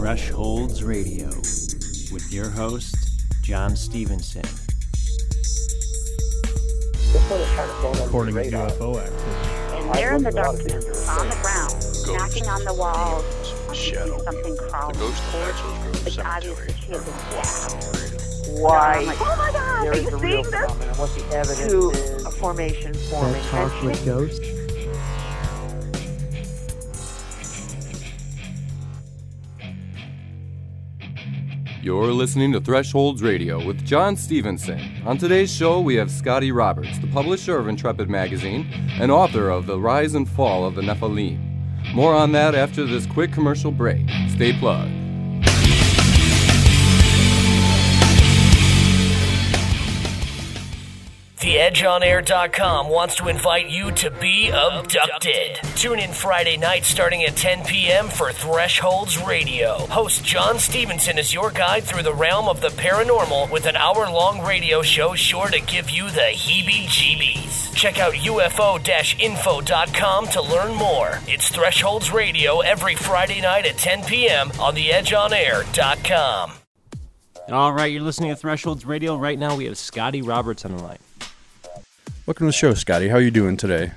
Thresholds Radio with your host, John Stevenson. According to UFO activity. And there in the darkness, on the ground, knocking on the walls, I could see something crawling towards It's obvious that she had been stabbed. why Oh my God, are you seeing this? phenomenon what the evidence to is. a formation forming. Talk with ghosts. You're listening to Thresholds Radio with John Stevenson. On today's show, we have Scotty Roberts, the publisher of Intrepid Magazine and author of The Rise and Fall of the Nephilim. More on that after this quick commercial break. Stay plugged. TheEdgeOnAir.com wants to invite you to be abducted. Tune in Friday night starting at 10 p.m. for Thresholds Radio. Host John Stevenson is your guide through the realm of the paranormal with an hour long radio show sure to give you the heebie jeebies. Check out UFO info.com to learn more. It's Thresholds Radio every Friday night at 10 p.m. on TheEdgeOnAir.com. All right, you're listening to Thresholds Radio. Right now, we have Scotty Roberts on the line. Welcome to the show, Scotty. How are you doing today?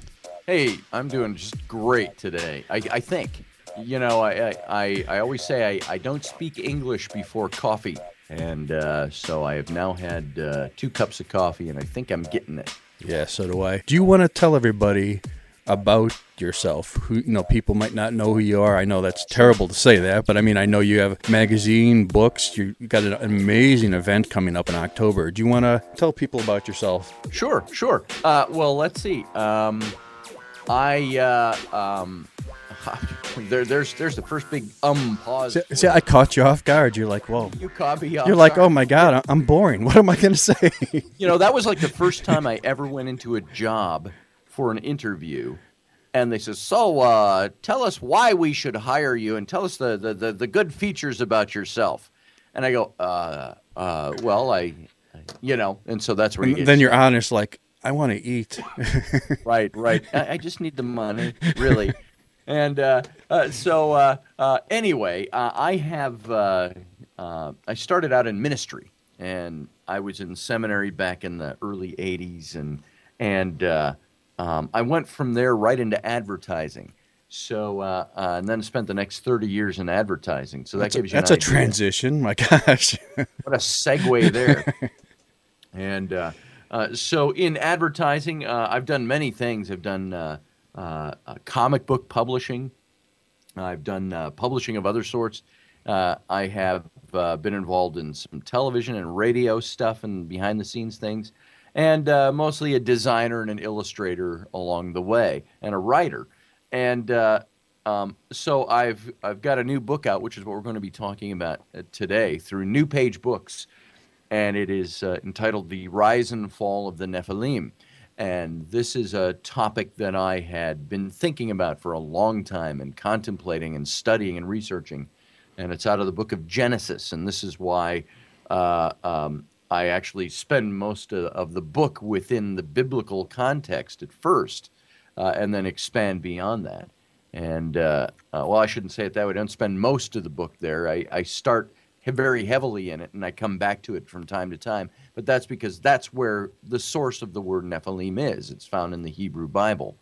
Hey, I'm doing just great today. I, I think. You know, I, I, I, always say I, I don't speak English before coffee. And uh, so I have now had uh, two cups of coffee, and I think I'm getting it. Yeah, so do I. Do you want to tell everybody about yourself? Who you know, people might not know who you are. I know that's terrible to say that, but I mean, I know you have magazine, books. You got an amazing event coming up in October. Do you want to tell people about yourself? Sure, sure. Uh, well, let's see. Um, I uh, um, there, there's there's the first big um pause. See, see, I caught you off guard. You're like, whoa. you caught me off You're like, guard. oh my god, I'm boring. What am I going to say? You know, that was like the first time I ever went into a job for an interview. And they said, So, uh, tell us why we should hire you and tell us the, the, the, the good features about yourself. And I go, uh, uh, Well, I, you know, and so that's where you then you're honest, like, I want to eat. right, right. I, I just need the money, really. and uh, uh, so, uh, uh, anyway, uh, I have. Uh, uh, I started out in ministry, and I was in seminary back in the early '80s, and and uh, um, I went from there right into advertising. So, uh, uh, and then spent the next 30 years in advertising. So that that's a, gives you an that's a idea. transition. My gosh. What a segue there. and uh, uh, so in advertising, uh, I've done many things. I've done uh, uh, uh, comic book publishing. I've done uh, publishing of other sorts. Uh, I have uh, been involved in some television and radio stuff and behind the scenes things, and uh, mostly a designer and an illustrator along the way, and a writer. And uh, um, so I've I've got a new book out, which is what we're going to be talking about uh, today through New Page Books, and it is uh, entitled "The Rise and Fall of the Nephilim." And this is a topic that I had been thinking about for a long time and contemplating and studying and researching. And it's out of the book of Genesis. And this is why uh, um, I actually spend most of, the book within the biblical context at first uh, and then expand beyond that. And, uh, uh, well, I shouldn't say it that way. I don't spend most of the book there. I, I start very heavily in it and I come back to it from time to time. But that's because that's where the source of the word Nephilim is. It's found in the Hebrew Bible.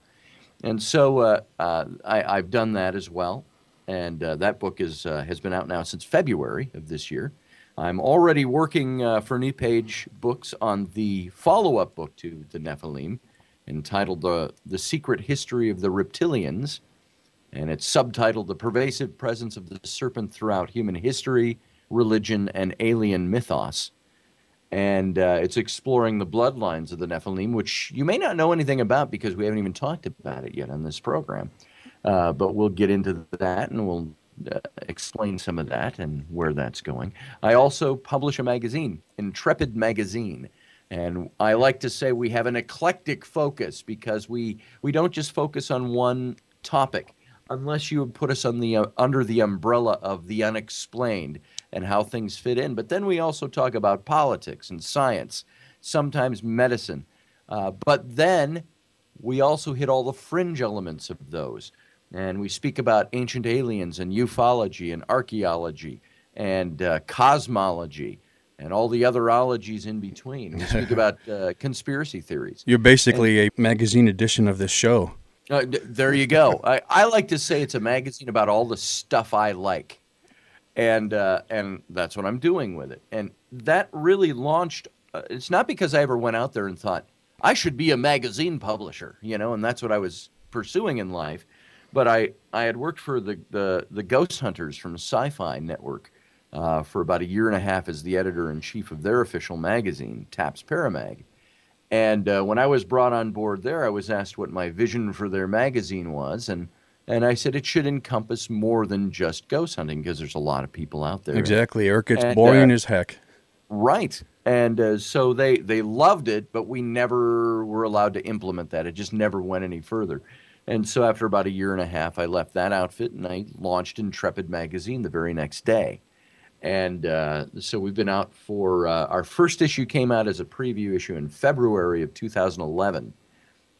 And so uh, uh, I, I've done that as well. And uh, that book is, has been out now since February of this year. I'm already working uh, for New Page Books on the follow up book to The Nephilim entitled the, the Secret History of the Reptilians. And it's subtitled The Pervasive Presence of the Serpent Throughout Human History, Religion, and Alien Mythos and uh, it's exploring the bloodlines of the Nephilim, which you may not know anything about because we haven't even talked about it yet on this program. Uh, but we'll get into that and we'll uh, explain some of that and where that's going. I also publish a magazine, Intrepid Magazine. And I like to say we have an eclectic focus because we, we don't just focus on one topic unless you would put us on the uh, under the umbrella of the unexplained and how things fit in. But then we also talk about politics and science, sometimes medicine. Uh, but then we also hit all the fringe elements of those. And we speak about ancient aliens and ufology and archaeology and uh, cosmology and all the other ologies in between. We speak about uh, conspiracy theories. You're basically and, a magazine edition of this show. Uh, d- there you go. I, I like to say it's a magazine about all the stuff I like, and uh, and that's what I'm doing with it. And that really launched. Uh, it's not because I ever went out there and thought I should be a magazine publisher, you know, and that's what I was pursuing in life. But I, I had worked for the, the, the Ghost Hunters from Sci-Fi Network uh, for about a year and a half as the editor in chief of their official magazine, Taps Paramag. And uh, when I was brought on board there, I was asked what my vision for their magazine was, and and I said it should encompass more than just ghost hunting because there's a lot of people out there. Exactly, Eric. It's and, boring uh, as heck. Right, and uh, so they they loved it, but we never were allowed to implement that. It just never went any further. And so after about a year and a half, I left that outfit and I launched Intrepid magazine the very next day. And uh, so we've been out for uh, our first issue came out as a preview issue in February of 2011.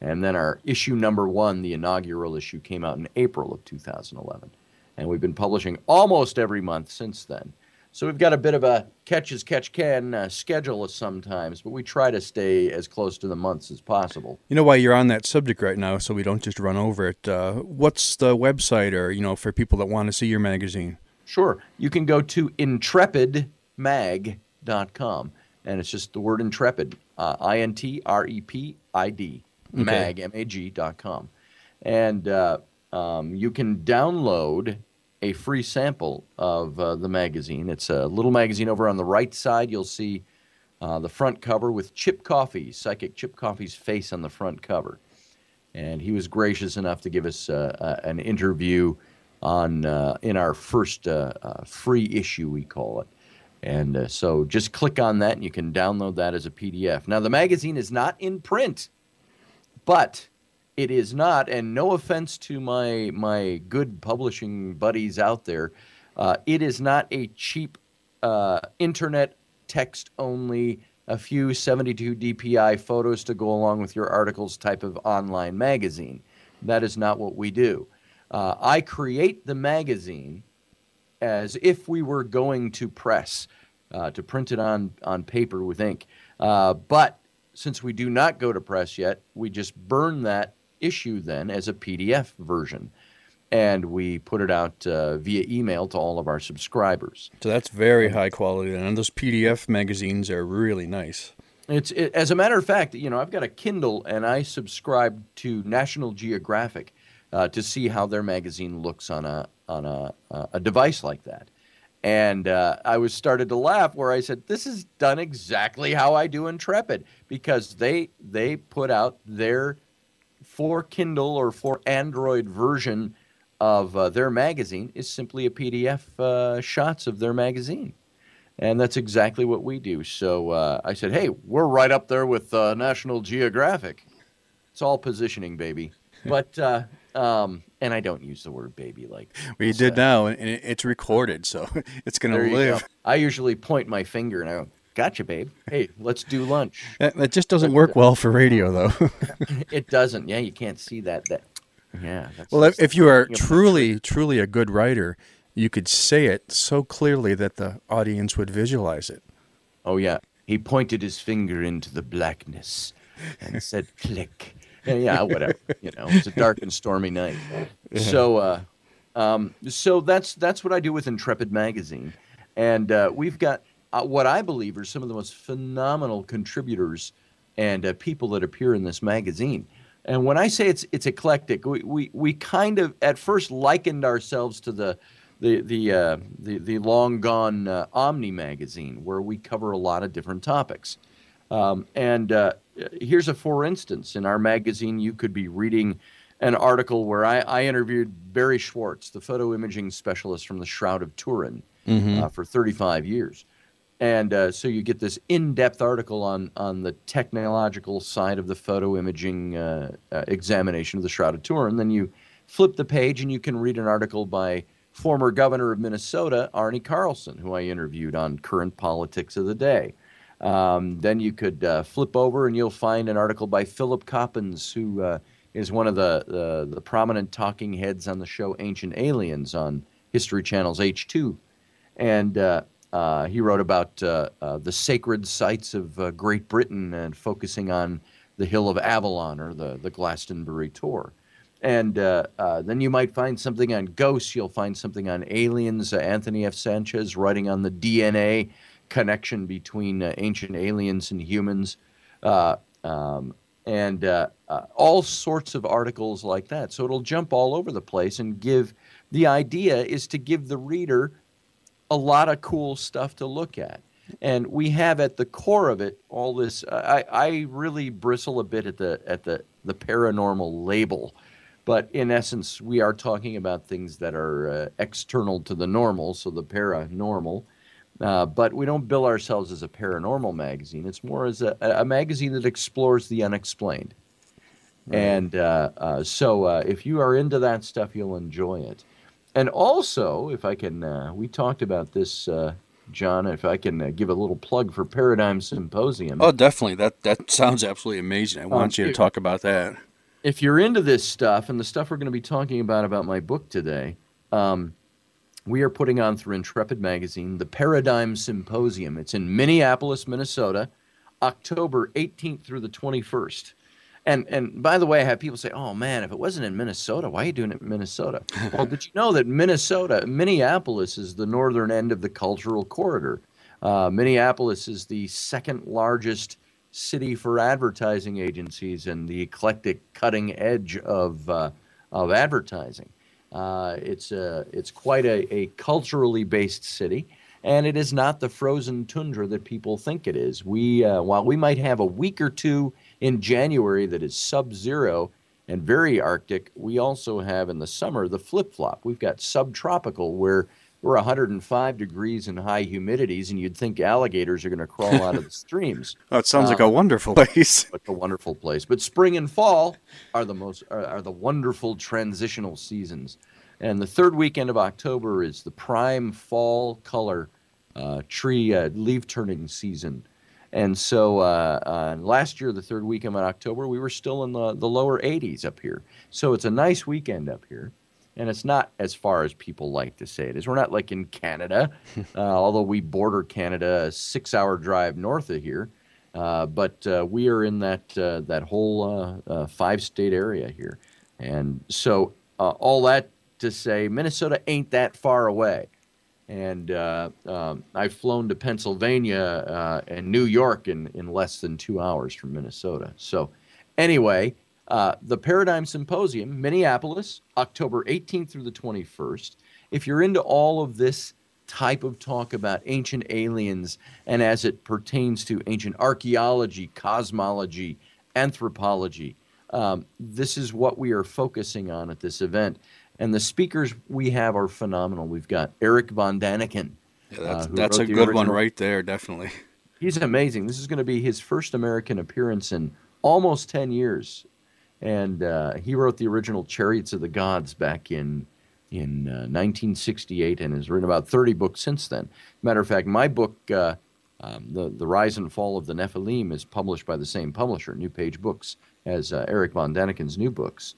And then our issue number one, the inaugural issue, came out in April of 2011. And we've been publishing almost every month since then. So we've got a bit of a catch as catch can uh, schedule sometimes, but we try to stay as close to the months as possible. You know why you're on that subject right now, so we don't just run over it. Uh, what's the website, or you know, for people that want to see your magazine? Sure, you can go to intrepidmag.com, and it's just the word intrepid, uh, I N T R E P I D, mag M A G dot com, and uh, um, you can download a free sample of uh, the magazine. It's a little magazine over on the right side. You'll see uh, the front cover with Chip Coffee, psychic Chip Coffee's face on the front cover. And he was gracious enough to give us uh, uh an interview on uh, in our first uh, free issue, we call it. And so just click on that and you can download that as a PDF. Now, the magazine is not in print, but it is not, and no offense to my my good publishing buddies out there, uh, it is not a cheap uh, internet text only, a few 72 DPI photos to go along with your articles type of online magazine. That is not what we do. Uh, I create the magazine as if we were going to press, uh, to print it on on paper with ink, uh, but since we do not go to press yet, we just burn that issue then as a PDF version. And we put it out uh, via email to all of our subscribers. So that's very high quality, and those PDF magazines are really nice. It's it, as a matter of fact, you know, I've got a Kindle, and I subscribe to National Geographic uh, to see how their magazine looks on a on a a device like that. And uh, I was started to laugh where I said, "This is done exactly how I do Intrepid," because they they put out their for Kindle or for Android version of uh, their magazine is simply a PDF uh, shots of their magazine. And that's exactly what we do. So uh, I said, hey, we're right up there with uh, National Geographic. It's all positioning, baby. But, uh, um, and I don't use the word baby like. Well, you did now, and it's recorded, so it's going to live. I usually point my finger and I go, Gotcha, babe. Hey, let's do lunch. That, that just doesn't work well for radio, though. it doesn't. Yeah, you can't see that. That. Yeah. well, if, if you are truly, truly a good writer, you could say it so clearly that the audience would visualize it. Oh yeah. He pointed his finger into the blackness and said, "Click." yeah, whatever. You know, it's a dark and stormy night. So, uh, um, so that's that's what I do with Intrepid magazine, and uh, we've got uh, what I believe are some of the most phenomenal contributors and uh, people that appear in this magazine. And when I say it's it's eclectic, we, we, we kind of at first likened ourselves to the the the uh, the, the long gone uh, Omni magazine, where we cover a lot of different topics. Um, and uh, here's a for instance: in our magazine, you could be reading an article where I, I interviewed Barrie Schwortz, the photo imaging specialist from the Shroud of Turin, mm-hmm. Uh, for 35 years and uh, so you get this in-depth article on on the technological side of the photo imaging uh, uh, examination of the Shroud of Turin, And then you flip the page and you can read an article by former governor of Minnesota, Arne Carlson, who I interviewed on current politics of the day. Um, then you could uh, flip over and you'll find an article by Philip Coppens, who uh, is one of the, the, the prominent talking heads on the show Ancient Aliens on History Channel's H2. And uh, he wrote about uh, uh the sacred sites of uh, Great Britain and focusing on the Hill of Avalon or the, the Glastonbury Tor. And uh, then you might find something on ghosts. You'll find something on aliens. Anthony F. Sanchez writing on the DNA connection between ancient aliens and humans. Um, and all sorts of articles like that. So it'll jump all over the place and give the idea is to give the reader a lot of cool stuff to look at. And we have at the core of it all this. I, I really bristle a bit at the at the the paranormal label, but in essence, we are talking about things that are uh, external to the normal, so the paranormal. Uh, but we don't bill ourselves as a paranormal magazine. It's more as a, a magazine that explores the unexplained. Right. And uh, uh, so uh, if you are into that stuff, you'll enjoy it. And also, if I can, uh, we talked about this, John. If I can give a little plug for Paradigm Symposium. Oh, definitely. That that sounds absolutely amazing. I want um, you to talk about that. If you're into this stuff and the stuff we're going to be talking about about my book today, um, we are putting on through Intrepid Magazine the Paradigm Symposium. It's in Minneapolis, Minnesota, October 18th through the 21st. And and by the way, I have people say, "Oh man, if it wasn't in Minnesota, why are you doing it in Minnesota?" well, did you know that Minnesota, Minneapolis, is the northern end of the cultural corridor? Uh, Minneapolis is the second largest city for advertising agencies and the eclectic cutting edge of uh, of advertising. Uh, it's a, it's quite a, a culturally based city, and it is not the frozen tundra that people think it is. We uh, while we might have a week or two in January that is sub-zero and very arctic, we also have in the summer the flip-flop. We've got subtropical where we're 105 degrees and high humidities, and you'd think alligators are going to crawl out of the streams. oh, it sounds like a um, wonderful place. like a wonderful place. But spring and fall are the most are, are, the wonderful transitional seasons, and the third weekend of October is the prime fall color uh, tree uh, leaf turning season. And so uh, uh last year, the third weekend of October, we were still in the, the lower 80s up here. So it's a nice weekend up here and it's not as far as people like to say it is. We're not like in Canada, uh, although we border Canada, a six-hour drive north of here. Uh, but uh, we are in that uh, that whole uh, uh, five-state area here, and so all that to say, Minnesota ain't that far away. And um, I've flown to Pennsylvania and New York in, in less than two hours from Minnesota. So, anyway, uh, the Paradigm Symposium, Minneapolis, October 18th through the 21st. If you're into all of this type of talk about ancient aliens and as it pertains to ancient archaeology, cosmology, anthropology, um, this is what we are focusing on at this event. And the speakers we have are phenomenal. We've got Erich von Daniken. Yeah, that's, uh, that's a good original. one right there, definitely. He's amazing. This is going to be his first American appearance in almost 10 years and uh, he wrote the original Chariots of the Gods back in in uh, 1968, and has written about 30 books since then. Matter of fact, my book, uh, um, the the Rise and Fall of the Nephilim, is published by the same publisher, New Page Books, as uh, Erich von Daniken's new books.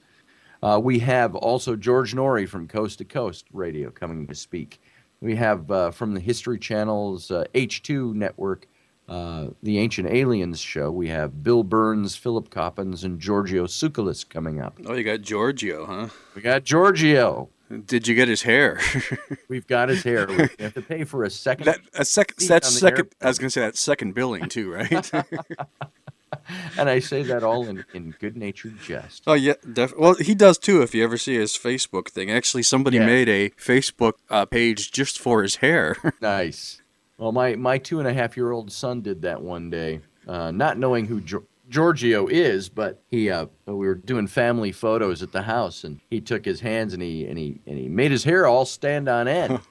Uh, we have also George Noory from Coast to Coast Radio coming to speak. We have uh, from the History Channel's H2 network uh, the Ancient Aliens show. We have Bill Birnes, Philip Coppens, and Giorgio Tsoukalos coming up. Oh, you got Giorgio, huh? We got Giorgio. Did you get his hair? We've got his hair. We have to pay for a second. That, a sec- that's second. I was going to say that second billing too, right? and I say that all in, in good natured jest. Oh yeah, def- well he does too. If you ever see his Facebook thing, actually somebody yeah. made a Facebook uh, page just for his hair. nice. Well, my, my two and a half year old son did that one day, uh, not knowing who Giorgio is, but he uh, we were doing family photos at the house, and he took his hands and he and he and he made his hair all stand on end.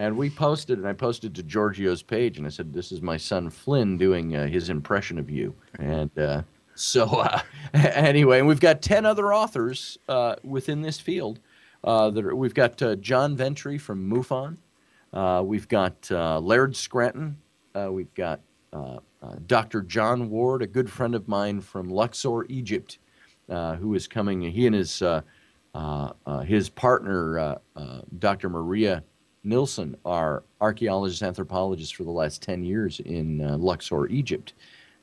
and we posted, and I posted to Giorgio's page, and I said, "This is my son Flynn doing uh, his impression of you." And uh, so, uh, anyway, and we've got ten other authors uh, within this field. that are, we've got John Ventre from MUFON. Uh, we've got uh, Laird Scranton. Uh, we've got uh, uh, Dr. John Ward, a good friend of mine from Luxor, Egypt. uh, who is coming. He and his uh, uh, uh his partner, uh, uh, Dr. Maria Nilsson, are archaeologists, anthropologists for the last ten years in Luxor, Egypt,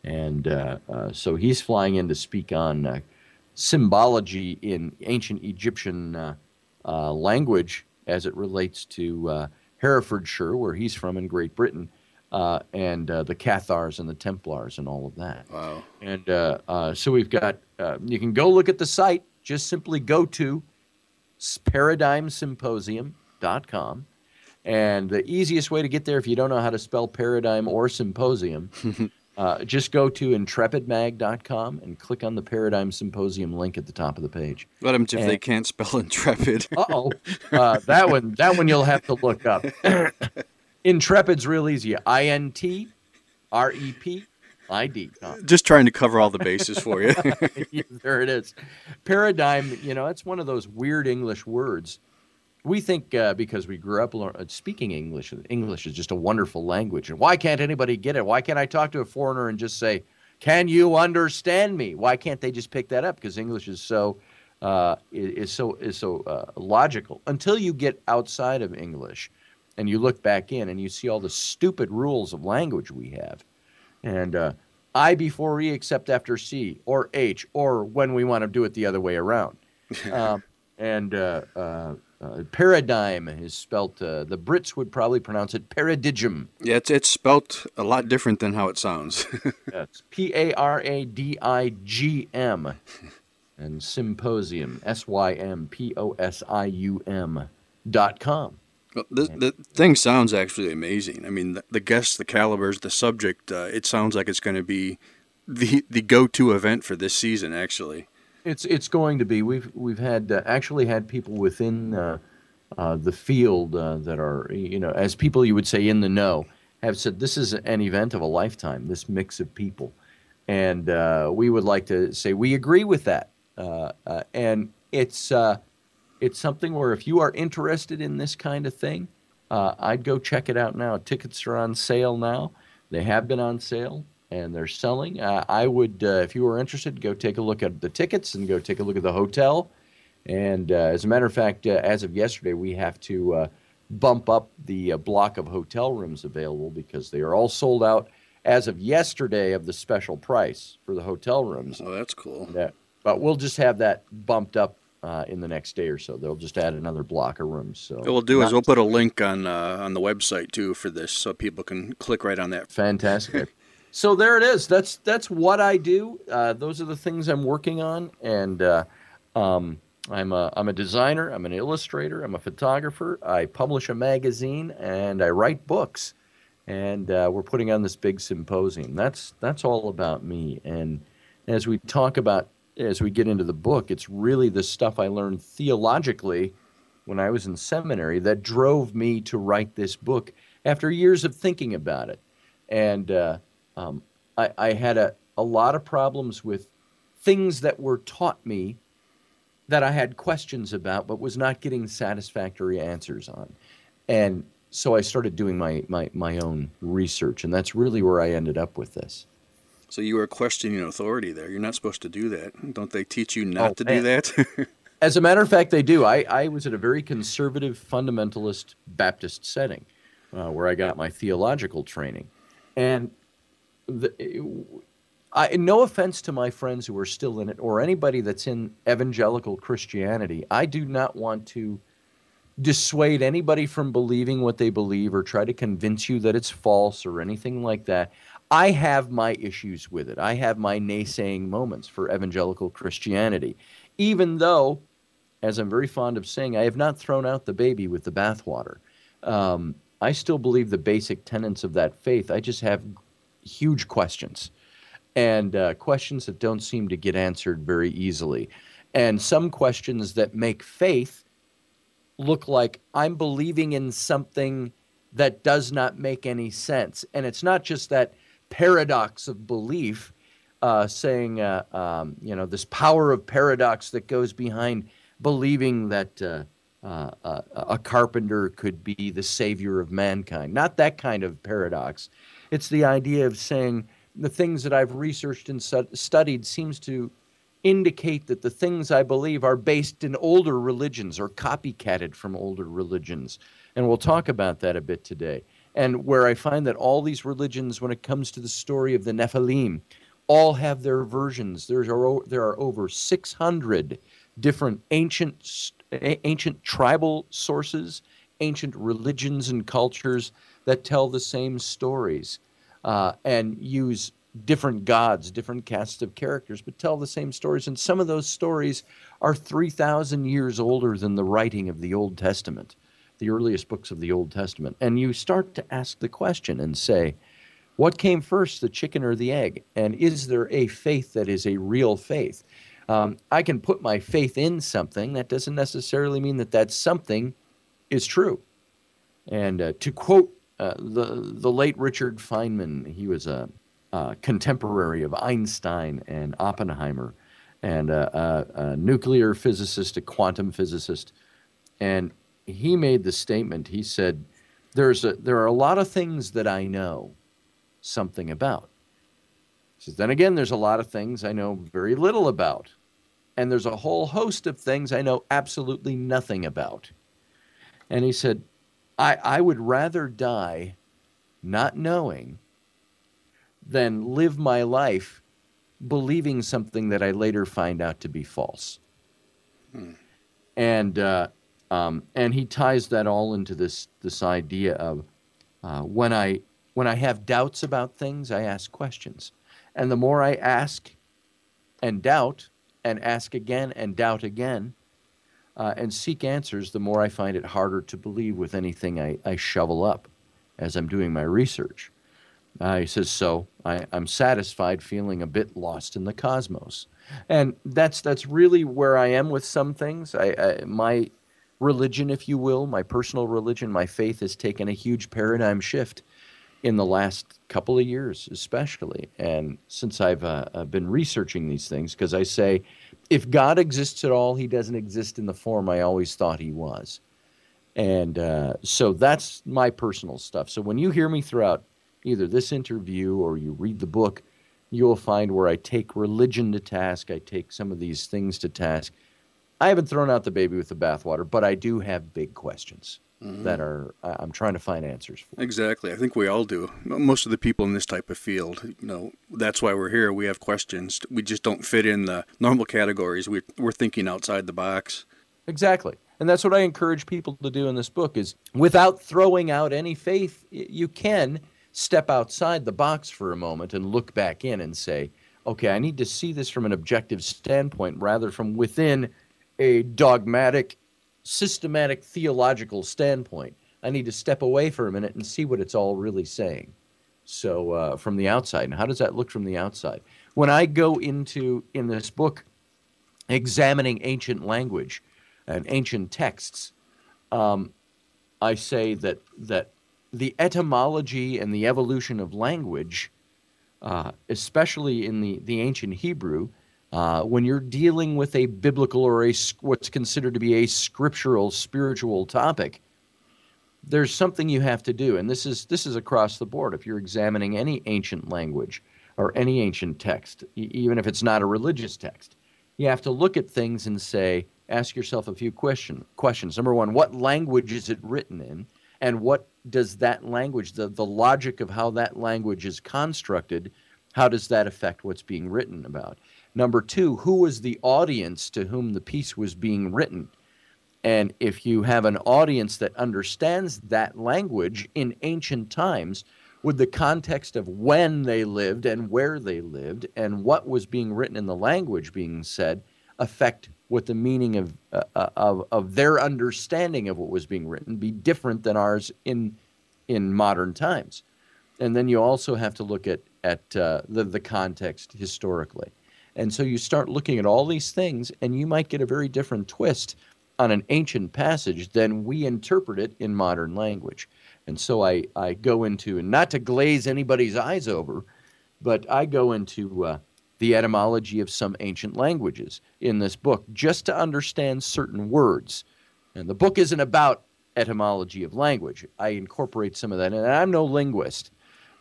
and so he's flying in to speak on symbology in ancient Egyptian language as it relates to Herefordshire, where he's from in Great Britain uh, and uh, the Cathars and the Templars and all of that. Wow. And uh, uh so we've got, uh, you can go look at the site. Just simply go to paradigmsymposium.com. And the easiest way to get there, if you don't know how to spell paradigm or symposium, uh, just go to intrepidmag.com and click on the Paradigm Symposium link at the top of the page. What happens if they can't spell intrepid? oh, uh, that one, that one you'll have to look up. Intrepid's real easy. I N T R E P I D. Just trying to cover all the bases for you. there it is. Paradigm, you know, it's one of those weird English words. We think uh, because we grew up speaking English, English is just a wonderful language. And why can't anybody get it? Why can't I talk to a foreigner and just say, "Can you understand me?" Why can't they just pick that up? Because English is so uh, is so is so uh, logical. Until you get outside of English, and you look back in and you see all the stupid rules of language we have. And uh, I before E except after C, or H, or when we want to do it the other way around. um, and uh, uh, uh, paradigm is spelt, uh, the Brits would probably pronounce it paradigm. Yeah, it's, it's spelt a lot different than how it sounds. It's P A R A D I G M. And symposium, S Y M P O S I U M dot com. Well, the, the thing sounds actually amazing. I mean, the, the guests, the calibers, the subject, uh, it sounds like it's going to be the the go-to event for this season actually. It's it's going to be. We've we've had uh, actually had people within uh, uh the field uh, that are you know as people you would say in the know have said this is an event of a lifetime. This mix of people, and uh, we would like to say we agree with that. and it's it's something where if you are interested in this kind of thing, uh, I'd go check it out now. Tickets are on sale now. They have been on sale and they're selling. Uh, I would, uh, if you were interested, go take a look at the tickets and go take a look at the hotel. And uh, as a matter of fact, uh, as of yesterday, we have to uh, bump up the block of hotel rooms available because they are all sold out as of yesterday of the special price for the hotel rooms. Oh, that's cool. Yeah. But we'll just have that bumped up uh, in the next day or so. They'll just add another block of rooms. So what we'll do is we'll put a link on uh, on the website too for this, so people can click right on that. Fantastic. So there it is. That's that's what I do. Uh, those are the things I'm working on, and uh, um, I'm a I'm a designer. I'm an illustrator. I'm a photographer. I publish a magazine and I write books. And uh, we're putting on this big symposium. That's that's all about me. And as we talk about as we get into the book, it's really the stuff I learned theologically when I was in seminary that drove me to write this book after years of thinking about it. And uh, um, I, I, had a, a lot of problems with things that were taught me that I had questions about, but was not getting satisfactory answers on. And so I started doing my, my, my own research, and that's really where I ended up with this. So you are questioning authority there. You're not supposed to do that. Don't they teach you not oh, to man. do that? As a matter of fact, they do. I, I was at a very conservative fundamentalist Baptist setting uh, where I got my theological training. And the, I, no offense to my friends who are still in it or anybody that's in evangelical Christianity, I do not want to dissuade anybody from believing what they believe or try to convince you that it's false or anything like that. I have my issues with it. I have my naysaying moments for evangelical Christianity, even though, as I'm very fond of saying, I have not thrown out the baby with the bathwater. Um, I still believe the basic tenets of that faith. I just have huge questions, and uh, questions that don't seem to get answered very easily, and some questions that make faith look like I'm believing in something that does not make any sense. And it's not just that paradox of belief, uh, saying, uh, um, you know, this power of paradox that goes behind believing that uh, uh, uh, a carpenter could be the savior of mankind. Not that kind of paradox. It's the idea of saying the things that I've researched and studied seems to indicate that the things I believe are based in older religions or copycatted from older religions. And we'll talk about that a bit today. And where I find that all these religions, when it comes to the story of the Nephilim, all have their versions. There are, there are over 600 different ancient, ancient tribal sources, ancient religions and cultures that tell the same stories uh, and use different gods, different casts of characters, but tell the same stories. And some of those stories are 3,000 years older than the writing of the Old Testament, the earliest books of the Old Testament. And you start to ask the question and say, what came first, the chicken or the egg? And is there a faith that is a real faith? Um, I can put my faith in something. That doesn't necessarily mean that that something is true. And uh, to quote uh, the the late Richard Feynman, he was a, a contemporary of Einstein and Oppenheimer, and a, a, a nuclear physicist, a quantum physicist, and he made the statement. He said, "There's a, there are a lot of things that I know something about." He says, "Then again, there's a lot of things I know very little about, and there's a whole host of things I know absolutely nothing about." And he said, I, I would rather die not knowing than live my life believing something that I later find out to be false. Hmm. And uh, um, and he ties that all into this this idea of uh, when I when I have doubts about things, I ask questions, and the more I ask and doubt and ask again and doubt again, uh, and seek answers, the more I find it harder to believe with anything I, I shovel up as I'm doing my research. Uh, he says, so I, am satisfied feeling a bit lost in the cosmos. And that's, that's really where I am with some things. I, I, my religion, if you will, my personal religion, my faith has taken a huge paradigm shift in the last couple of years, especially. And since I've uh, been researching these things, because I say, if God exists at all, he doesn't exist in the form I always thought he was. And uh, so that's my personal stuff. So when you hear me throughout either this interview or you read the book, you'll find where I take religion to task, I take some of these things to task. I haven't thrown out the baby with the bathwater, but I do have big questions. Mm-hmm. that are I'm trying to find answers for. Exactly. I think we all do. Most of the people in this type of field, you know, that's why we're here. We have questions. We just don't fit in the normal categories. We we're thinking outside the box. Exactly. And that's what I encourage people to do in this book is without throwing out any faith, you can step outside the box for a moment and look back in and say, okay, I need to see this from an objective standpoint rather from within a dogmatic systematic theological standpoint, I need to step away for a minute and see what it's all really saying. So, uh, from the outside, and how does that look from the outside? When I go into, in this book, examining ancient language and ancient texts, um, I say that, that the etymology and the evolution of language, uh, especially in the, the ancient Hebrew, uh, when you're dealing with a biblical or a what's considered to be a scriptural spiritual topic, there's something you have to do, and this is this is across the board. If you're examining any ancient language or any ancient text, even if it's not a religious text, you have to look at things and say, ask yourself a few question, questions. Number one, what language is it written in? And what does that language, the, the logic of how that language is constructed, how does that affect what's being written about? Number two, who was the audience to whom the piece was being written? And if you have an audience that understands that language in ancient times, would the context of when they lived and where they lived and what was being written in the language being said affect what the meaning of, uh, uh of, of their understanding of what was being written be different than ours in, in modern times? And then you also have to look at, at uh, the, the context historically. And so you start looking at all these things, and you might get a very different twist on an ancient passage than we interpret it in modern language. And so I, I go into, and not to glaze anybody's eyes over, but I go into uh, the etymology of some ancient languages in this book just to understand certain words. And the book isn't about etymology of language. I incorporate some of that, and I'm no linguist,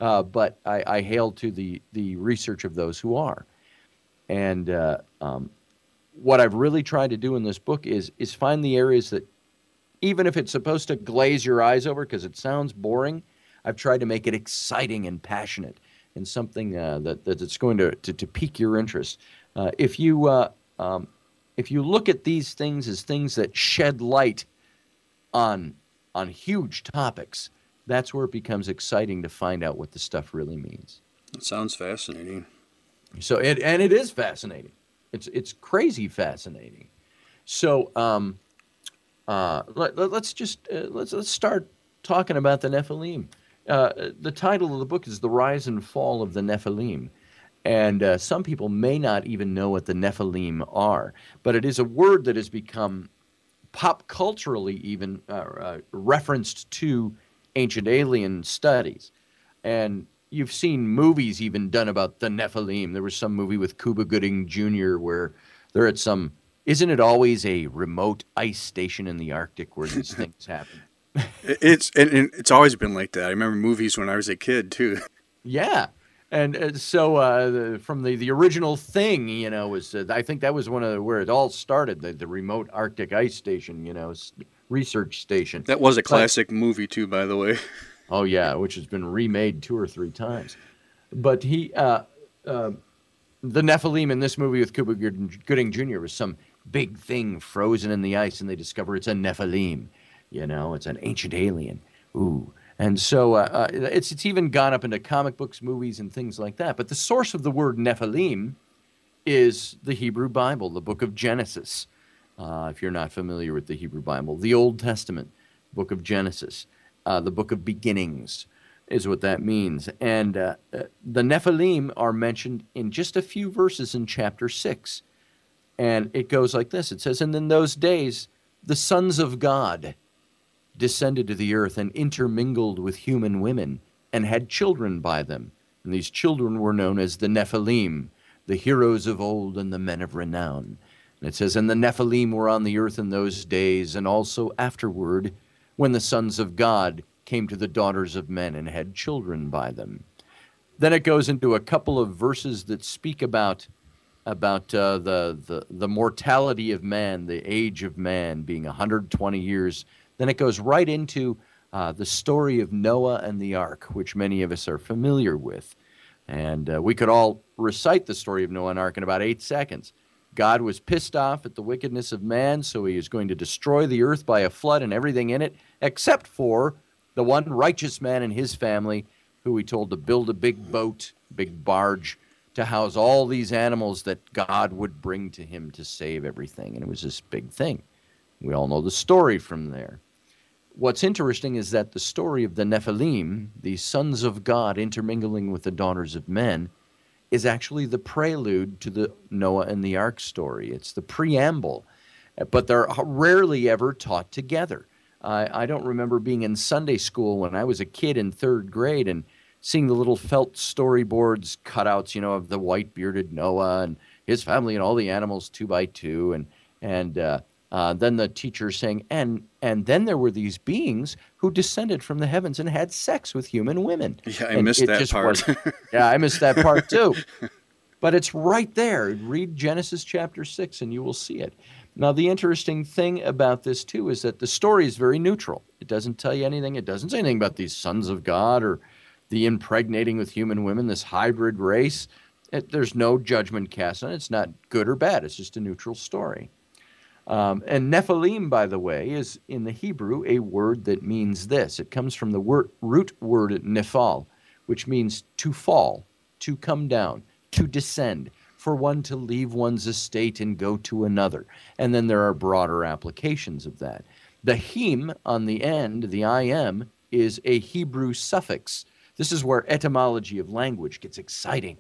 uh, but I, I hail to the, the research of those who are. And uh, um, what I've really tried to do in this book is is find the areas that, even if it's supposed to glaze your eyes over because it sounds boring, I've tried to make it exciting and passionate and something uh, that that's going to, to, to pique your interest. Uh, if you uh, um, if you look at these things as things that shed light on on huge topics, that's where it becomes exciting to find out what the stuff really means. It sounds fascinating. So it and it is fascinating. It's it's crazy fascinating. So um, uh, let, us let, just uh, let's let's start talking about the Nephilim. Uh, the title of the book is "The Rise and Fall of the Nephilim," and uh, some people may not even know what the Nephilim are, but it is a word that has become pop culturally even uh, uh, referenced to ancient alien studies, and you've seen movies even done about the Nephilim. There was some movie with Cuba Gooding Jr. where they're at some. Isn't it always a remote ice station in the Arctic where these things happen? it's and, and, it's always been like that. I remember movies when I was a kid too. Yeah, and uh, so uh, the, from the the original thing, you know, was uh, I think that was one of the, where it all started. The, the remote Arctic ice station, you know, research station. That was a classic but, movie too, by the way. Oh yeah, which has been remade two or three times. But he, uh, uh, the Nephilim in this movie with Cuba Gooding Jr. was some big thing frozen in the ice, and they discover it's a Nephilim. You know, it's an ancient alien. Ooh. And so uh, uh, it's, it's even gone up into comic books, movies, and things like that. But the source of the word Nephilim is the Hebrew Bible, the book of Genesis. Uh, if you're not familiar with the Hebrew Bible, the Old Testament, book of Genesis uh, the book of beginnings is what that means. And uh, the Nephilim are mentioned in just a few verses in chapter 6. And it goes like this it says, And in those days, the sons of God descended to the earth and intermingled with human women and had children by them. And these children were known as the Nephilim, the heroes of old and the men of renown. And it says, And the Nephilim were on the earth in those days and also afterward when the sons of God came to the daughters of men and had children by them. Then it goes into a couple of verses that speak about about uh, the, the the mortality of man, the age of man being 120 years. Then it goes right into uh, the story of Noah and the ark, which many of us are familiar with. And uh, we could all recite the story of Noah and ark in about eight seconds. God was pissed off at the wickedness of man, so he is going to destroy the earth by a flood and everything in it, except for the one righteous man and his family who he told to build a big boat, big barge, to house all these animals that God would bring to him to save everything. And it was this big thing. We all know the story from there. What's interesting is that the story of the Nephilim, the sons of God intermingling with the daughters of men, is actually the prelude to the Noah and the Ark story. It's the preamble, but they're rarely ever taught together. I, I don't remember being in Sunday school when I was a kid in third grade and seeing the little felt storyboards cutouts, you know, of the white bearded Noah and his family and all the animals two by two, and and uh, uh, then the teacher saying, and and then there were these beings who descended from the heavens and had sex with human women. Yeah, I and missed that part. yeah, I missed that part too. But it's right there. Read Genesis chapter six, and you will see it. Now, the interesting thing about this too is that the story is very neutral. It doesn't tell you anything. It doesn't say anything about these sons of God or the impregnating with human women, this hybrid race. It, there's no judgment cast on it. It's not good or bad. It's just a neutral story. Um, and Nephilim, by the way, is in the Hebrew a word that means this. It comes from the word, root word nephal, which means to fall, to come down, to descend, for one to leave one's estate and go to another. And then there are broader applications of that. The him on the end, the im, is a Hebrew suffix. This is where etymology of language gets exciting.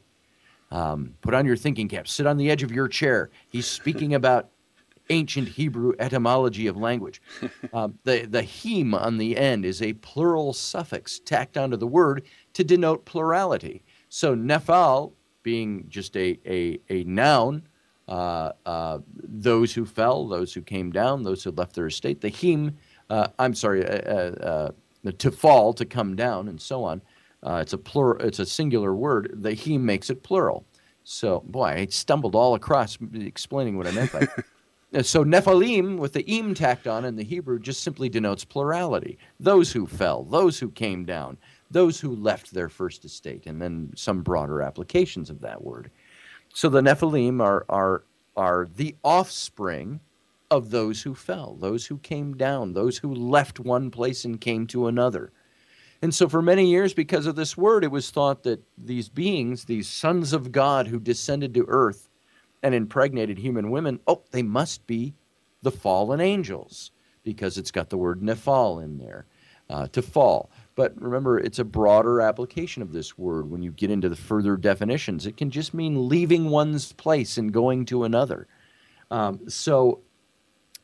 Um, put on your thinking cap, sit on the edge of your chair. He's speaking about ancient Hebrew etymology of language. Um, the, the heme on the end is a plural suffix tacked onto the word to denote plurality. So nephal being just a, a, a noun, uh, uh, those who fell, those who came down, those who left their estate. The heme, uh, I'm sorry, uh, uh, uh, to fall, to come down, and so on. it's a plur- it's a singular word. The heme makes it plural. So, boy, I stumbled all across explaining what I meant by. Uh, so Nephilim, with the im tacked on in the Hebrew, just simply denotes plurality. Those who fell, those who came down, those who left their first estate, and then some broader applications of that word. So the Nephilim are are are the offspring of those who fell, those who came down, those who left one place and came to another. And so, for many years, because of this word, it was thought that these beings, these sons of God who descended to earth and impregnated human women, oh, they must be the fallen angels because it's got the word nephal in there, uh, to fall. But remember, it's a broader application of this word. When you get into the further definitions, it can just mean leaving one's place and going to another. Um, so,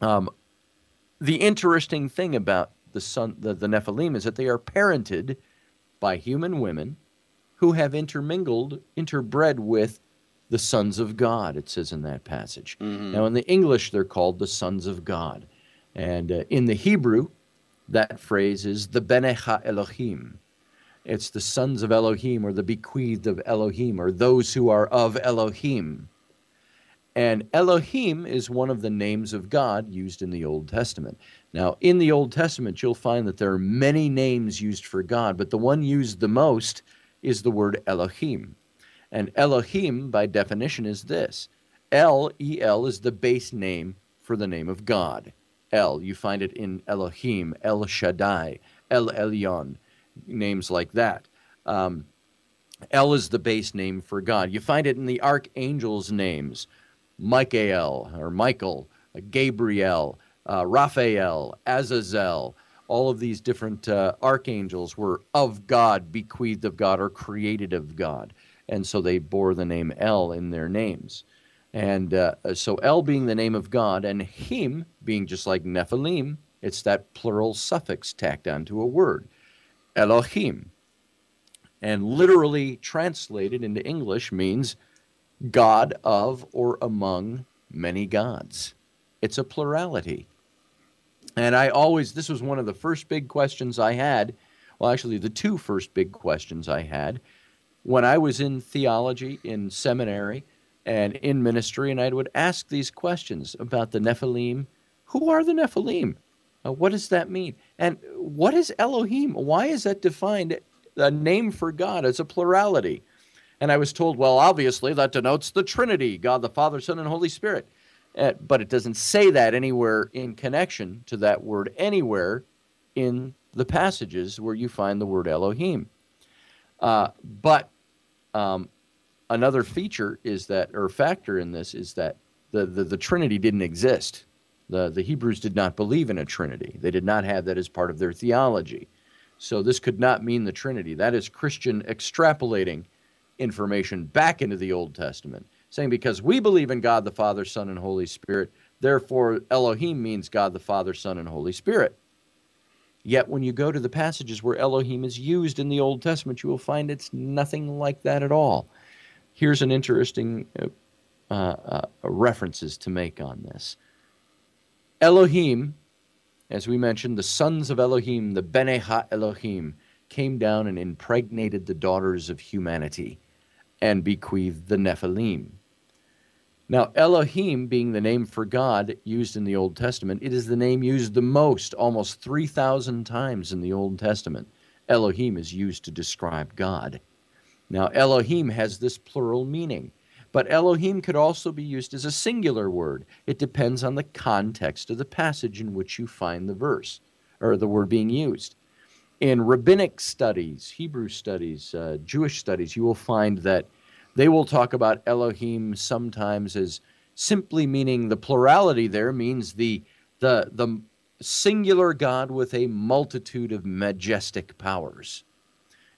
um, the interesting thing about the son, the, the Nephilim, is that they are parented by human women who have intermingled, interbred with the sons of God. It says in that passage. Mm-hmm. Now, in the English, they're called the sons of God, and uh, in the Hebrew, that phrase is the Bene Ha Elohim. It's the sons of Elohim, or the bequeathed of Elohim, or those who are of Elohim. And Elohim is one of the names of God used in the Old Testament. Now, in the Old Testament, you'll find that there are many names used for God, but the one used the most is the word Elohim. And Elohim, by definition, is this El, E L, is the base name for the name of God. El, you find it in Elohim, El Shaddai, El Elyon, names like that. Um, El is the base name for God. You find it in the archangels' names. Michael or Michael, Gabriel, uh, Raphael, Azazel, all of these different uh, archangels were of God, bequeathed of God, or created of God. And so they bore the name El in their names. And uh, so El being the name of God, and Him being just like Nephilim, it's that plural suffix tacked onto a word, Elohim. And literally translated into English means God of or among many gods. It's a plurality. And I always, this was one of the first big questions I had. Well, actually, the two first big questions I had when I was in theology in seminary and in ministry, and I would ask these questions about the Nephilim. Who are the Nephilim? Uh, what does that mean? And what is Elohim? Why is that defined a name for God as a plurality? And I was told, well, obviously that denotes the Trinity God the Father, Son, and Holy Spirit. Uh, but it doesn't say that anywhere in connection to that word, anywhere in the passages where you find the word Elohim. Uh, but um, another feature is that, or factor in this, is that the, the, the Trinity didn't exist. The, the Hebrews did not believe in a Trinity, they did not have that as part of their theology. So this could not mean the Trinity. That is Christian extrapolating information back into the Old Testament, saying because we believe in God the Father, Son, and Holy Spirit, therefore Elohim means God the Father, Son, and Holy Spirit. Yet when you go to the passages where Elohim is used in the Old Testament, you will find it's nothing like that at all. Here's an interesting uh, uh, uh references to make on this. Elohim, as we mentioned, the sons of Elohim, the Bene Ha Elohim, came down and impregnated the daughters of humanity and bequeathed the Nephilim. Now, Elohim being the name for God used in the Old Testament, it is the name used the most, almost 3,000 times in the Old Testament. Elohim is used to describe God. Now, Elohim has this plural meaning, but Elohim could also be used as a singular word. It depends on the context of the passage in which you find the verse or the word being used in rabbinic studies, Hebrew studies, uh, Jewish studies, you will find that they will talk about Elohim sometimes as simply meaning the plurality there means the the the singular God with a multitude of majestic powers.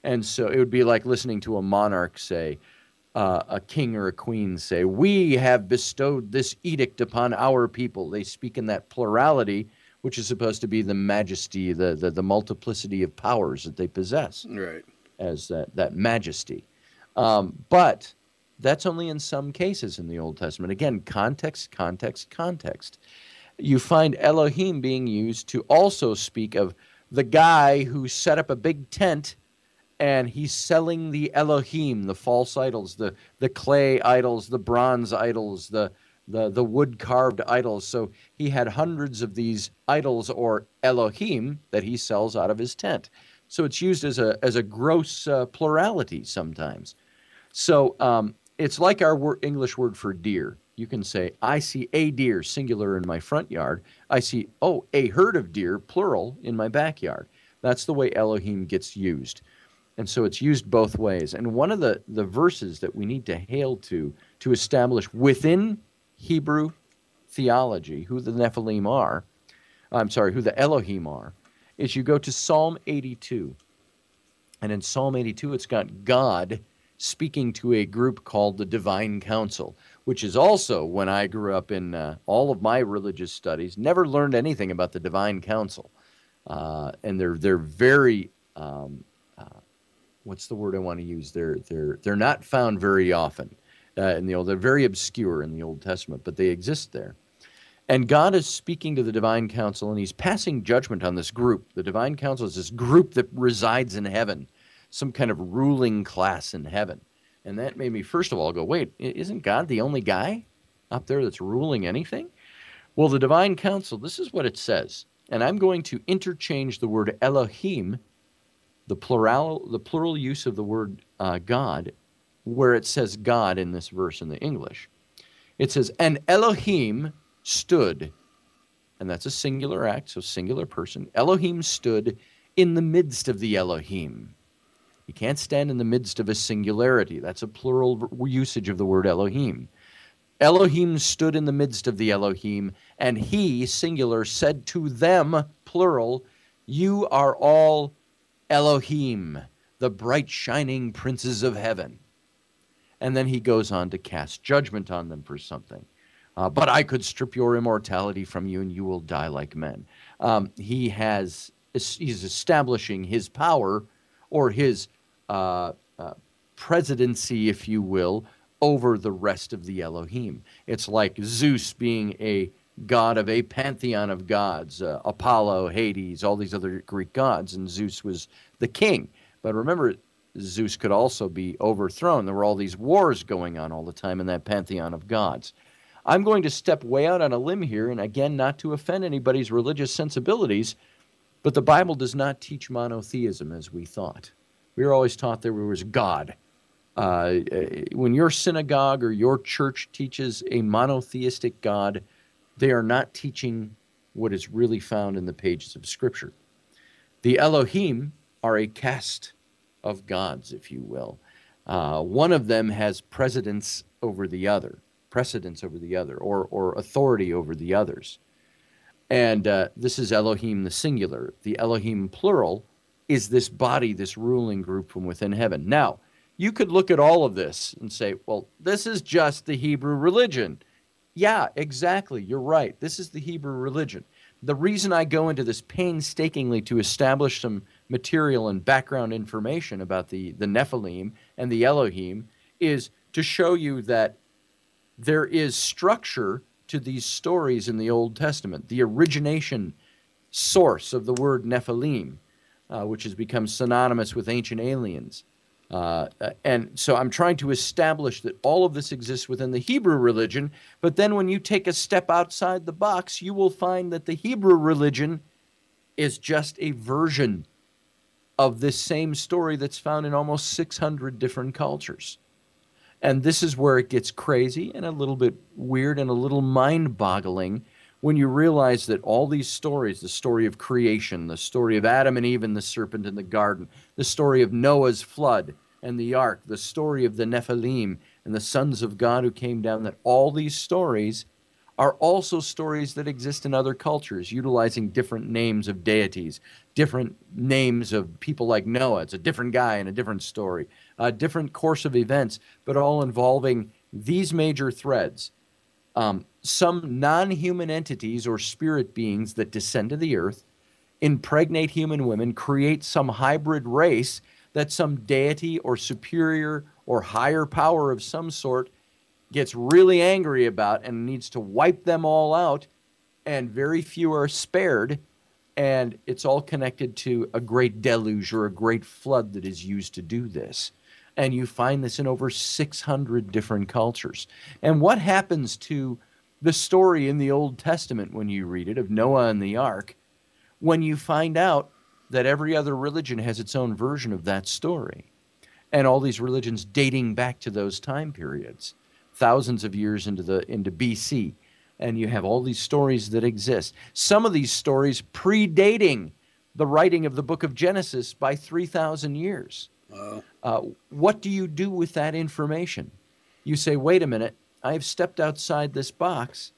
And so it would be like listening to a monarch say, uh, a king or a queen say, We have bestowed this edict upon our people. They speak in that plurality which is supposed to be the majesty, the, the, the multiplicity of powers that they possess. Right. As that, that majesty. Um, but that's only in some cases in the Old Testament. Again, context, context, context. You find Elohim being used to also speak of the guy who set up a big tent and he's selling the Elohim, the false idols, the the clay idols, the bronze idols, the the the wood carved idols. So he had hundreds of these idols or Elohim that he sells out of his tent. So it's used as a as a gross uh, plurality sometimes. So um, it's like our English word for deer. You can say, I see a deer, singular, in my front yard. I see, oh, a herd of deer, plural, in my backyard. That's the way Elohim gets used. And so it's used both ways. And one of the, the verses that we need to hail to to establish within Hebrew theology who the Nephilim are, I'm sorry, who the Elohim are, is you go to Psalm 82. And in Psalm 82, it's got God speaking to a group called the Divine Council, which is also when I grew up in uh, all of my religious studies, never learned anything about the Divine Council. Uh, and they're, they're very um, what's the word I want to use? They're they're they're not found very often uh, in the old. They're very obscure in the Old Testament, but they exist there. And God is speaking to the divine council, and He's passing judgment on this group. The divine council is this group that resides in heaven, some kind of ruling class in heaven. And that made me first of all go, wait, isn't God the only guy up there that's ruling anything? Well, the divine council, this is what it says. And I'm going to interchange the word Elohim the plural the plural use of the word uh, God, where it says God in this verse in the English. It says, "And Elohim stood," and that's a singular act, so singular person. Elohim stood in the midst of the Elohim. You can't stand in the midst of a singularity. That's a plural usage of the word Elohim. Elohim stood in the midst of the Elohim, and he, singular, said to them, plural, You are all Elohim, the bright shining princes of heaven. And then he goes on to cast judgment on them for something. Uh, but I could strip your immortality from you and you will die like men. Um, he has, he's establishing his power or his uh, uh, presidency, if you will, over the rest of the Elohim. It's like Zeus being a god of a pantheon of gods uh, Apollo, Hades, all these other Greek gods, and Zeus was the king. But remember, Zeus could also be overthrown. There were all these wars going on all the time in that pantheon of gods. I'm going to step way out on a limb here, and again, not to offend anybody's religious sensibilities, but the Bible does not teach monotheism as we thought. We were always taught there was God. Uh, when your synagogue or your church teaches a monotheistic God, they are not teaching what is really found in the pages of Scripture. The Elohim are a caste of gods, if you will. Uh, one of them has precedence over the other, precedence over the other, or, or authority over the others. And uh, this is Elohim the singular. The Elohim plural is this body, this ruling group from within heaven. Now, you could look at all of this and say, well, this is just the Hebrew religion. Yeah, exactly. You're right. This is the Hebrew religion. The reason I go into this painstakingly to establish some material and background information about the, the Nephilim and the Elohim is to show you that there is structure to these stories in the Old Testament. The origination source of the word Nephilim, uh, which has become synonymous with ancient aliens, uh, and so I'm trying to establish that all of this exists within the Hebrew religion, but then when you take a step outside the box, you will find that the Hebrew religion is just a version of this same story that's found in almost 600 different cultures. And this is where it gets crazy and a little bit weird and a little mind boggling when you realize that all these stories the story of creation, the story of Adam and Eve and the serpent in the garden, the story of Noah's flood and the ark, the story of the Nephilim and the sons of God who came down, that all these stories are also stories that exist in other cultures, utilizing different names of deities, different names of people like Noah. It's a different guy in a different story, a different course of events, but all involving these major threads. Um, some non human entities or spirit beings that descend to the earth, impregnate human women, create some hybrid race that some deity or superior or higher power of some sort gets really angry about and needs to wipe them all out, and very few are spared. and it's all connected to a great deluge or a great flood that is used to do this. And you find this in over 600 different cultures. And what happens to the story in the Old Testament when you read it of Noah and the ark when you find out that every other religion has its own version of that story? And all these religions dating back to those time periods, thousands of years into the into BC and you have all these stories that exist. Some of these stories predating the writing of the book of Genesis by 3,000 years. Uh, what do you do with that information? You say, wait a minute, I have stepped outside this box.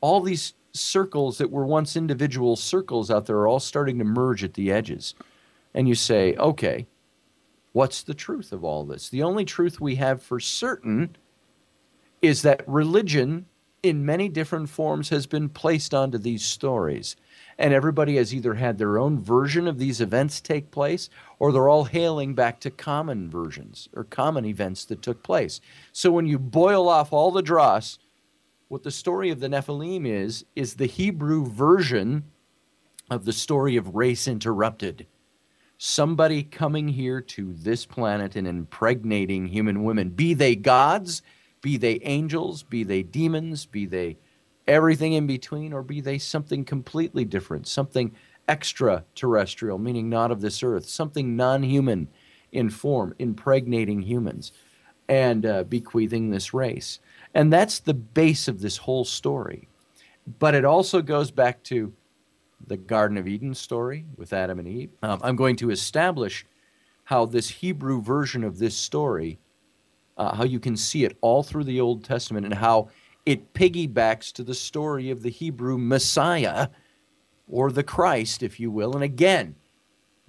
All these circles that were once individual circles out there are all starting to merge at the edges. And you say, okay, what's the truth of all this? The only truth we have for certain is that religion in many different forms has been placed onto these stories. And everybody has either had their own version of these events take place, or they're all hailing back to common versions or common events that took place. So when you boil off all the dross, what the story of the Nephilim is, is the Hebrew version of the story of race interrupted. Somebody coming here to this planet and impregnating human women, be they gods, be they angels, be they demons, be they everything in between, or be they something completely different, something extraterrestrial, meaning not of this earth, something non human in form, impregnating humans and uh, bequeathing this race. And that's the base of this whole story. But it also goes back to the Garden of Eden story with Adam and Eve. Um, I'm going to establish how this Hebrew version of this story uh, how you can see it all through the Old Testament and how it piggybacks to the story of the Hebrew Messiah or the Christ, if you will. And again,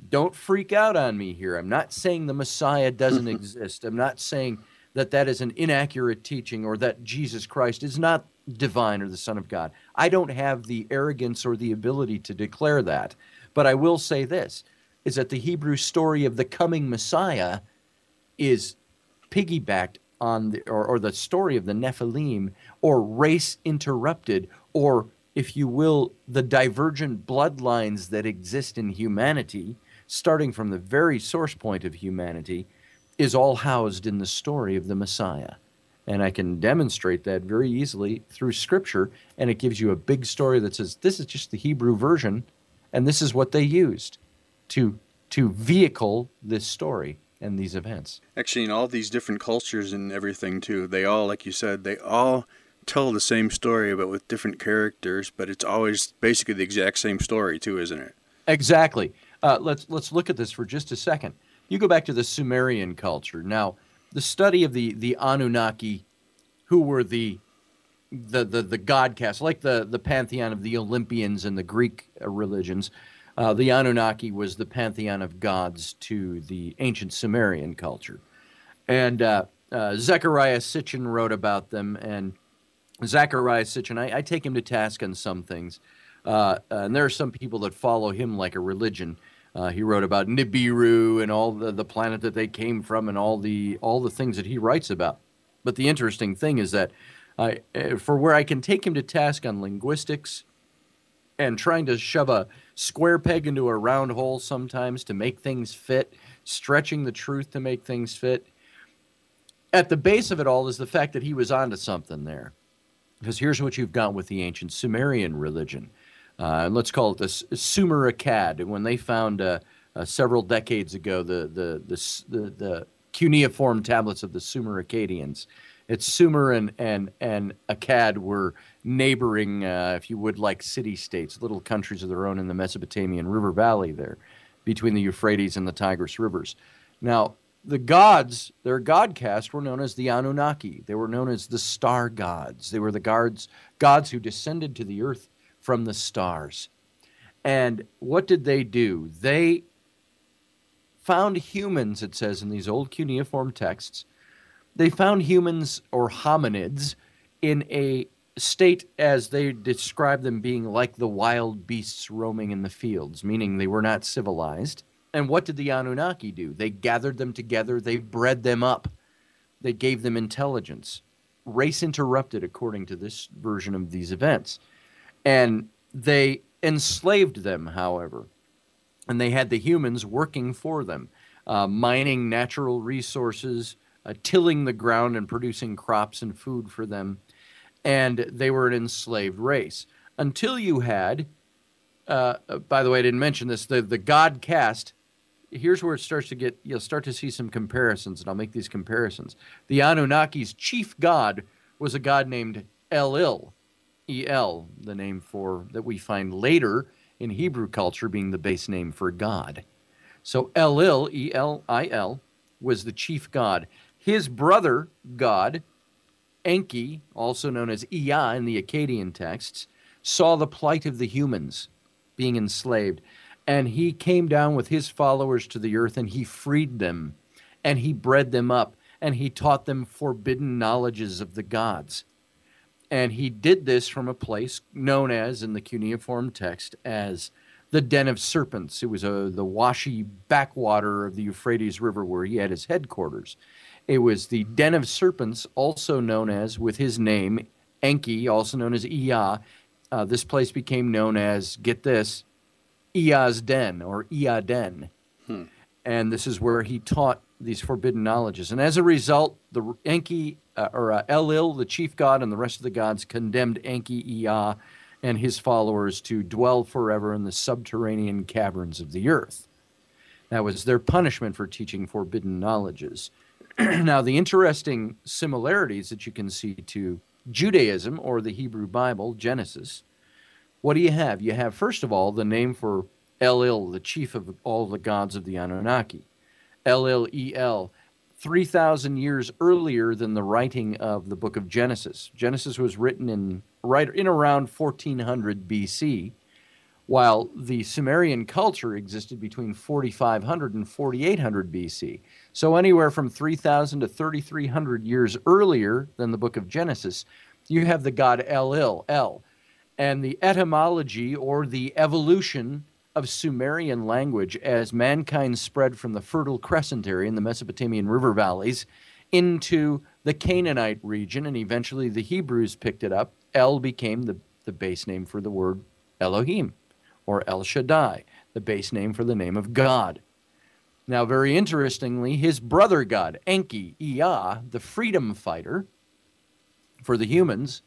don't freak out on me here. I'm not saying the Messiah doesn't exist. I'm not saying that that is an inaccurate teaching or that Jesus Christ is not divine or the Son of God. I don't have the arrogance or the ability to declare that. But I will say this is that the Hebrew story of the coming Messiah is piggybacked on the, or, or the story of the Nephilim or race interrupted or if you will, the divergent bloodlines that exist in humanity, starting from the very source point of humanity, is all housed in the story of the Messiah. And I can demonstrate that very easily through Scripture, and it gives you a big story that says this is just the Hebrew version, and this is what they used to, to vehicle this story and these events. Actually, in all these different cultures and everything too, they all, like you said, they all tell the same story, but with different characters. But it's always basically the exact same story too, isn't it? Exactly. Uh, let's let's look at this for just a second. You go back to the Sumerian culture. Now, the study of the the Anunnaki, who were the the the, the god cast, like the the pantheon of the Olympians and the Greek religions. Uh, the Anunnaki was the pantheon of gods to the ancient Sumerian culture. And uh, uh, Zecharia Sitchin wrote about them. And Zecharia Sitchin, I, I, take him to task on some things. Uh, and there are some people that follow him like a religion. Uh, he wrote about Nibiru and all the, the planet that they came from and all the all the things that he writes about. But the interesting thing is that I, uh, for where I can take him to task on linguistics and trying to shove a square peg into a round hole sometimes to make things fit, stretching the truth to make things fit. At the base of it all is the fact that he was onto something there. Because here's what you've got with the ancient Sumerian religion. Uh, let's call it the Sumer Akkad. When they found uh, uh, several decades ago the, the, the, the, the cuneiform tablets of the Sumer Akkadians, it's Sumer and, and, and Akkad were neighboring, uh, if you would, like city states, little countries of their own in the Mesopotamian River Valley there, between the Euphrates and the Tigris rivers. Now, the gods, their god caste, were known as the Anunnaki. They were known as the star gods. They were the gods, gods who descended to the earth from the stars. And what did they do? They found humans, it says in these old cuneiform texts, they found humans or hominids in a state as they describe them being like the wild beasts roaming in the fields, meaning they were not civilized. And what did the Anunnaki do? They gathered them together, they bred them up, they gave them intelligence. Race interrupted, according to this version of these events. And they enslaved them, however, and they had the humans working for them, uh, mining natural resources, uh, tilling the ground, and producing crops and food for them. And they were an enslaved race until you had. Uh, uh by the way, I didn't mention this. The the god caste here's where it starts to get you'll start to see some comparisons and i'll make these comparisons the anunnaki's chief god was a god named elil el the name for that we find later in hebrew culture being the base name for god so elil e-l-i-l was the chief god his brother god enki also known as ea in the akkadian texts saw the plight of the humans being enslaved and he came down with his followers to the earth and he freed them and he bred them up and he taught them forbidden knowledges of the gods. And he did this from a place known as, in the cuneiform text, as the Den of Serpents. It was a, the washy backwater of the Euphrates River where he had his headquarters. It was the Den of Serpents, also known as, with his name, Enki, also known as Ea. Uh, this place became known as, get this, Ea's Den or Ea Den. Hmm. And this is where he taught these forbidden knowledges. And as a result, the Enki, uh, or uh, Elil, the chief god, and the rest of the gods condemned Enki Ea and his followers to dwell forever in the subterranean caverns of the earth. That was their punishment for teaching forbidden knowledges. now, the interesting similarities that you can see to Judaism or the Hebrew Bible, Genesis, what do you have? You have, first of all, the name for Elil, the chief of all the gods of the Anunnaki. L-L-E-L, 3,000 years earlier than the writing of the book of Genesis. Genesis was written in right in around 1400 BC, while the Sumerian culture existed between 4500 and 4800 BC. So anywhere from 3000 to 3300 years earlier than the book of Genesis, you have the god Elil, El, and the etymology or the evolution of Sumerian language as mankind spread from the Fertile Crescent area in the Mesopotamian river valleys into the Canaanite region, and eventually the Hebrews picked it up. El became the, the base name for the word Elohim, or El Shaddai, the base name for the name of God. Now, very interestingly, his brother god, Enki, Ea, the freedom fighter for the humans,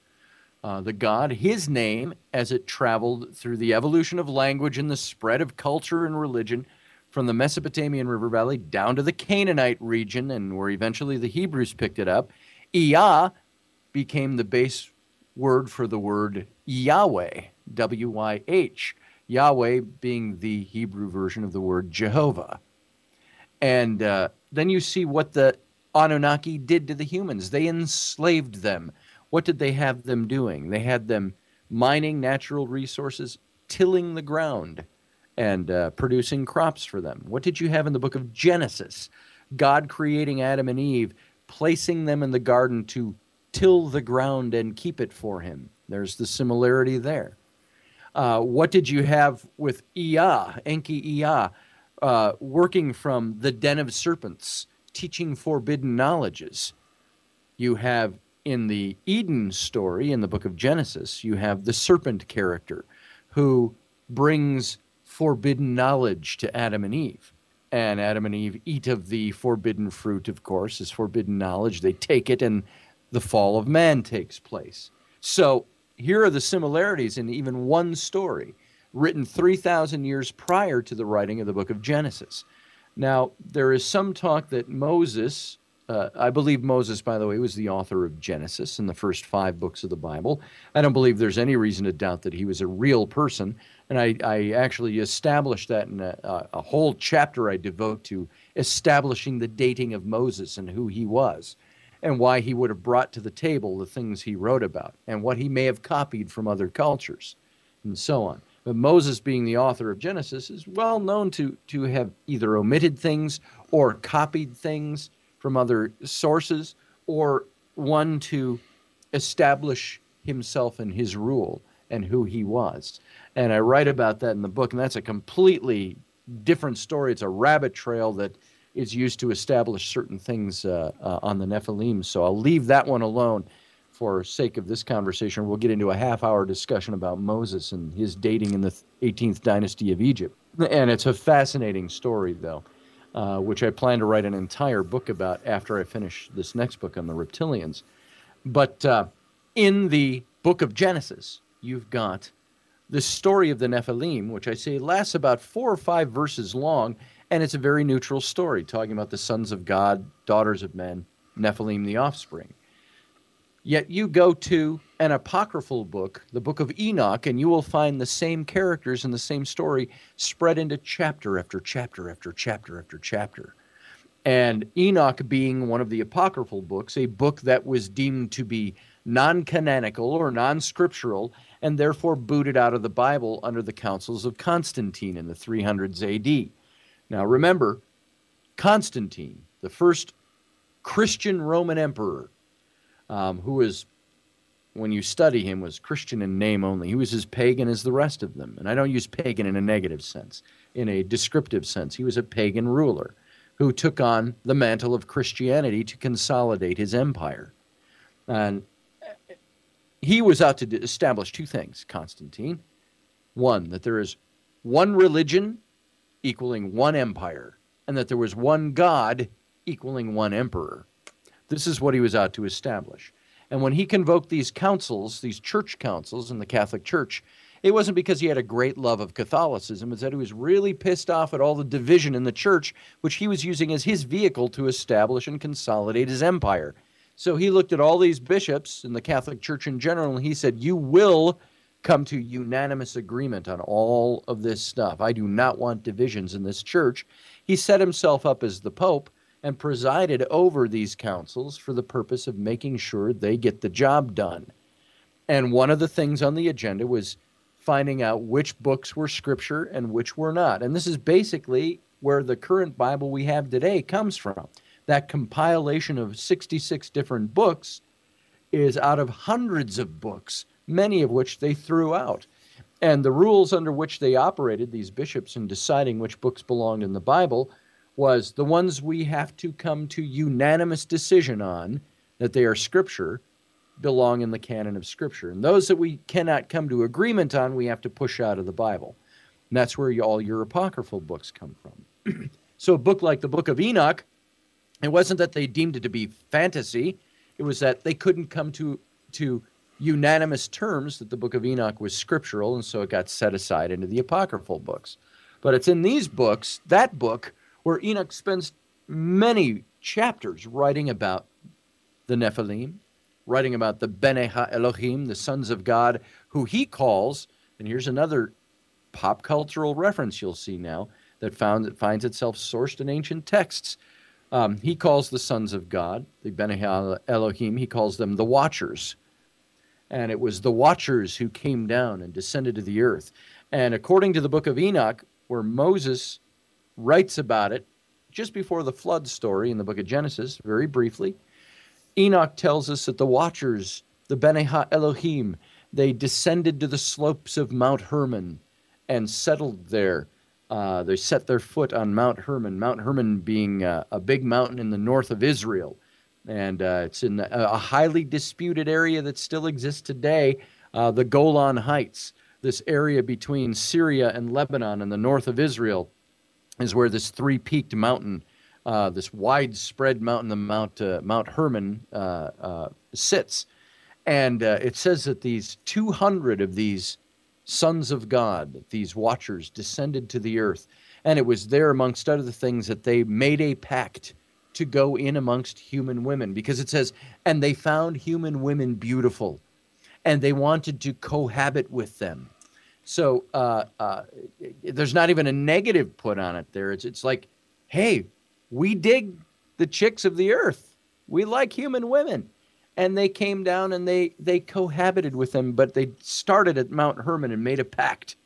uh, the god, his name, as it traveled through the evolution of language and the spread of culture and religion from the Mesopotamian river valley down to the Canaanite region, and where eventually the Hebrews picked it up. Ea became the base word for the word Yahweh, W Y H. Yahweh being the Hebrew version of the word Jehovah. And uh, then you see what the Anunnaki did to the humans. They enslaved them what did they have them doing? They had them mining natural resources, tilling the ground, and uh, producing crops for them. What did you have in the book of Genesis? God creating Adam and Eve, placing them in the garden to till the ground and keep it for him. There's the similarity there. Uh, what did you have with Ea, Enki Ea, uh, working from the den of serpents, teaching forbidden knowledges? You have in the Eden story in the book of Genesis, you have the serpent character who brings forbidden knowledge to Adam and Eve. And Adam and Eve eat of the forbidden fruit, of course, is forbidden knowledge. They take it, and the fall of man takes place. So here are the similarities in even one story written 3,000 years prior to the writing of the book of Genesis. Now, there is some talk that Moses uh, I believe Moses, by the way, was the author of Genesis and the first five books of the Bible. I don't believe there's any reason to doubt that he was a real person. And I, I actually established that in a, a whole chapter I devote to establishing the dating of Moses and who he was and why he would have brought to the table the things he wrote about and what he may have copied from other cultures and so on. But Moses, being the author of Genesis, is well known to, to have either omitted things or copied things from other sources or one to establish himself and his rule and who he was. And I write about that in the book, and that's a completely different story. It's a rabbit trail that is used to establish certain things uh, uh, on the Nephilim. So I'll leave that one alone for sake of this conversation, we'll get into a half hour discussion about Moses and his dating in the 18th dynasty of Egypt. And it's a fascinating story, though, uh, which I plan to write an entire book about after I finish this next book on the reptilians. But uh, in the book of Genesis, you've got the story of the Nephilim, which I say lasts about four or five verses long, and it's a very neutral story, talking about the sons of God, daughters of men, Nephilim, the offspring. Yet you go to an apocryphal book, the book of Enoch, and you will find the same characters and the same story spread into chapter after chapter after chapter after chapter. And Enoch being one of the apocryphal books, a book that was deemed to be non canonical or non scriptural, and therefore booted out of the Bible under the councils of Constantine in the 300s AD. Now remember, Constantine, the first Christian Roman emperor, um, who was, when you study him, was Christian in name only. He was as pagan as the rest of them. And I don't use pagan in a negative sense, in a descriptive sense. He was a pagan ruler who took on the mantle of Christianity to consolidate his empire. And he was out to establish two things, Constantine. One, that there is one religion equaling one empire, and that there was one God equaling one emperor. This is what he was out to establish. And when he convoked these councils, these church councils in the Catholic Church, it wasn't because he had a great love of Catholicism, it's that he was really pissed off at all the division in the church, which he was using as his vehicle to establish and consolidate his empire. So he looked at all these bishops in the Catholic Church in general, and he said, You will come to unanimous agreement on all of this stuff. I do not want divisions in this church. He set himself up as the Pope and presided over these councils for the purpose of making sure they get the job done. And one of the things on the agenda was finding out which books were scripture and which were not. And this is basically where the current Bible we have today comes from. That compilation of 66 different books is out of hundreds of books, many of which they threw out. And the rules under which they operated, these bishops, in deciding which books belonged in the Bible, was the ones we have to come to unanimous decision on that they are scripture belong in the canon of scripture. And those that we cannot come to agreement on, we have to push out of the Bible. And that's where all your apocryphal books come from. so a book like the book of Enoch, it wasn't that they deemed it to be fantasy, it was that they couldn't come to to unanimous terms that the book of Enoch was scriptural, and so it got set aside into the apocryphal books. But it's in these books, that book, where Enoch spends many chapters writing about the Nephilim, writing about the Bene Ha Elohim, the sons of God, who he calls, and here's another pop cultural reference you'll see now that found finds itself sourced in ancient texts. Um, he calls the sons of God, the Bene Ha Elohim, he calls them the Watchers. And it was the Watchers who came down and descended to the earth. And according to the book of Enoch, where Moses writes about it just before the flood story in the book of Genesis, very briefly. Enoch tells us that the watchers, the Bene Ha Elohim, they descended to the slopes of Mount Hermon and settled there. Uh, they set their foot on Mount Hermon, Mount Hermon being uh, a big mountain in the north of Israel. And uh, it's in the, a highly disputed area that still exists today, uh, the Golan Heights, this area between Syria and Lebanon in the north of Israel is where this three peaked mountain, uh, this widespread mountain, the Mount uh, Mount Hermon, uh, uh sits, and uh, it says that these 200 of these sons of God, these watchers, descended to the earth, and it was there, amongst other things, that they made a pact to go in amongst human women, because it says, and they found human women beautiful, and they wanted to cohabit with them so uh, uh, there's not even a negative put on it there. It's, it's like, hey, we dig the chicks of the earth. We like human women. And they came down and they, they cohabited with them, but they started at Mount Hermon and made a pact.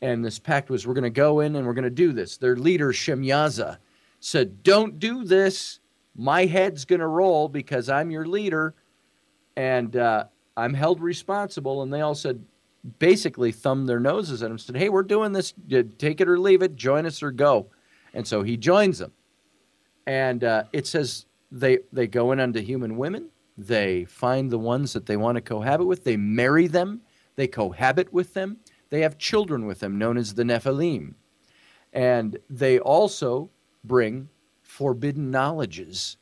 And this pact was we're going to go in and we're going to do this. Their leader, Shemyaza, said, Don't do this. My head's going to roll because I'm your leader and uh, I'm held responsible. And they all said, basically thumbed their noses at him and said, Hey, we're doing this. Take it or leave it. Join us or go. And so he joins them. And uh, it says they, they go in unto human women. They find the ones that they want to cohabit with. They marry them. They cohabit with them. They have children with them, known as the Nephilim. And they also bring forbidden knowledges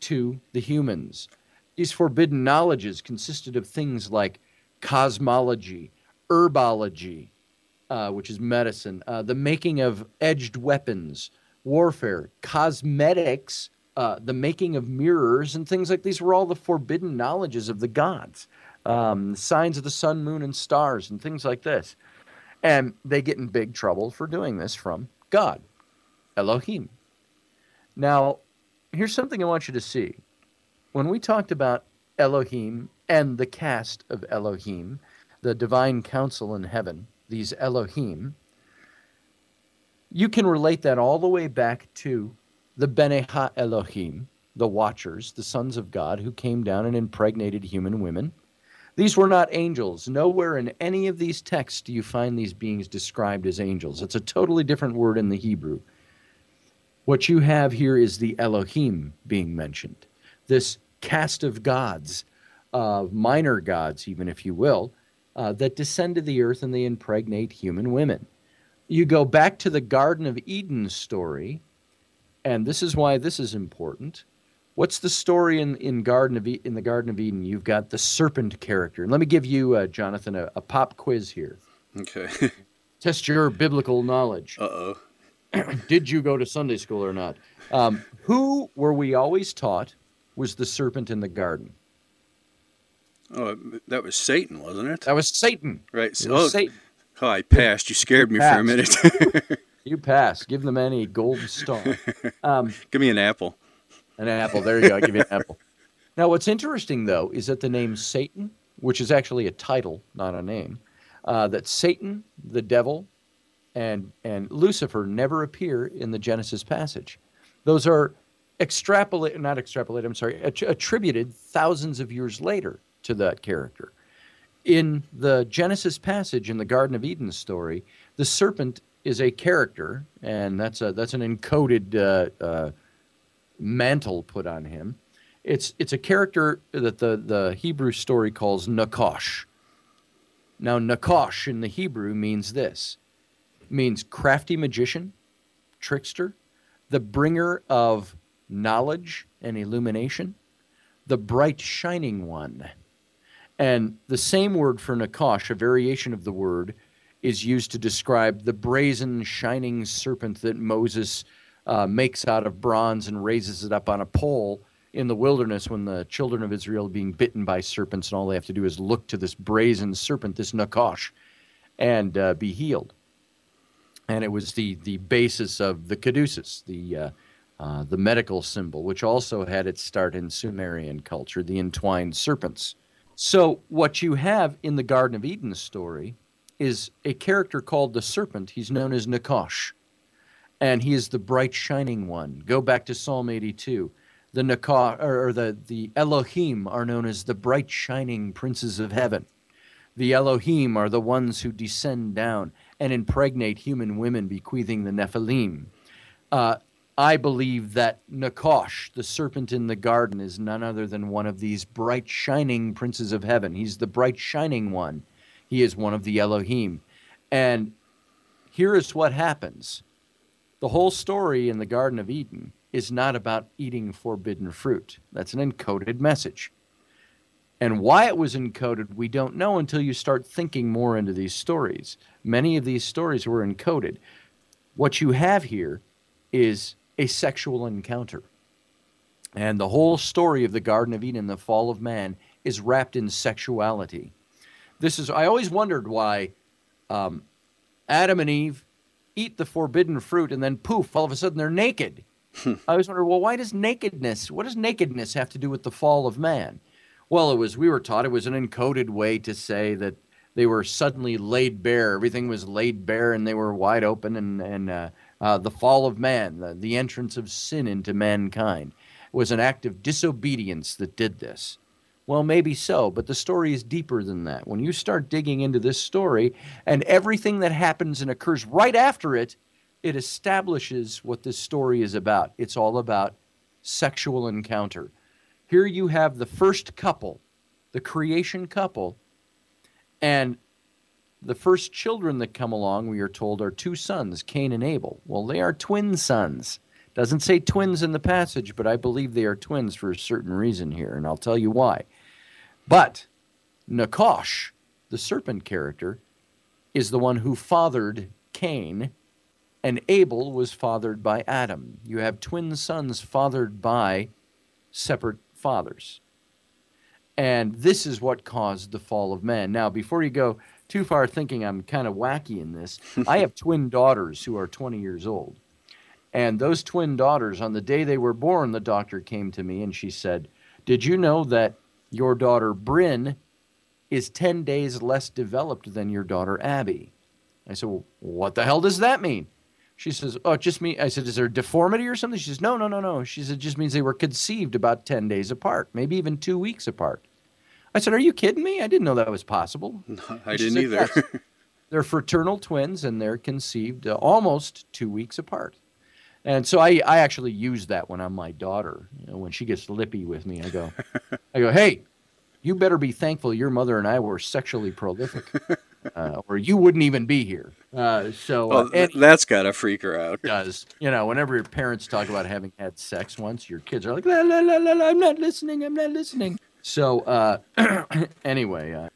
to the humans. These forbidden knowledges consisted of things like cosmology, herbology, uh, which is medicine, uh, the making of edged weapons, warfare, cosmetics, uh, the making of mirrors, and things like these were all the forbidden knowledges of the gods, um, signs of the sun, moon, and stars, and things like this. And they get in big trouble for doing this from God, Elohim. Now, here's something I want you to see. When we talked about Elohim and the cast of Elohim, the divine council in heaven, these Elohim, you can relate that all the way back to the Bene Ha Elohim, the Watchers, the sons of God, who came down and impregnated human women. These were not angels. Nowhere in any of these texts do you find these beings described as angels. It's a totally different word in the Hebrew. What you have here is the Elohim being mentioned, this cast of gods, uh, minor gods, even if you will, uh, that descend to the earth and they impregnate human women. You go back to the Garden of Eden story, and this is why this is important. What's the story in, in Garden of e- in the Garden of Eden? You've got the serpent character. And let me give you, uh, Jonathan, a, a pop quiz here. Okay. Test your biblical knowledge. uh oh. Did you go to Sunday school or not? Um, who were we always taught was the serpent in the garden? Oh, that was Satan, wasn't it? That was Satan. Right. So, oh, Satan. oh, I passed. You scared me for a minute. You pass. Give the man a golden star. Um, Give me an apple. An apple. There you go. I'll give you an apple. Now, what's interesting, though, is that the name Satan, which is actually a title, not a name, uh, that Satan, the devil, and, and Lucifer never appear in the Genesis passage. Those are extrapolate, not extrapolated, I'm sorry, att- attributed thousands of years later to that character. In the Genesis passage in the Garden of Eden story, the serpent is a character, and that's a that's an encoded uh, uh, mantle put on him. It's it's a character that the the Hebrew story calls Nakash. Now Nakash in the Hebrew means this, means crafty magician, trickster, the bringer of knowledge and illumination, the bright shining one. And the same word for Nakash, a variation of the word, is used to describe the brazen, shining serpent that Moses uh, makes out of bronze and raises it up on a pole in the wilderness when the children of Israel are being bitten by serpents, and all they have to do is look to this brazen serpent, this Nakash, and uh, be healed. And it was the, the basis of the caduceus, the, uh, uh, the medical symbol, which also had its start in Sumerian culture, the entwined serpents. So, what you have in the Garden of Eden story is a character called the serpent. He's known as Nakash, and he is the bright shining one. Go back to Psalm 82. The Nakash, or, the, the Elohim are known as the bright shining princes of heaven. The Elohim are the ones who descend down and impregnate human women, bequeathing the Nephilim. Uh, I believe that Nakash, the serpent in the garden, is none other than one of these bright shining princes of heaven. He's the bright shining one. He is one of the Elohim. And here is what happens the whole story in the Garden of Eden is not about eating forbidden fruit. That's an encoded message. And why it was encoded, we don't know until you start thinking more into these stories. Many of these stories were encoded. What you have here is a sexual encounter. And the whole story of the Garden of Eden, the fall of man, is wrapped in sexuality. This is, I always wondered why um, Adam and Eve eat the forbidden fruit and then poof, all of a sudden they're naked. I always wondered, well, why does nakedness, what does nakedness have to do with the fall of man? Well, it was, we were taught it was an encoded way to say that they were suddenly laid bare. Everything was laid bare and they were wide open and, and uh, uh, the fall of man, the, the entrance of sin into mankind, It was an act of disobedience that did this. Well, maybe so, but the story is deeper than that. When you start digging into this story and everything that happens and occurs right after it, it establishes what this story is about. It's all about sexual encounter. Here you have the first couple, the creation couple, and the first children that come along, we are told, are two sons, Cain and Abel. Well, they are twin sons. Doesn't say twins in the passage, but I believe they are twins for a certain reason here, and I'll tell you why. But Nakash, the serpent character, is the one who fathered Cain, and Abel was fathered by Adam. You have twin sons fathered by separate fathers. And this is what caused the fall of man. Now, before you go too far thinking I'm kind of wacky in this, I have twin daughters who are 20 years old. And those twin daughters, on the day they were born, the doctor came to me and she said, Did you know that your daughter Bryn is 10 days less developed than your daughter Abby? I said, Well, what the hell does that mean? She says, Oh, it just me. I said, Is there a deformity or something? She says, No, no, no, no. She said, It just means they were conceived about 10 days apart, maybe even two weeks apart. I said, Are you kidding me? I didn't know that was possible. No, I didn't said, either. Yes. they're fraternal twins and they're conceived uh, almost two weeks apart. And so I, I actually use that when I'm my daughter. You know, when she gets lippy with me, I go, I go, hey, you better be thankful your mother and I were sexually prolific, uh, or you wouldn't even be here. Uh, so well, uh, that's got to freak her out. Does you know? Whenever your parents talk about having had sex once, your kids are like, la la la la, la I'm not listening. I'm not listening. So uh, anyway, uh,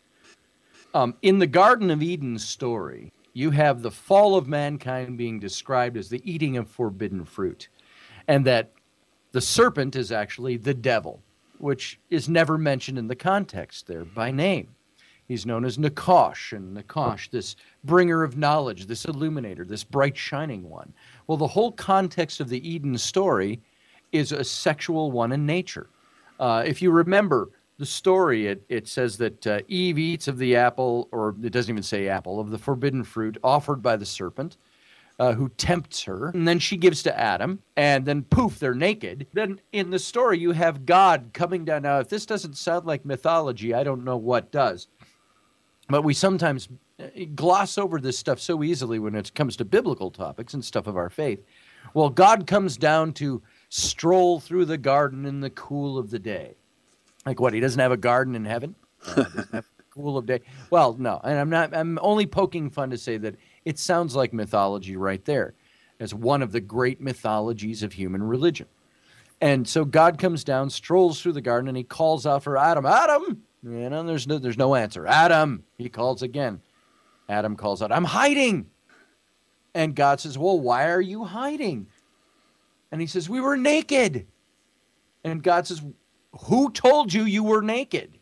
um, in the Garden of Eden story, you have the fall of mankind being described as the eating of forbidden fruit, and that the serpent is actually the devil, which is never mentioned in the context there by name. He's known as Nakash, and Nakash, this bringer of knowledge, this illuminator, this bright shining one. Well, the whole context of the Eden story is a sexual one in nature. Uh, if you remember, the story, it, it says that uh, Eve eats of the apple, or it doesn't even say apple, of the forbidden fruit offered by the serpent, uh, who tempts her. And then she gives to Adam, and then poof, they're naked. Then in the story, you have God coming down. Now, if this doesn't sound like mythology, I don't know what does. But we sometimes uh, gloss over this stuff so easily when it comes to biblical topics and stuff of our faith. Well, God comes down to stroll through the garden in the cool of the day. Like what? He doesn't have a garden in heaven. Uh, cool of day. Well, no, and I'm not. I'm only poking fun to say that it sounds like mythology right there, as one of the great mythologies of human religion. And so God comes down, strolls through the garden, and he calls out for Adam. Adam, you know, there's no, there's no answer. Adam, he calls again. Adam calls out, I'm hiding. And God says, Well, why are you hiding? And he says, We were naked. And God says, who told you you were naked?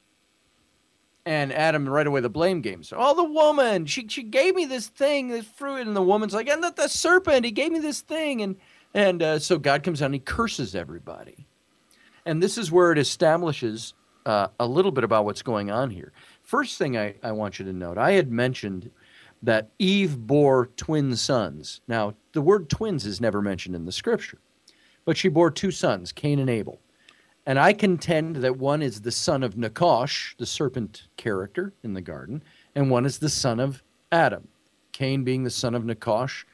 And Adam right away the blame game. So, oh, the woman, she she gave me this thing, this fruit, and the woman's like, and the, the serpent, he gave me this thing, and and uh, so God comes down, and he curses everybody, and this is where it establishes uh, a little bit about what's going on here. First thing I, I want you to note, I had mentioned that Eve bore twin sons. Now, the word twins is never mentioned in the scripture, but she bore two sons, Cain and Abel. And I contend that one is the son of Nakash, the serpent character in the garden, and one is the son of Adam. Cain being the son of Nakash,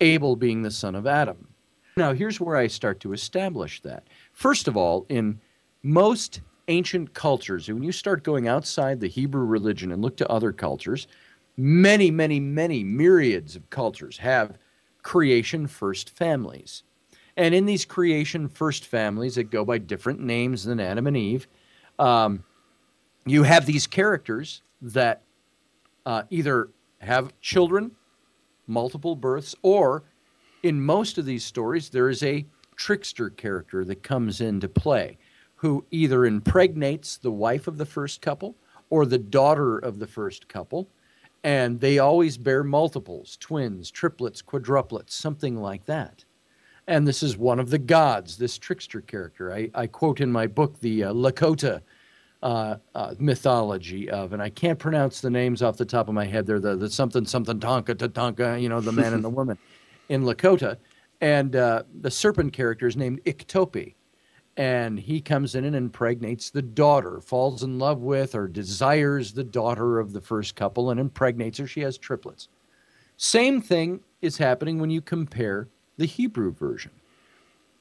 Abel being the son of Adam. Now, here's where I start to establish that. First of all, in most ancient cultures, when you start going outside the Hebrew religion and look to other cultures, many, many, many myriads of cultures have creation first families. And in these creation first families that go by different names than Adam and Eve, um, you have these characters that uh, either have children, multiple births, or in most of these stories, there is a trickster character that comes into play who either impregnates the wife of the first couple or the daughter of the first couple. And they always bear multiples, twins, triplets, quadruplets, something like that and this is one of the gods, this trickster character. I, I quote in my book the uh, Lakota uh, uh, mythology of, and I can't pronounce the names off the top of my head. They're the, the something something Tonka Tatanka, you know, the man and the woman in Lakota, and uh, the serpent character is named Iktomi, and he comes in and impregnates the daughter, falls in love with or desires the daughter of the first couple, and impregnates her. She has triplets. Same thing is happening when you compare the Hebrew version.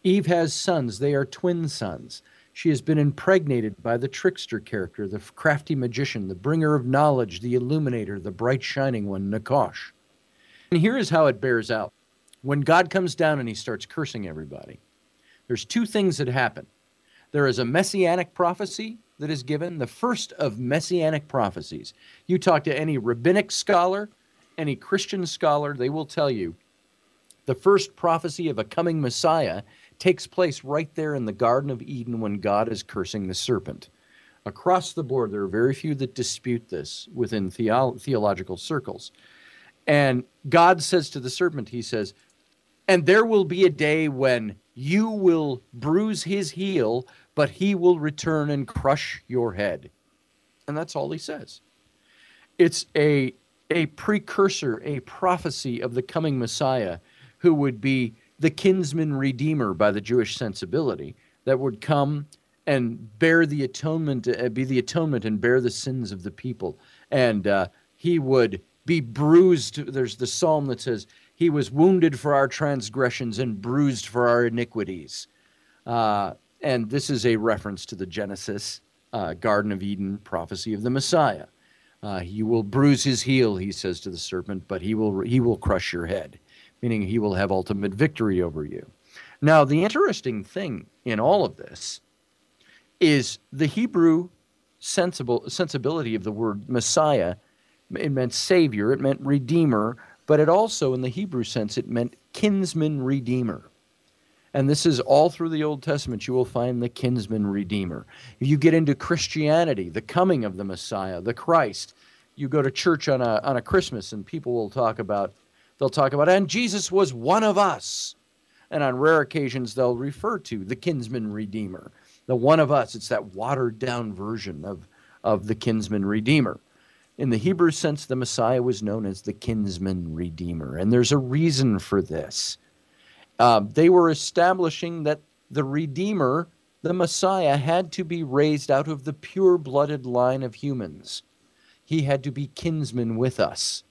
Eve has sons, they are twin sons. She has been impregnated by the trickster character, the crafty magician, the bringer of knowledge, the illuminator, the bright shining one, Nakash. And here is how it bears out. When God comes down and he starts cursing everybody, there's two things that happen. There is a messianic prophecy that is given, the first of messianic prophecies. You talk to any rabbinic scholar, any Christian scholar, they will tell you the first prophecy of a coming Messiah takes place right there in the Garden of Eden when God is cursing the serpent. Across the board, there are very few that dispute this within theo- theological circles. And God says to the serpent, He says, And there will be a day when you will bruise his heel, but he will return and crush your head. And that's all he says. It's a, a precursor, a prophecy of the coming Messiah who would be the kinsman redeemer by the Jewish sensibility that would come and bear the atonement, uh, be the atonement and bear the sins of the people. And uh, he would be bruised. There's the psalm that says, He was wounded for our transgressions and bruised for our iniquities. Uh, and this is a reference to the Genesis uh, Garden of Eden prophecy of the Messiah. Uh, you will bruise his heel, he says to the serpent, but he will, he will crush your head meaning he will have ultimate victory over you. Now, the interesting thing in all of this is the Hebrew sensible sensibility of the word Messiah. It meant savior, it meant redeemer, but it also, in the Hebrew sense, it meant kinsman redeemer. And this is all through the Old Testament. You will find the kinsman redeemer. If you get into Christianity, the coming of the Messiah, the Christ, you go to church on a, on a Christmas and people will talk about they'll talk about, and Jesus was one of us. And on rare occasions, they'll refer to the kinsman redeemer, the one of us. It's that watered down version of, of the kinsman redeemer. In the Hebrew sense, the Messiah was known as the kinsman redeemer. And there's a reason for this. Uh, they were establishing that the redeemer, the Messiah, had to be raised out of the pure blooded line of humans. He had to be kinsman with us.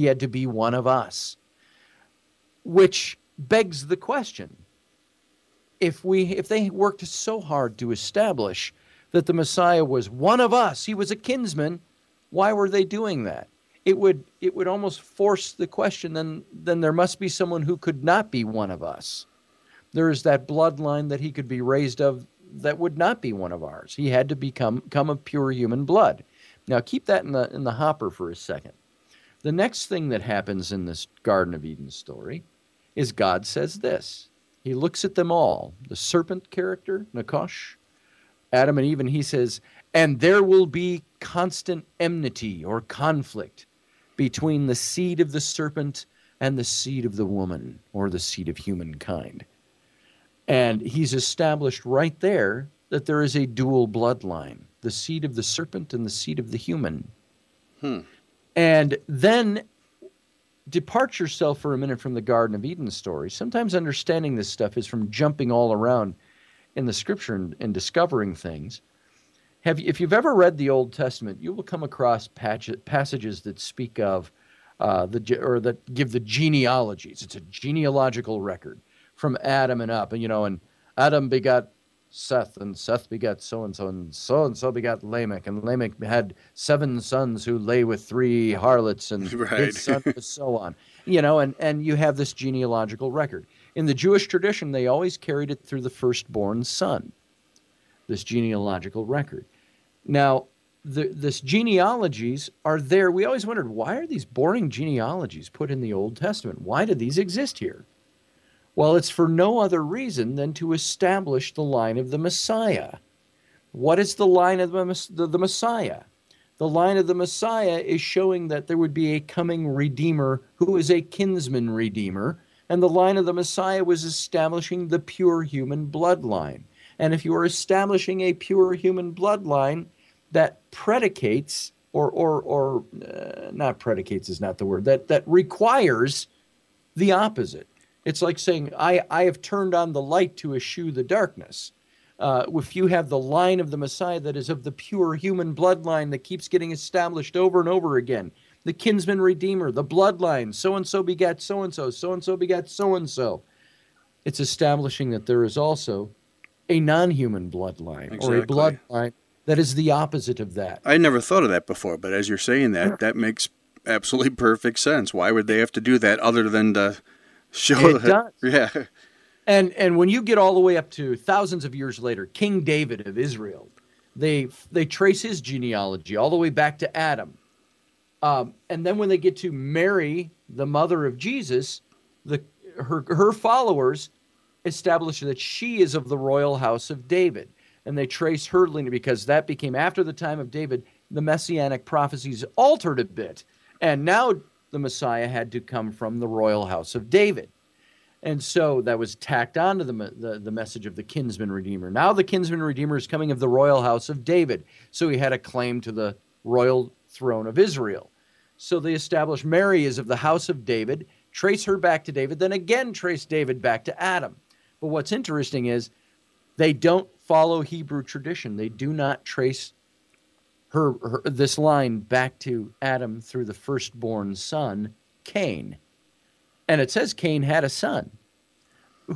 He had to be one of us. Which begs the question if we if they worked so hard to establish that the Messiah was one of us, he was a kinsman, why were they doing that? It would it would almost force the question then then there must be someone who could not be one of us. There is that bloodline that he could be raised of that would not be one of ours. He had to become come of pure human blood. Now keep that in the in the hopper for a second. The next thing that happens in this Garden of Eden story is God says this. He looks at them all the serpent character, Nakash, Adam and Eve, and he says, and there will be constant enmity or conflict between the seed of the serpent and the seed of the woman or the seed of humankind. And he's established right there that there is a dual bloodline the seed of the serpent and the seed of the human. Hmm. And then depart yourself for a minute from the Garden of Eden story. Sometimes understanding this stuff is from jumping all around in the scripture and, and discovering things. Have if you've ever read the Old Testament, you will come across patch, passages that speak of uh, the or that give the genealogies. It's a genealogical record from Adam and up, and you know, and Adam begot Seth, and Seth begat so and so, and so and so begat Lamech, and Lamech had seven sons who lay with three harlots, and right. his son was so on. You know, and, and you have this genealogical record. In the Jewish tradition, they always carried it through the firstborn son, this genealogical record. Now, the, this genealogies are there. We always wondered why are these boring genealogies put in the Old Testament? Why do these exist here? Well, it's for no other reason than to establish the line of the Messiah. What is the line of the, the, Messiah? The line of the Messiah is showing that there would be a coming Redeemer who is a kinsman Redeemer, and the line of the Messiah was establishing the pure human bloodline. And if you are establishing a pure human bloodline that predicates, or, or, or uh, not predicates is not the word, that, that requires the opposite. It's like saying, I, I have turned on the light to eschew the darkness. Uh, if you have the line of the Messiah that is of the pure human bloodline that keeps getting established over and over again, the kinsman redeemer, the bloodline, so and so begat so and so, so and so begat so and so. It's establishing that there is also a non human bloodline or a bloodline that is the opposite of that. I never thought of that before, but as you're saying that, that makes absolutely perfect sense. Why would they have to do that other than to show It does. Yeah. And and when you get all the way up to thousands of years later, King David of Israel, they they trace his genealogy all the way back to Adam. Um, and then when they get to Mary, the mother of Jesus, the her her followers establish that she is of the royal house of David, and they trace her lineage because that became after the time of David. The messianic prophecies altered a bit, and now the Messiah had to come from the royal house of David. And so that was tacked onto the, the, the message of the kinsman redeemer. Now the kinsman redeemer is coming of the royal house of David. So he had a claim to the royal throne of Israel. So they established Mary is of the house of David, trace her back to David, then again trace David back to Adam. But what's interesting is they don't follow Hebrew tradition. They do not trace her, her this line back to Adam through the firstborn son, Cain. And it says Cain had a son.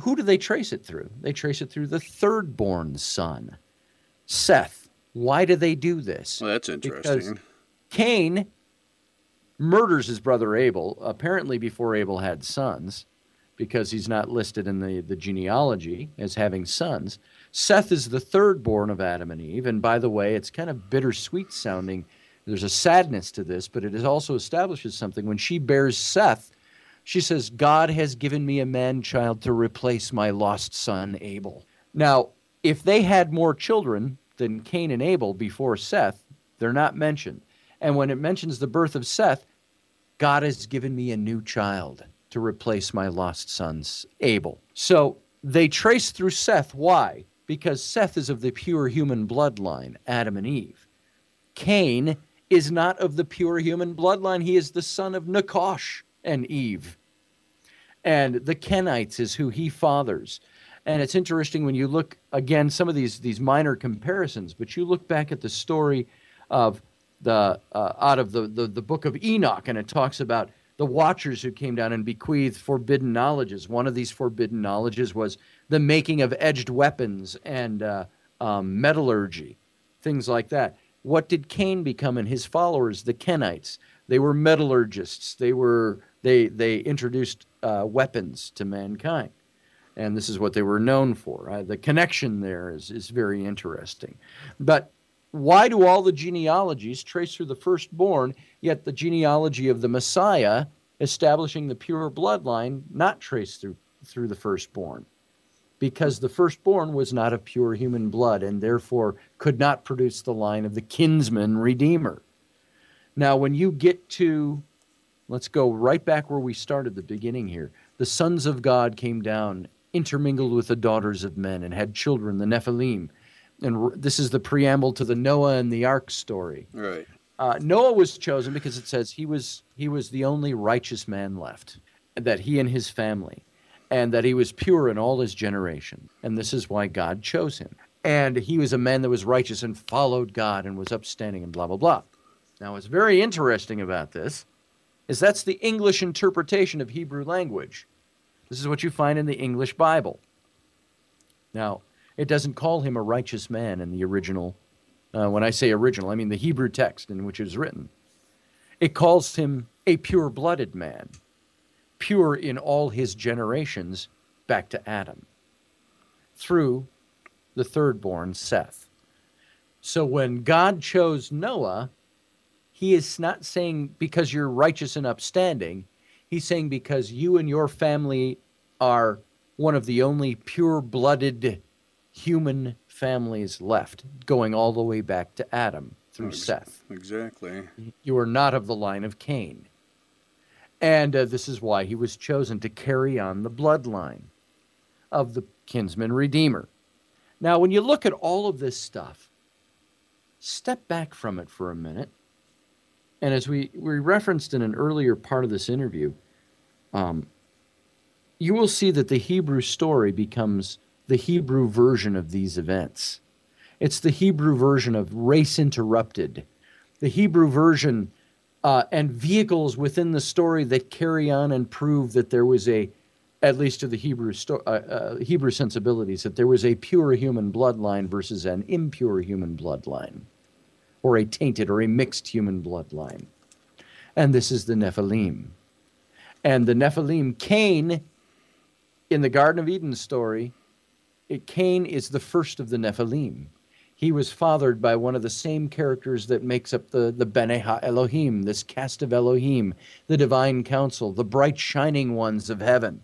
Who do they trace it through? They trace it through the thirdborn son, Seth. Why do they do this? Well, that's Because interesting. Cain murders his brother Abel, apparently before Abel had sons, because he's not listed in the, the genealogy as having sons. Seth is the third born of Adam and Eve. And by the way, it's kind of bittersweet sounding. There's a sadness to this, but it also establishes something. When she bears Seth, she says, God has given me a man child to replace my lost son Abel. Now, if they had more children than Cain and Abel before Seth, they're not mentioned. And when it mentions the birth of Seth, God has given me a new child to replace my lost son's Abel. So they trace through Seth. Why? Because Seth is of the pure human bloodline, Adam and Eve. Cain is not of the pure human bloodline. He is the son of Nakash and Eve. And the Kenites is who he fathers. And it's interesting when you look again some of these these minor comparisons, but you look back at the story of the uh, out of the, the the book of Enoch, and it talks about the watchers who came down and bequeathed forbidden knowledges. One of these forbidden knowledges was the making of edged weapons and uh, um, metallurgy, things like that. What did Cain become and his followers, the Kenites? They were metallurgists. They were they they introduced uh, weapons to mankind, and this is what they were known for. Uh, the connection there is is very interesting, but why do all the genealogies trace through the firstborn, yet the genealogy of the Messiah, establishing the pure bloodline, not traced through through the firstborn? Because the firstborn was not of pure human blood, and therefore could not produce the line of the kinsman redeemer. Now, when you get to, let's go right back where we started the beginning here. The sons of God came down, intermingled with the daughters of men, and had children, the Nephilim. And this is the preamble to the Noah and the Ark story. Right. Uh, Noah was chosen because it says he was he was the only righteous man left, that he and his family, and that he was pure in all his generation, and this is why God chose him. And he was a man that was righteous and followed God and was upstanding and blah blah blah. Now, what's very interesting about this is that's the English interpretation of Hebrew language. This is what you find in the English Bible. Now, it doesn't call him a righteous man in the original uh, when I say original, I mean the Hebrew text in which it is written. It calls him a pure blooded man, pure in all his generations back to Adam, through the third born Seth. So when God chose Noah, he is not saying because you're righteous and upstanding, he's saying because you and your family are one of the only pure blooded human families left, going all the way back to Adam through Ex- Seth. Exactly. You are not of the line of Cain. And uh, this is why he was chosen to carry on the bloodline of the kinsman redeemer. Now, when you look at all of this stuff, step back from it for a minute. And as we, we referenced in an earlier part of this interview, um, you will see that the Hebrew story becomes the Hebrew version of these events. It's the Hebrew version of race interrupted, the Hebrew version uh, and vehicles within the story that carry on and prove that there was a, at least to the Hebrew sto- uh, uh, Hebrew sensibilities, that there was a pure human bloodline versus an impure human bloodline, or a tainted or a mixed human bloodline, and this is the Nephilim, and the Nephilim, Cain, in the Garden of Eden story, Cain is the first of the Nephilim. He was fathered by one of the same characters that makes up the, the Bene Ha Elohim, this cast of Elohim, the divine council, the bright shining ones of heaven.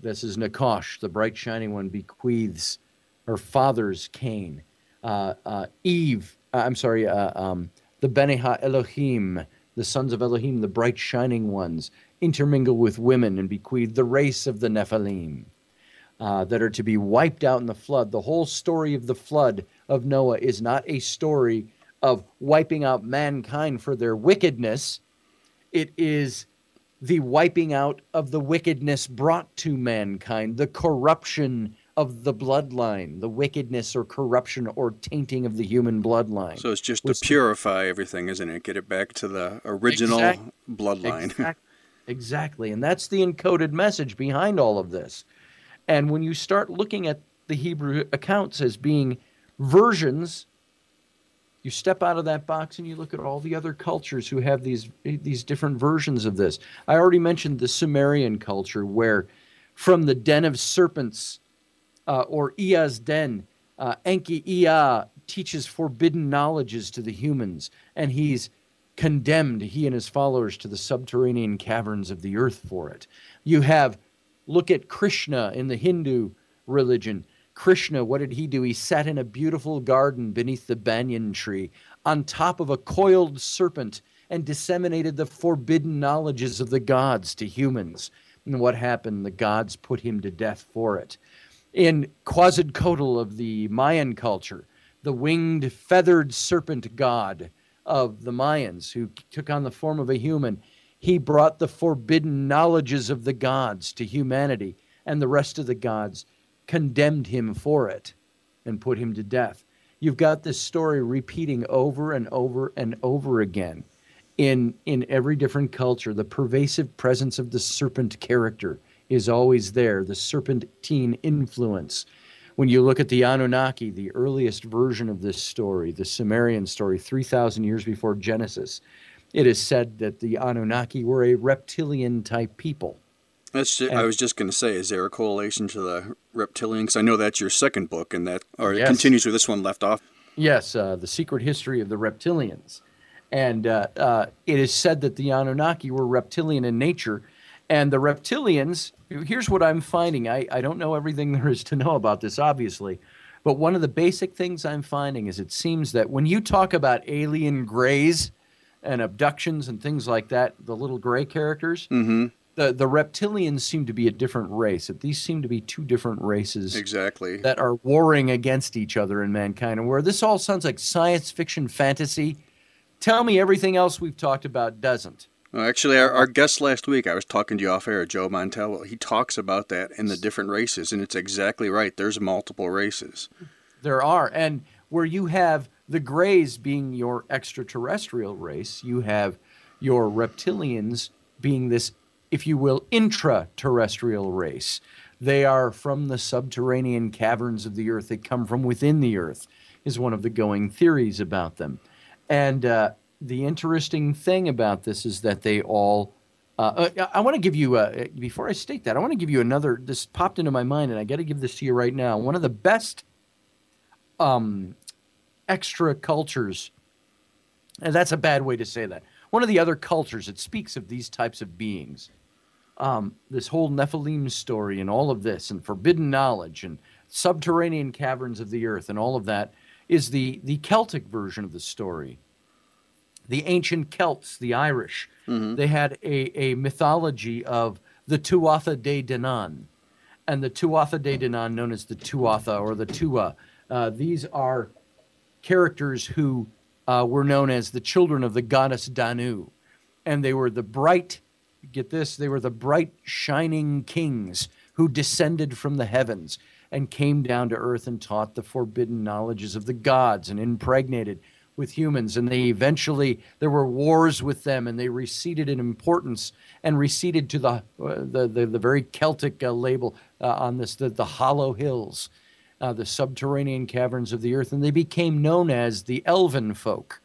This is Nakash, the bright shining one, bequeaths her father's Cain. Uh, uh, Eve, uh, I'm sorry, uh, um, the Bene Ha Elohim, the sons of Elohim, the bright shining ones, intermingle with women and bequeath the race of the Nephilim uh, that are to be wiped out in the flood. The whole story of the flood of Noah is not a story of wiping out mankind for their wickedness, it is the wiping out of the wickedness brought to mankind, the corruption of the bloodline, the wickedness or corruption or tainting of the human bloodline. So it's just to purify everything, isn't it? Get it back to the original exact, bloodline. Exact, exactly. And that's the encoded message behind all of this. And when you start looking at the Hebrew accounts as being versions, you step out of that box and you look at all the other cultures who have these these different versions of this. I already mentioned the Sumerian culture, where from the den of serpents, uh, or Ea's den, uh, Enki Ea teaches forbidden knowledges to the humans, and he's condemned, he and his followers, to the subterranean caverns of the earth for it. You have Look at Krishna in the Hindu religion. Krishna, what did he do? He sat in a beautiful garden beneath the banyan tree on top of a coiled serpent and disseminated the forbidden knowledges of the gods to humans. And what happened? The gods put him to death for it. In Quetzalcoatl of the Mayan culture, the winged, feathered serpent god of the Mayans, who took on the form of a human, he brought the forbidden knowledges of the gods to humanity, and the rest of the gods condemned him for it and put him to death. You've got this story repeating over and over and over again in, in every different culture. The pervasive presence of the serpent character is always there, the serpentine influence. When you look at the Anunnaki, the earliest version of this story, the Sumerian story, 3,000 years before Genesis, it is said that the Anunnaki were a reptilian type people. That's just, I was just going to say, is there a correlation to the reptilian? Because I know that's your second book, and that or yes. it continues where this one left off. Yes, uh, the secret history of the reptilians, and uh, uh, it is said that the Anunnaki were reptilian in nature, and the reptilians. Here's what I'm finding. I, I don't know everything there is to know about this, obviously, but one of the basic things I'm finding is it seems that when you talk about alien grays and abductions and things like that, the little gray characters, mm-hmm. the the reptilians seem to be a different race. That these seem to be two different races exactly that are warring against each other in mankind. And where this all sounds like science fiction fantasy, tell me everything else we've talked about doesn't. Well, actually, our, our guest last week, I was talking to you off air, Joe Montaldo. He talks about that in the different races, and it's exactly right. There's multiple races. There are, and where you have the Greys being your extraterrestrial race, you have your reptilians being this, if you will, intraterrestrial race. They are from the subterranean caverns of the earth. They come from within the earth, is one of the going theories about them. And uh, the interesting thing about this is that they all. Uh, uh I want to give you, uh, before I state that, I want to give you another. This popped into my mind, and I got to give this to you right now. One of the best um, extra cultures. And that's a bad way to say that. One of the other cultures that speaks of these types of beings, um, this whole Nephilim story and all of this, and forbidden knowledge and subterranean caverns of the earth and all of that, is the, the Celtic version of the story. The ancient Celts, the Irish, mm-hmm. they had a, a mythology of the Tuatha De Danann. And the Tuatha De Danann, known as the Tuatha or the Tua, uh, these are characters who uh, were known as the children of the goddess Danu. And they were the bright, get this, they were the bright, shining kings who descended from the heavens and came down to earth and taught the forbidden knowledges of the gods and impregnated with humans, and they eventually there were wars with them, and they receded in importance and receded to the uh, the, the, the very Celtic uh, label uh, on this the, the hollow hills, uh, the subterranean caverns of the earth, and they became known as the Elven folk.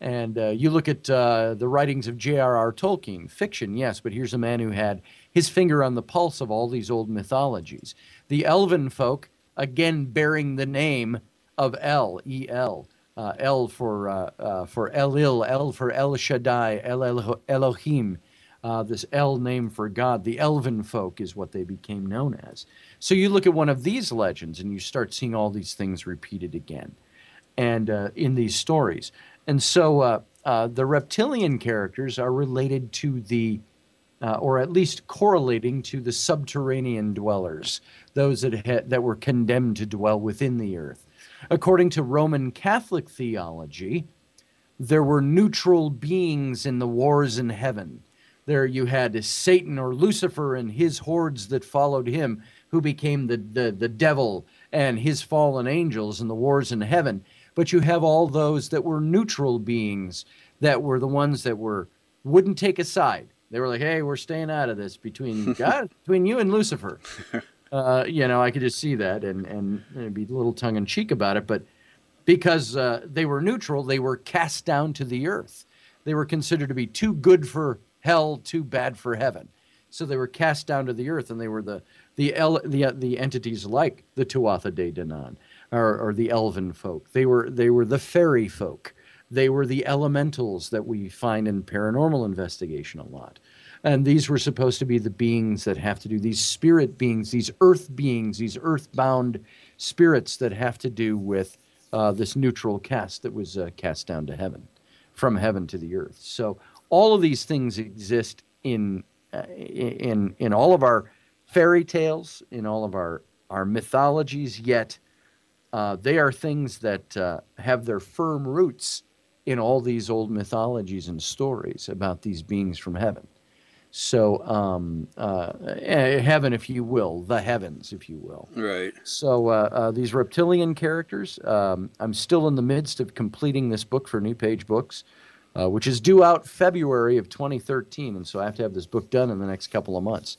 And uh, you look at uh, the writings of J.R.R. Tolkien, fiction, yes, but here's a man who had his finger on the pulse of all these old mythologies. The Elven folk, again bearing the name of El, E L, uh, for uh, uh, for Elil, El for El Shaddai, El Elohim. Uh, this El name for God, the elven folk is what they became known as. So you look at one of these legends and you start seeing all these things repeated again, and uh, in these stories. And so uh, uh, the reptilian characters are related to the, uh, or at least correlating to the subterranean dwellers, those that ha- that were condemned to dwell within the earth. According to Roman Catholic theology, there were neutral beings in the wars in heaven. There you had Satan or Lucifer and his hordes that followed him, who became the, the, the devil and his fallen angels and the wars in heaven. But you have all those that were neutral beings, that were the ones that were wouldn't take a side. They were like, "Hey, we're staying out of this between God, between you and Lucifer." Uh, you know, I could just see that and and, and be a little tongue in cheek about it, but because uh, they were neutral, they were cast down to the earth. They were considered to be too good for hell, too bad for heaven. So they were cast down to the earth, and they were the the el- the, uh, the entities like the Tuatha De Danann or, or the elven folk. They were they were the fairy folk. They were the elementals that we find in paranormal investigation a lot. And these were supposed to be the beings that have to do these spirit beings, these earth beings, these earthbound spirits that have to do with uh, this neutral cast that was uh, cast down to heaven, from heaven to the earth. So all of these things exist in uh, in in all of our fairy tales, in all of our our mythologies. Yet uh, they are things that uh, have their firm roots in all these old mythologies and stories about these beings from heaven. So, um, uh, eh, heaven, if you will, the heavens, if you will. Right. So, uh, uh, these reptilian characters, um, I'm still in the midst of completing this book for New Page Books, uh, which is due out February of 2013. And so I have to have this book done in the next couple of months.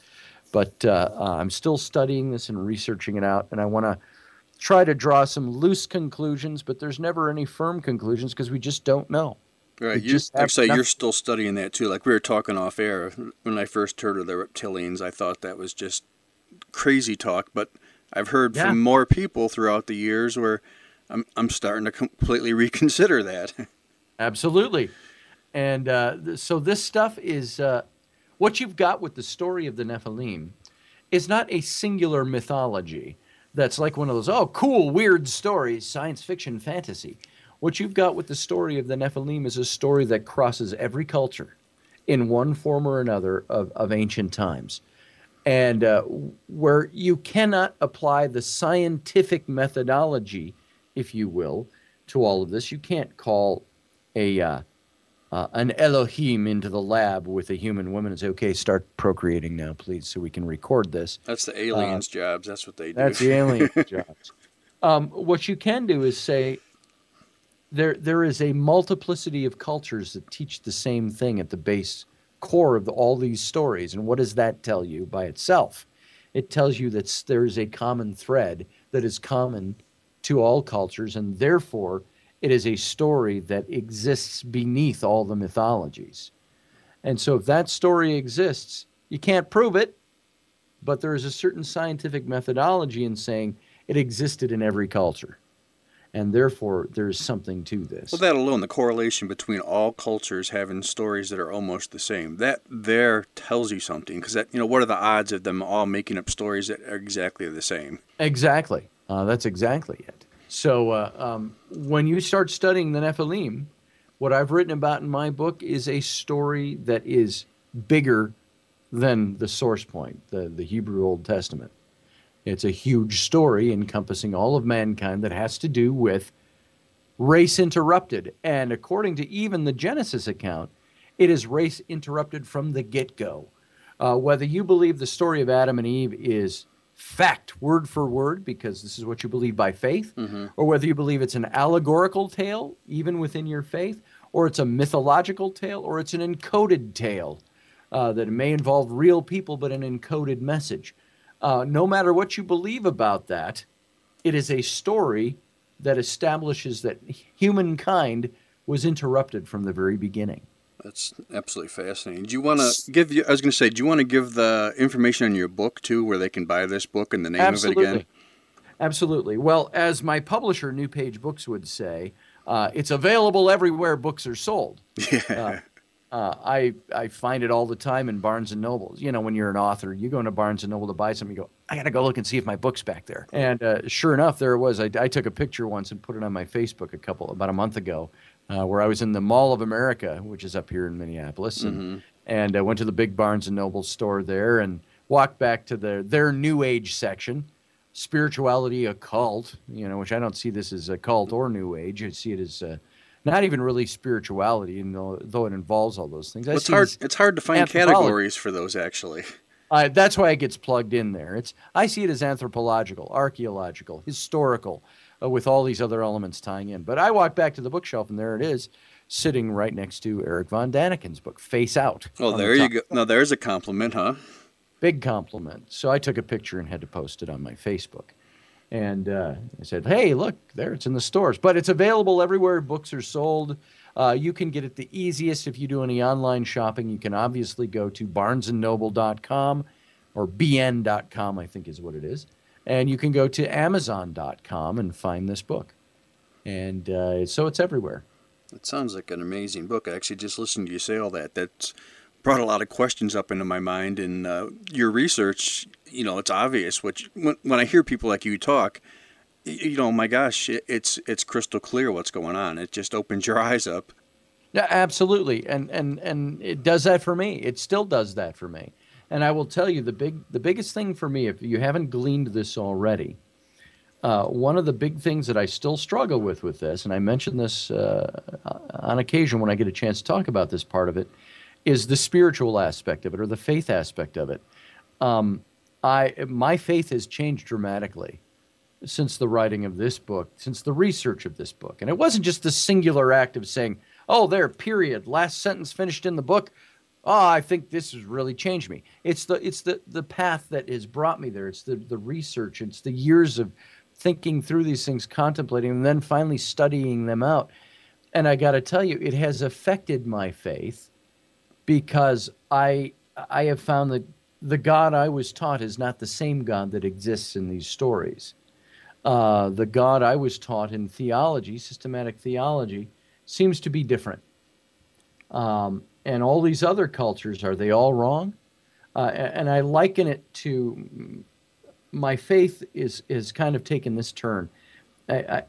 But uh, uh, I'm still studying this and researching it out. And I want to try to draw some loose conclusions, but there's never any firm conclusions because we just don't know. Right. You, like say you're still studying that too. Like we were talking off air when I first heard of the reptilians, I thought that was just crazy talk. But I've heard yeah. from more people throughout the years where I'm I'm starting to completely reconsider that. Absolutely. And uh, so this stuff is uh, what you've got with the story of the Nephilim is not a singular mythology that's like one of those oh cool weird stories, science fiction, fantasy. What you've got with the story of the Nephilim is a story that crosses every culture in one form or another of, of ancient times. And uh, where you cannot apply the scientific methodology, if you will, to all of this. You can't call a uh, uh, an Elohim into the lab with a human woman and say, "Okay, start procreating now, please, so we can record this." That's the aliens' uh, jobs. That's what they do. That's the aliens' jobs. Um, what you can do is say, there there is a multiplicity of cultures that teach the same thing at the base core of the, all these stories. And what does that tell you by itself? It tells you that there is a common thread that is common to all cultures, and therefore it is a story that exists beneath all the mythologies. And so, if that story exists, you can't prove it, but there is a certain scientific methodology in saying it existed in every culture and therefore there's something to this. Well, that alone, the correlation between all cultures having stories that are almost the same, that there tells you something. Because that, you know, what are the odds of them all making up stories that are exactly the same? Exactly. Uh, that's exactly it. So uh, um, when you start studying the Nephilim, what I've written about in my book is a story that is bigger than the source point, the, the Hebrew Old Testament. It's a huge story encompassing all of mankind that has to do with race interrupted. And according to even the Genesis account, it is race interrupted from the get go. Uh, whether you believe the story of Adam and Eve is fact, word for word, because this is what you believe by faith, or whether you believe it's an allegorical tale, even within your faith, or it's a mythological tale, or it's an encoded tale uh, that may involve real people but an encoded message. Uh, no matter what you believe about that, it is a story that establishes that humankind was interrupted from the very beginning. That's absolutely fascinating. Do you want to give you? I was going to say, do you want to give the information on your book too, where they can buy this book and the name Absolutely. of it again? Absolutely. Well, as my publisher, New Page Books, would say, uh, it's available everywhere books are sold. Yeah. Uh, I I find it all the time in Barnes and Nobles. You know, when you're an author, you go into Barnes and Noble to buy something, you go, I got to go look and see if my book's back there. And uh, sure enough, there it was. I, I took a picture once and put it on my Facebook a couple about a month ago, uh, where I was in the Mall of America, which is up here in Minneapolis, and and I went to the big Barnes and Noble store there and walked back to the their New Age section, spirituality occult. You know, which I don't see this as a cult or New Age. I see it as uh, not even really spirituality, you know, though it involves all those things. Well, it's hard. It's hard to find categories for those actually. Uh, that's why it gets plugged in there. It's I see it as anthropological, archaeological, historical, uh, with all these other elements tying in. But I walk back to the bookshelf, and there it is, sitting right next to Erich von Daniken's book, Face Out. Oh, on the there you go. Now there's a compliment, huh? Big compliment. So I took a picture and had to post it on my Facebook. And uh, I said, hey, look, there, it's in the stores. But it's available everywhere books are sold. Uh, you can get it the easiest if you do any online shopping. You can obviously go to barnesandnoble.com or bn.com, I think is what it is. And you can go to amazon.com and find this book. And uh, so it's everywhere. It sounds like an amazing book. I actually just listened to you say all that. That's brought a lot of questions up into my mind. And uh, your research, you know, it's obvious. Which when, when I hear people like you talk, you know, my gosh, it, it's it's crystal clear what's going on. It just opens your eyes up. Yeah, absolutely, and and and it does that for me. It still does that for me. And I will tell you the big the biggest thing for me, if you haven't gleaned this already, uh, one of the big things that I still struggle with with this, and I mention this uh, on occasion when I get a chance to talk about this part of it, is the spiritual aspect of it or the faith aspect of it. Um, I my faith has changed dramatically since the writing of this book, since the research of this book. And it wasn't just the singular act of saying, oh, there, period, last sentence finished in the book. Oh, I think this has really changed me. It's the it's the the path that has brought me there. It's the the research. It's the years of thinking through these things, contemplating, and then finally studying them out. And I got to tell you, it has affected my faith because I I have found that the God I was taught is not the same God that exists in these stories. Uh, the God I was taught in theology, systematic theology, seems to be different. Um, and all these other cultures, are they all wrong? Uh, and I liken it to my faith is is kind of taken this turn. I, I,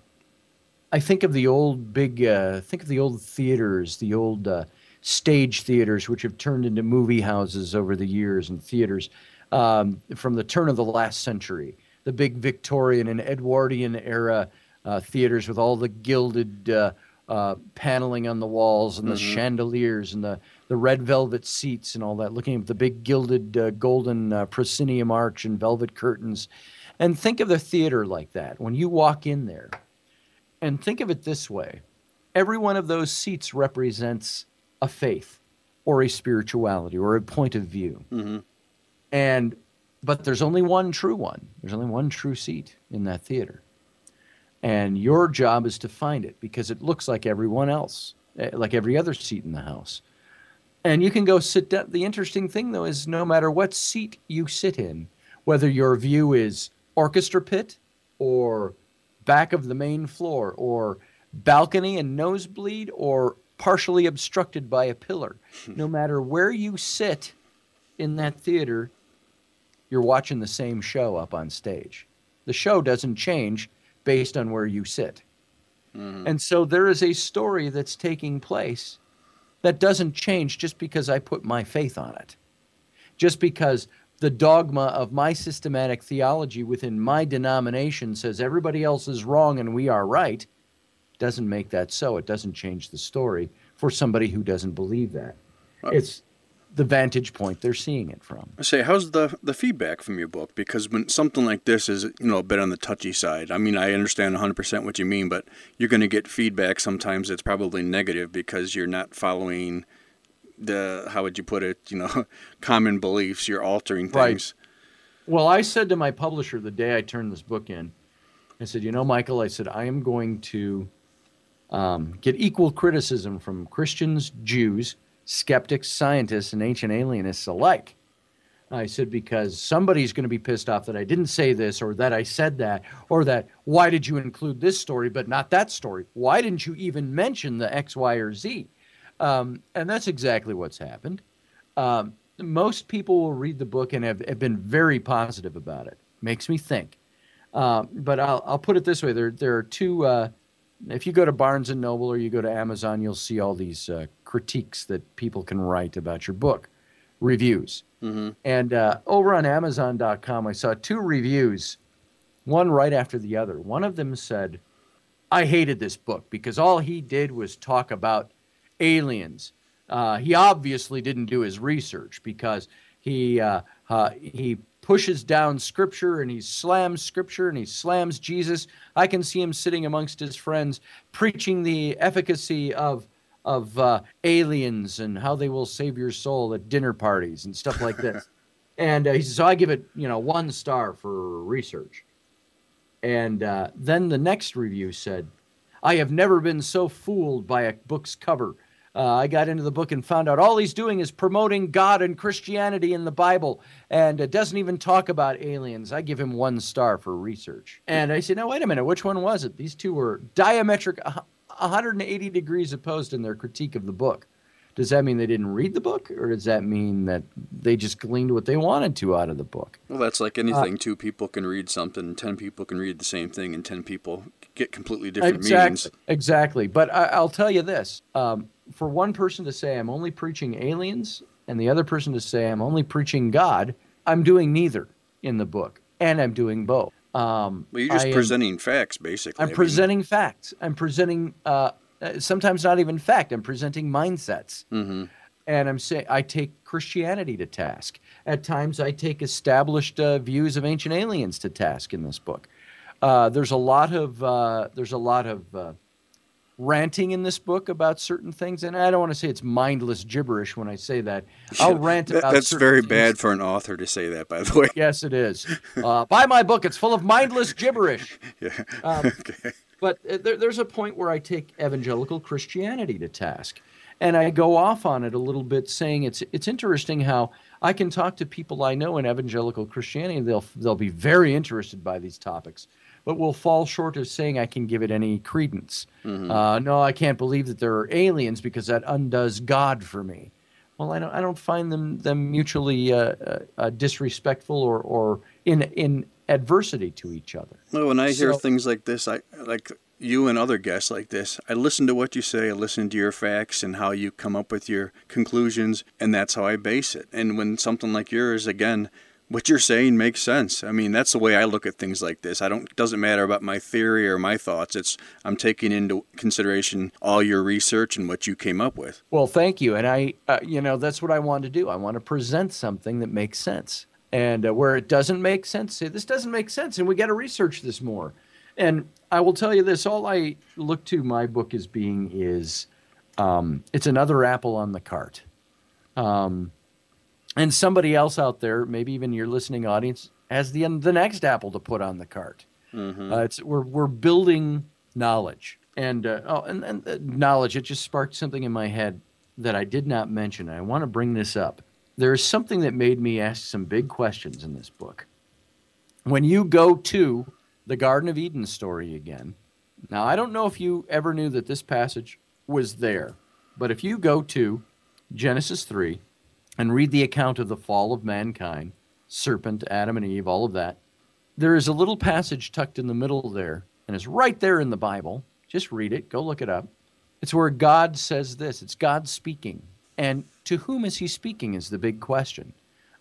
I think of the old big, uh, think of the old theaters, the old uh, stage theaters, which have turned into movie houses over the years and theaters um, from the turn of the last century. The big Victorian and Edwardian era uh, theaters with all the gilded uh, paneling on the walls and the chandeliers and the, the red velvet seats and all that, looking at the big gilded uh, golden uh, proscenium arch and velvet curtains. And think of the theater like that. When you walk in there, and think of it this way every one of those seats represents a faith or a spirituality or a point of view. And but there's only one true one. There's only one true seat in that theater and your job is to find it because it looks like everyone else eh, like every other seat in the house and you can go sit down the interesting thing though is no matter what seat you sit in whether your view is orchestra pit or back of the main floor or balcony and nosebleed or partially obstructed by a pillar. no matter where you sit in that theater, you're watching the same show up on stage. The show doesn't change based on where you sit. Mm-hmm. And so there is a story that's taking place that doesn't change just because I put my faith on it. Just because the dogma of my systematic theology within my denomination says everybody else is wrong and we are right doesn't make that so. It doesn't change the story for somebody who doesn't believe that. It's the vantage point they're seeing it from. I say, how's the the feedback from your book? Because when something like this is, you know, a bit on the touchy side. I mean, I understand 100% what you mean, but you're going to get feedback sometimes that's probably negative because you're not following the how would you put it, you know, common beliefs. You're altering things. Right. Well, I said to my publisher the day I turned this book in, I said, you know, Michael, I said I am going to um, get equal criticism from Christians, Jews, skeptics, scientists, and ancient alienists alike. I said, because somebody's going to be pissed off that I didn't say this or that I said that or that why did you include this story but not that story? Why didn't you even mention the X, Y, or Z? Um, and that's exactly what's happened. Um, most people will read the book and have, have, been very positive about it. Makes me think. Uh, but I'll, I'll put it this way: there there are two. Uh, if you go to Barnes and Noble or you go to Amazon, you'll see all these uh, critiques that people can write about your book, reviews. Mm-hmm. And uh, over on Amazon.com, I saw two reviews, one right after the other. One of them said, "I hated this book because all he did was talk about aliens. Uh, he obviously didn't do his research because he uh, uh, he pushes down scripture and he slams scripture and he slams Jesus. I can see him sitting amongst his friends preaching the efficacy of of uh, aliens and how they will save your soul at dinner parties and stuff like this. and uh, he says, so I give it, you know, one star for research. And uh, then the next review said, I have never been so fooled by a book's cover. Uh, I got into the book and found out all he's doing is promoting God and Christianity in the Bible, and it doesn't even talk about aliens. I give him one star for research. And I said, "No, wait a minute. Which one was it?" These two were diametric, 180 degrees opposed in their critique of the book. Does that mean they didn't read the book, or does that mean that they just gleaned what they wanted to out of the book? Well, that's like anything. Uh, Two people can read something, ten people can read the same thing, and ten people get completely different exactly, meanings. Exactly. But I, will tell you this: um, for one person to say I'm only preaching aliens, and the other person to say I'm only preaching God, I'm doing neither in the book, and I'm doing both. Um, well, you're just I presenting am, facts, basically. I'm I presenting facts. I'm presenting uh, uh, sometimes not even fact. I'm presenting mindsets. Mm-hmm. And I'm saying I take Christianity to task. At times, I take established uh, views of ancient aliens to task in this book. Uh, there's a lot of uh, there's a lot of uh, ranting in this book about certain things, and I don't want to say it's mindless gibberish when I say that. I'll rant about. That's very things. bad for an author to say that, by the way. Yes, it is. Uh, buy my book; it's full of mindless gibberish. yeah. Um, okay. But uh, there, there's a point where I take evangelical Christianity to task, and I go off on it a little bit, saying it's it's interesting how I can talk to people I know in evangelical Christianity. They'll they'll be very interested by these topics, but will fall short of saying I can give it any credence. Mm-hmm. Uh, no, I can't believe that there are aliens because that undoes God for me. Well, I don't I don't find them them mutually uh, uh, uh disrespectful or or in in adversity to each other. Well, when I hear things like this, I like you and other guests like this. I listen to what you say, I listen to your facts and how you come up with your conclusions, and that's how I base it. And when something like yours, again, what you're saying makes sense. I mean, that's the way I look at things like this. I don't. Doesn't matter about my theory or my thoughts. It's I'm taking into consideration all your research and what you came up with. Well, thank you. And I, uh, you know, that's what I want to do. I want to present something that makes sense. And uh, where it doesn't make sense, say this doesn't make sense, and we got to research this more. And I will tell you this: all I look to my book as being is um, it's another apple on the cart. Um, and somebody else out there, maybe even your listening audience, has the the next apple to put on the cart. Mm-hmm. Uh, it's we're we're building knowledge, and uh, oh, and, and uh, knowledge. It just sparked something in my head that I did not mention. I want to bring this up there is something that made me ask some big questions in this book. When you go to the Garden of Eden story again, now I don't know if you ever knew that this passage was there, but if you go to Genesis 3 and read the account of the fall of mankind, serpent, Adam and Eve, all of that, there is a little passage tucked in the middle there, and it's right there in the Bible. Just read it, go look it up. It's where God says this it's God speaking. And to whom is he speaking is the big question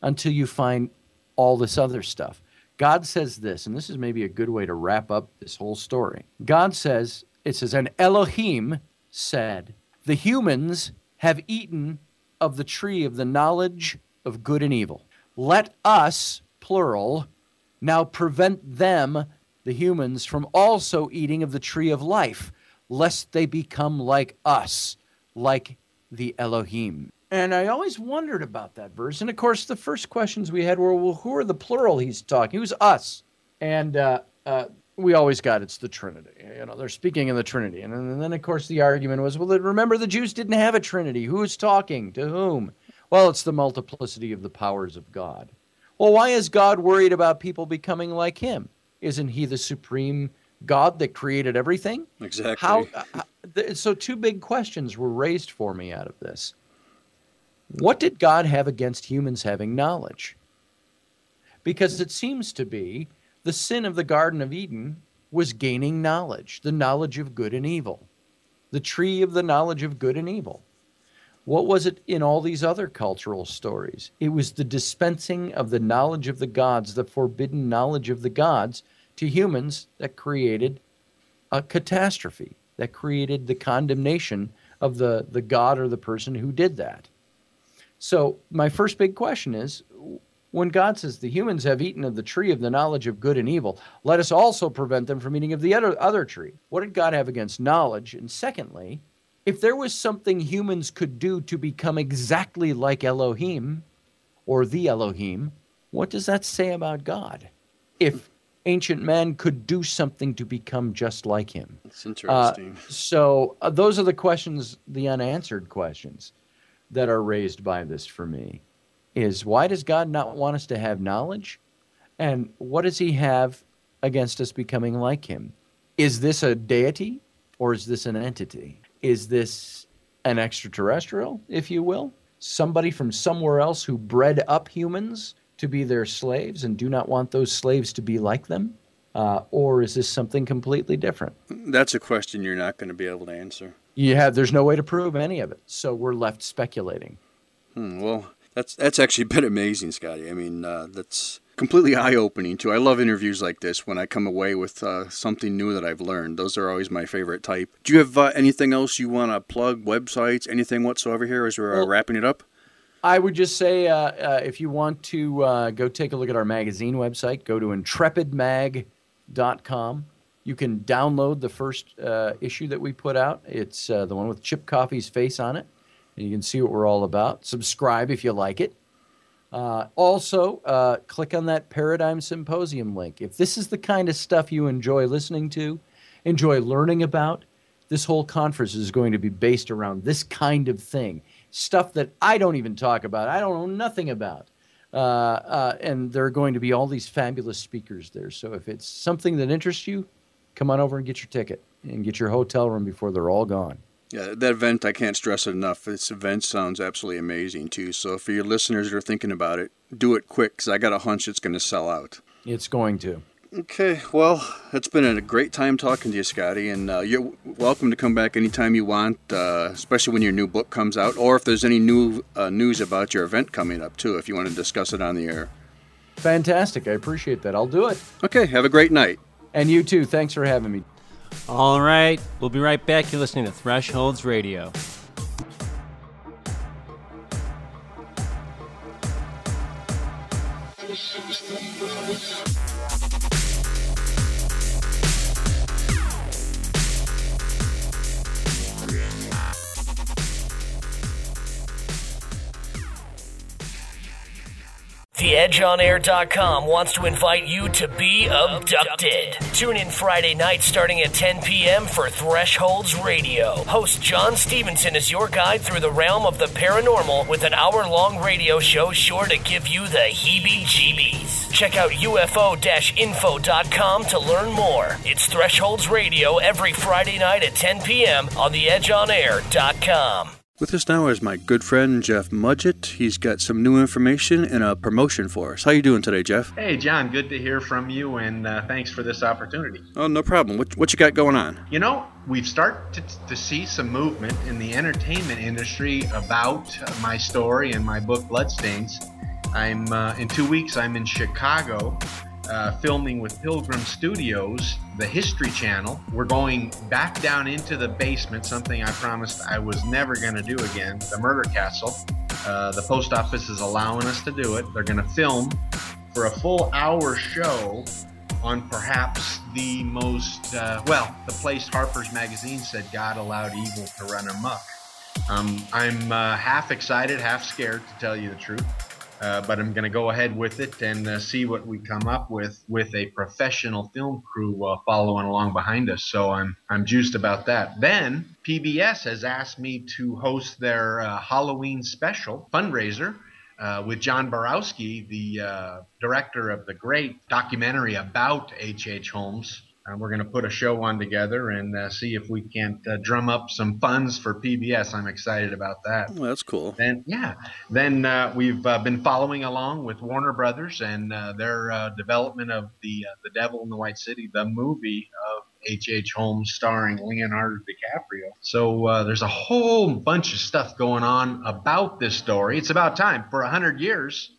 until you find all this other stuff. God says this, and this is maybe a good way to wrap up this whole story. God says, it says, and Elohim said, the humans have eaten of the tree of the knowledge of good and evil. Let us, plural, now prevent them, the humans, from also eating of the tree of life, lest they become like us, like the Elohim. And I always wondered about that verse. And of course, the first questions we had were, well, who are the plural he's talking? Who's us? And uh, uh, we always got it's the Trinity. You know, they're speaking in the Trinity. And, and then, of course, the argument was, well, remember the Jews didn't have a Trinity. Who's talking to whom? Well, it's the multiplicity of the powers of God. Well, why is God worried about people becoming like him? Isn't he the supreme God that created everything? Exactly. How, uh, so, two big questions were raised for me out of this. What did God have against humans having knowledge? Because it seems to be the sin of the Garden of Eden was gaining knowledge, the knowledge of good and evil, the tree of the knowledge of good and evil. What was it in all these other cultural stories? It was the dispensing of the knowledge of the gods, the forbidden knowledge of the gods to humans that created a catastrophe, that created the condemnation of the, the God or the person who did that. So, my first big question is when God says the humans have eaten of the tree of the knowledge of good and evil, let us also prevent them from eating of the other, other tree. What did God have against knowledge? And secondly, if there was something humans could do to become exactly like Elohim or the Elohim, what does that say about God? If ancient man could do something to become just like him. It's interesting. Uh, so, uh, those are the questions, the unanswered questions that are raised by this for me is why does God not want us to have knowledge? And what does he have against us becoming like him? Is this a deity or is this an entity? Is this an extraterrestrial, if you will? Somebody from somewhere else who bred up humans to be their slaves and do not want those slaves to be like them? Uh, or is this something completely different? That's a question you're not going to be able to answer. You have, there's no way to prove any of it, so we're left speculating. Hmm, well, that's that's actually been amazing, Scotty. I mean, uh, that's completely eye-opening too. I love interviews like this when I come away with uh, something new that I've learned. Those are always my favorite type. Do you have uh, anything else you want to plug? Websites, anything whatsoever here as we're uh, well, wrapping it up? I would just say uh, uh, if you want to go take a look at our magazine website, go to intrepidmag.com. You can download the first uh, issue that we put out. It's uh, the one with Chip Coffey's face on it. And you can see what we're all about. Subscribe if you like it. Uh, also, uh, click on that Paradigm Symposium link. If this is the kind of stuff you enjoy listening to, enjoy learning about, this whole conference is going to be based around this kind of thing. Stuff that I don't even talk about, I don't know nothing about. Uh, uh, and there are going to be all these fabulous speakers there. So if it's something that interests you, come on over and get your ticket and get your hotel room before they're all gone. Yeah, that event, I can't stress it enough. This event sounds absolutely amazing, too. So for your listeners that are thinking about it, do it quick because I got a hunch it's going to sell out. It's going to. Okay, well, it's been a great time talking to you, Scotty, and uh, you're welcome to come back anytime you want, uh, especially when your new book comes out, or if there's any new uh, news about your event coming up, too, if you want to discuss it on the air. Fantastic. I appreciate that. I'll do it. Okay, have a great night. And you too. Thanks for having me. All right. We'll be right back. You're listening to Thresholds Radio. TheEdgeOnAir.com wants to invite you to be abducted. Tune in Friday night starting at 10 p.m. for Thresholds Radio. Host John Stevenson is your guide through the realm of the paranormal with an hour long radio show sure to give you the heebie jeebies. Check out UFO info.com to learn more. It's Thresholds Radio every Friday night at 10 p.m. on TheEdgeOnAir.com. With us now is my good friend Jeff Mudgett. He's got some new information and a promotion for us. How you doing today, Jeff? Hey, John. Good to hear from you, and uh, thanks for this opportunity. Oh, no problem. What, what you got going on? You know, we've started to, to see some movement in the entertainment industry about my story and my book Bloodstains. I'm uh, in two weeks. I'm in Chicago uh, filming with Pilgrim Studios, the History Channel. We're going back down into the basement, something I promised I was never going to do again, the Murder Castle. Uh, the post office is allowing us to do it. They're going to film for a full hour show on perhaps the most, uh, well, the place Harper's Magazine said God allowed evil to run amok. Um, I'm uh, half excited, half scared, to tell you the truth. Uh, but I'm going to go ahead with it and uh, see what we come up with with a professional film crew uh, following along behind us. So I'm I'm juiced about that. Then PBS has asked me to host their uh, Halloween special fundraiser. Uh, with John Borowski, the director of the great documentary about H.H. H. Holmes, uh, we're going to put a show on together and uh, see if we can't uh, drum up some funds for PBS. I'm excited about that. Oh, that's cool. And yeah, then uh, we've uh, been following along with Warner Brothers and uh, their development of the the Devil in the White City, the movie of H.H. H. Holmes starring Leonardo DiCaprio. So there's a whole bunch of stuff going on about this story. It's about time. For a hundred years,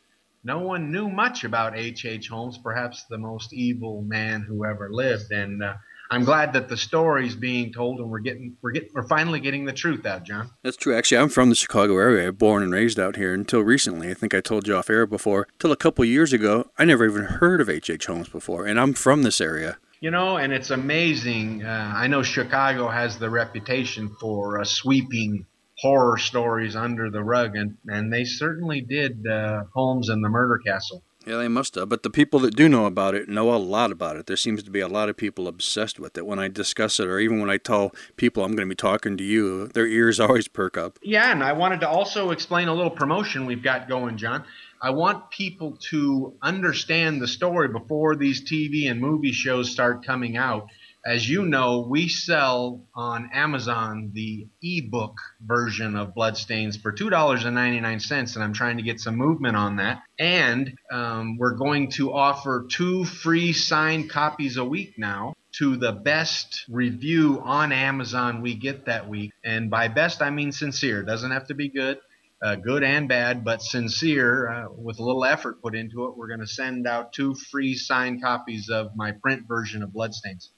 no one knew much about H.H. H. Holmes, perhaps the most evil man who ever lived. And uh, I'm glad that the story's being told, and we're getting we're getting we're finally getting the truth out, John. That's true. Actually, I'm from the Chicago area. Born and raised out here until recently. I think I told you off air before. Till a couple years ago, I never even heard of H.H. H. Holmes before, and I'm from this area. You know, and it's amazing. Uh, I know Chicago has the reputation for uh, sweeping horror stories under the rug, and, and they certainly did uh, Holmes and the Murder Castle. Yeah, they must have. But the people that do know about it know a lot about it. There seems to be a lot of people obsessed with it. When I discuss it, or even when I tell people I'm going to be talking to you, their ears always perk up. Yeah, and I wanted to also explain a little promotion we've got going, John. I want people to understand the story before these TV and movie shows start coming out as you know, we sell on Amazon the ebook version of Bloodstains for $2.99, and I'm trying to get some movement on that. And um, we're going to offer two free signed copies a week now to the best review on Amazon we get that week. And by best, I mean sincere. It doesn't have to be good. Uh, good and bad, but sincere, uh, with a little effort put into it, we're going to send out two free signed copies of my print version of Bloodstains.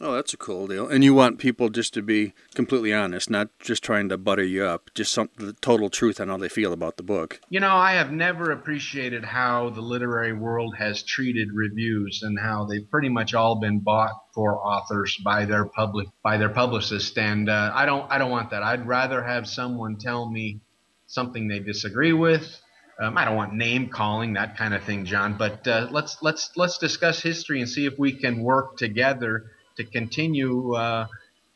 Oh, that's a cool deal. And you want people just to be completely honest, not just trying to butter you up, just some the total truth on how they feel about the book. You know, I have never appreciated how the literary world has treated reviews and how they've pretty much all been bought for authors by their public by their publicist and uh, I don't I don't want that. I'd rather have someone tell me something they disagree with. Um, I don't want name calling that kind of thing, John. But uh, let's let's let's discuss history and see if we can work together to continue uh,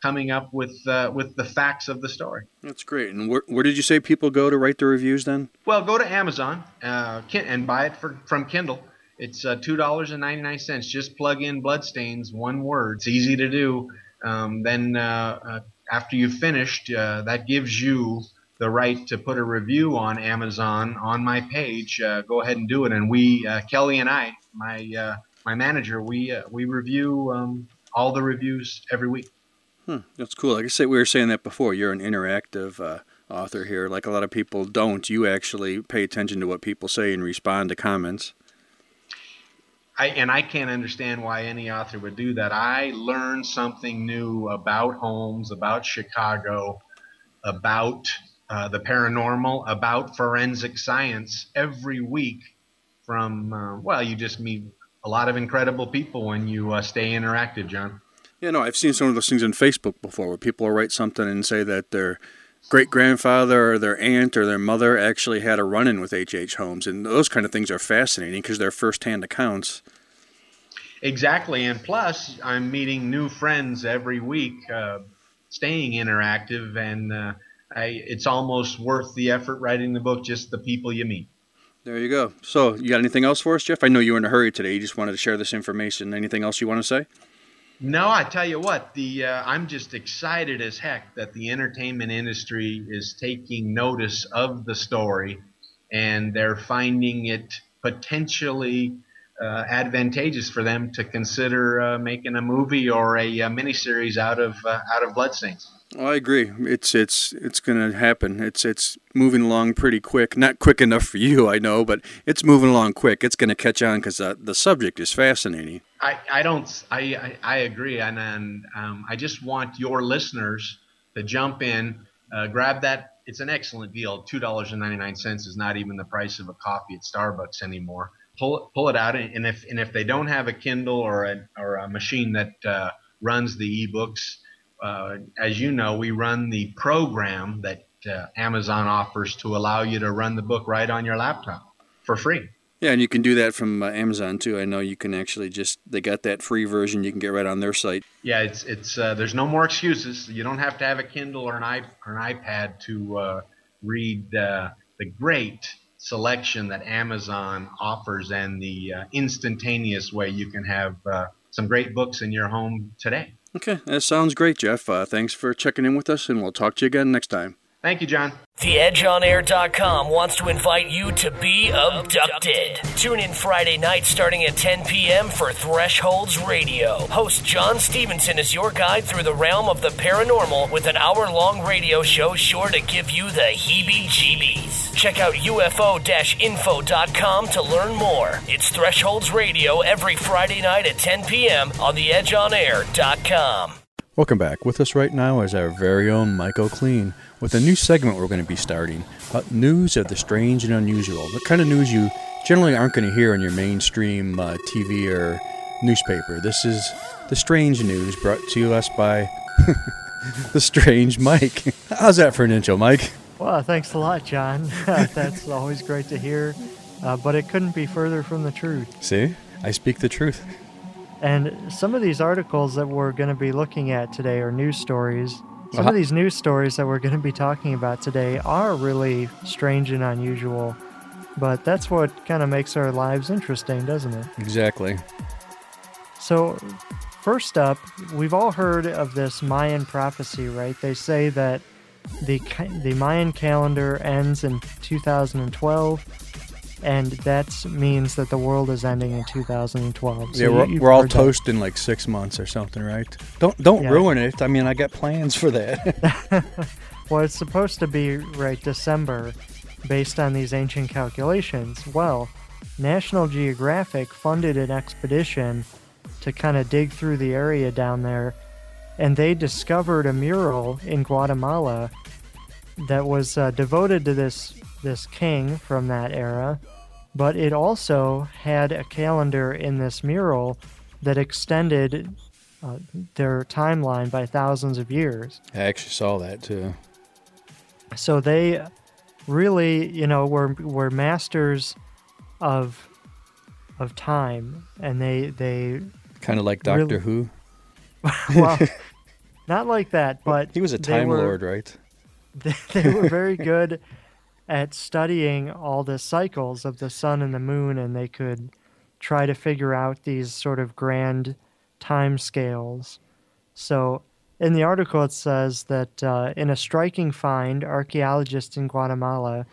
coming up with uh, with the facts of the story. That's great. And where, where did you say people go to write the reviews then? Well, go to Amazon uh, and buy it for, from Kindle. It's uh, two dollars and ninety nine cents. Just plug in bloodstains, one word. It's easy to do. Um, then uh, uh, after you've finished, that gives you the right to put a review on Amazon on my page. go ahead and do it. And we, Kelly and I, my my manager, we we review um, all the reviews every week. Hmm, that's cool. Like I said, we were saying that before. You're an interactive uh, author here. Like a lot of people don't. You actually pay attention to what people say and respond to comments. I, and I can't understand why any author would do that. I learn something new about Holmes, about Chicago, about uh, the paranormal, about forensic science every week from, uh, well, you just meet a lot of incredible people when you uh, stay interactive, John. Yeah, no, I've seen some of those things on Facebook before where people will write something and say that their great grandfather or their aunt or their mother actually had a run in with H.H. H. Holmes. And those kind of things are fascinating because they're first hand accounts. Exactly. And plus, I'm meeting new friends every week, uh, staying interactive, and uh, I, it's almost worth the effort writing the book, just the people you meet. There you go. So, you got anything else for us, Jeff? I know you were in a hurry today. You just wanted to share this information. Anything else you want to say? No, I tell you what, the uh, I'm just excited as heck that the entertainment industry is taking notice of the story, and they're finding it potentially uh, advantageous for them to consider uh, making a movie or a, a miniseries out of uh, out of Bloodstains. Well, I agree. It's it's it's going to happen. It's it's moving along pretty quick. Not quick enough for you, I know, but it's moving along quick. It's going to catch on because uh, the subject is fascinating. I, I don't I, I, I agree, and, and um, I just want your listeners to jump in uh, grab that. It's an excellent deal. Two dollars and ninety nine cents is not even the price of a coffee at Starbucks anymore. Pull it, pull it out, and if and if they don't have a Kindle or a or a machine that uh, runs the ebooks, uh, as you know, we run the program that uh, Amazon offers to allow you to run the book right on your laptop for free. Yeah, and you can do that from uh, Amazon too. I know you can actually just they got that free version you can get right on their site. Yeah, it's it's uh, there's no more excuses. You don't have to have a Kindle or an i or an iPad to uh, read uh, the great selection that Amazon offers and the uh, instantaneous way you can have uh, some great books in your home today. Okay, that sounds great, Jeff. Uh, thanks for checking in with us, and we'll talk to you again next time. Thank you, John. TheEdgeOnAir.com wants to invite you to be abducted. Tune in Friday night starting at 10 p.m. for Thresholds Radio. Host John Stevenson is your guide through the realm of the paranormal with an hour long radio show sure to give you the heebie jeebies. Check out UFO info.com to learn more. It's Thresholds Radio every Friday night at 10 p.m. on TheEdgeOnAir.com. Welcome back. With us right now is our very own Mike O'Clean with a new segment we're going to be starting about news of the strange and unusual. The kind of news you generally aren't going to hear on your mainstream uh, TV or newspaper. This is the strange news brought to us by the strange Mike. How's that for an intro, Mike? Well, thanks a lot, John. That's always great to hear, uh, but it couldn't be further from the truth. See, I speak the truth. And some of these articles that we're going to be looking at today are news stories some uh-huh. of these news stories that we're going to be talking about today are really strange and unusual, but that's what kind of makes our lives interesting, doesn't it? Exactly. So, first up, we've all heard of this Mayan prophecy, right? They say that the the Mayan calendar ends in 2012 and that means that the world is ending in 2012. So yeah, we're, we're all toast in like six months or something, right? Don't don't yeah. ruin it. I mean, I got plans for that. well, it's supposed to be right December, based on these ancient calculations. Well, National Geographic funded an expedition to kind of dig through the area down there, and they discovered a mural in Guatemala that was uh, devoted to this this king from that era but it also had a calendar in this mural that extended uh, their timeline by thousands of years. I actually saw that too. So they really, you know, were were masters of of time, and they they kind of like Doctor really, Who. well, not like that, but he was a time were, lord, right? They, they were very good at studying all the cycles of the sun and the moon, and they could try to figure out these sort of grand time scales. So, in the article, it says that uh, in a striking find, archaeologists in Guatemala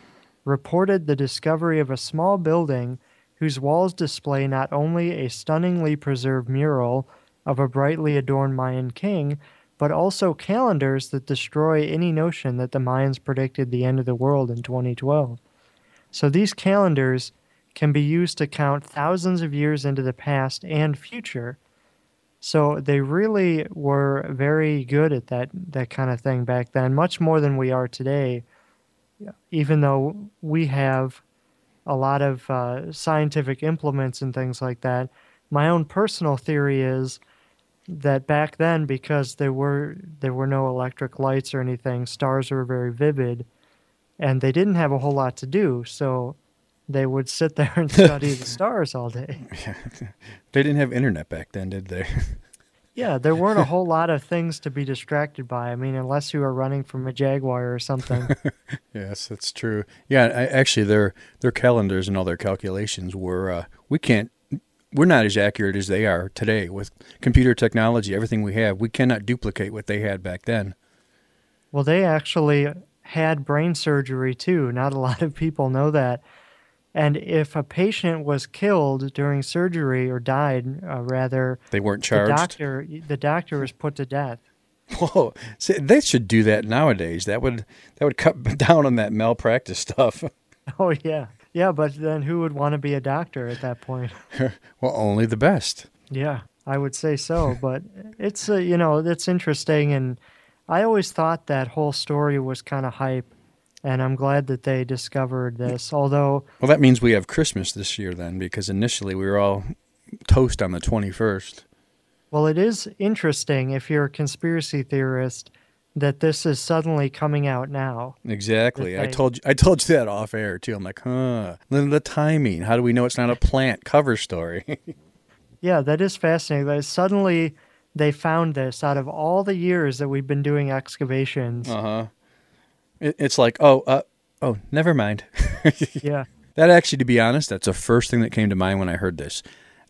reported the discovery of a small building whose walls display not only a stunningly preserved mural of a brightly adorned Mayan king, but also calendars that destroy any notion that the Mayans predicted the end of the world in 2012. So these calendars can be used to count thousands of years into the past and future. So they really were very good at that that kind of thing back then, much more than we are today. Even though we have a lot of uh, scientific implements and things like that, my own personal theory is that back then because there were there were no electric lights or anything stars were very vivid and they didn't have a whole lot to do so they would sit there and study the stars all day. They didn't have internet back then did they? Yeah there weren't a whole lot of things to be distracted by. I mean unless you were running from a jaguar or something. Yes that's true. Yeah I, actually their their calendars and all their calculations were uh, we can't we're not as accurate as they are today with computer technology, everything we have. We cannot duplicate what they had back then. Well, they actually had brain surgery too. Not a lot of people know that. And if a patient was killed during surgery or died, uh, rather, they weren't charged. The doctor, the doctor was put to death. Whoa! See, they should do that nowadays. That would that would cut down on that malpractice stuff. Oh yeah. Yeah, but then who would want to be a doctor at that point? well, only the best. Yeah, I would say so. But it's uh, you know it's interesting, and I always thought that whole story was kind of hype, and I'm glad that they discovered this. Although, Well, that means we have Christmas this year then, because initially we were all toast on the 21st. well, it is interesting if you're a conspiracy theorist that this is suddenly coming out now. Exactly. I told you. I told you that off air too. I'm like, huh. Then the timing. How do we know it's not a plant cover story? Yeah, that is fascinating. That suddenly they found this out of all the years that we've been doing excavations. uh huh. It, it's like, oh, uh, oh, never mind. Yeah. That actually, to be honest, that's the first thing that came to mind when I heard this.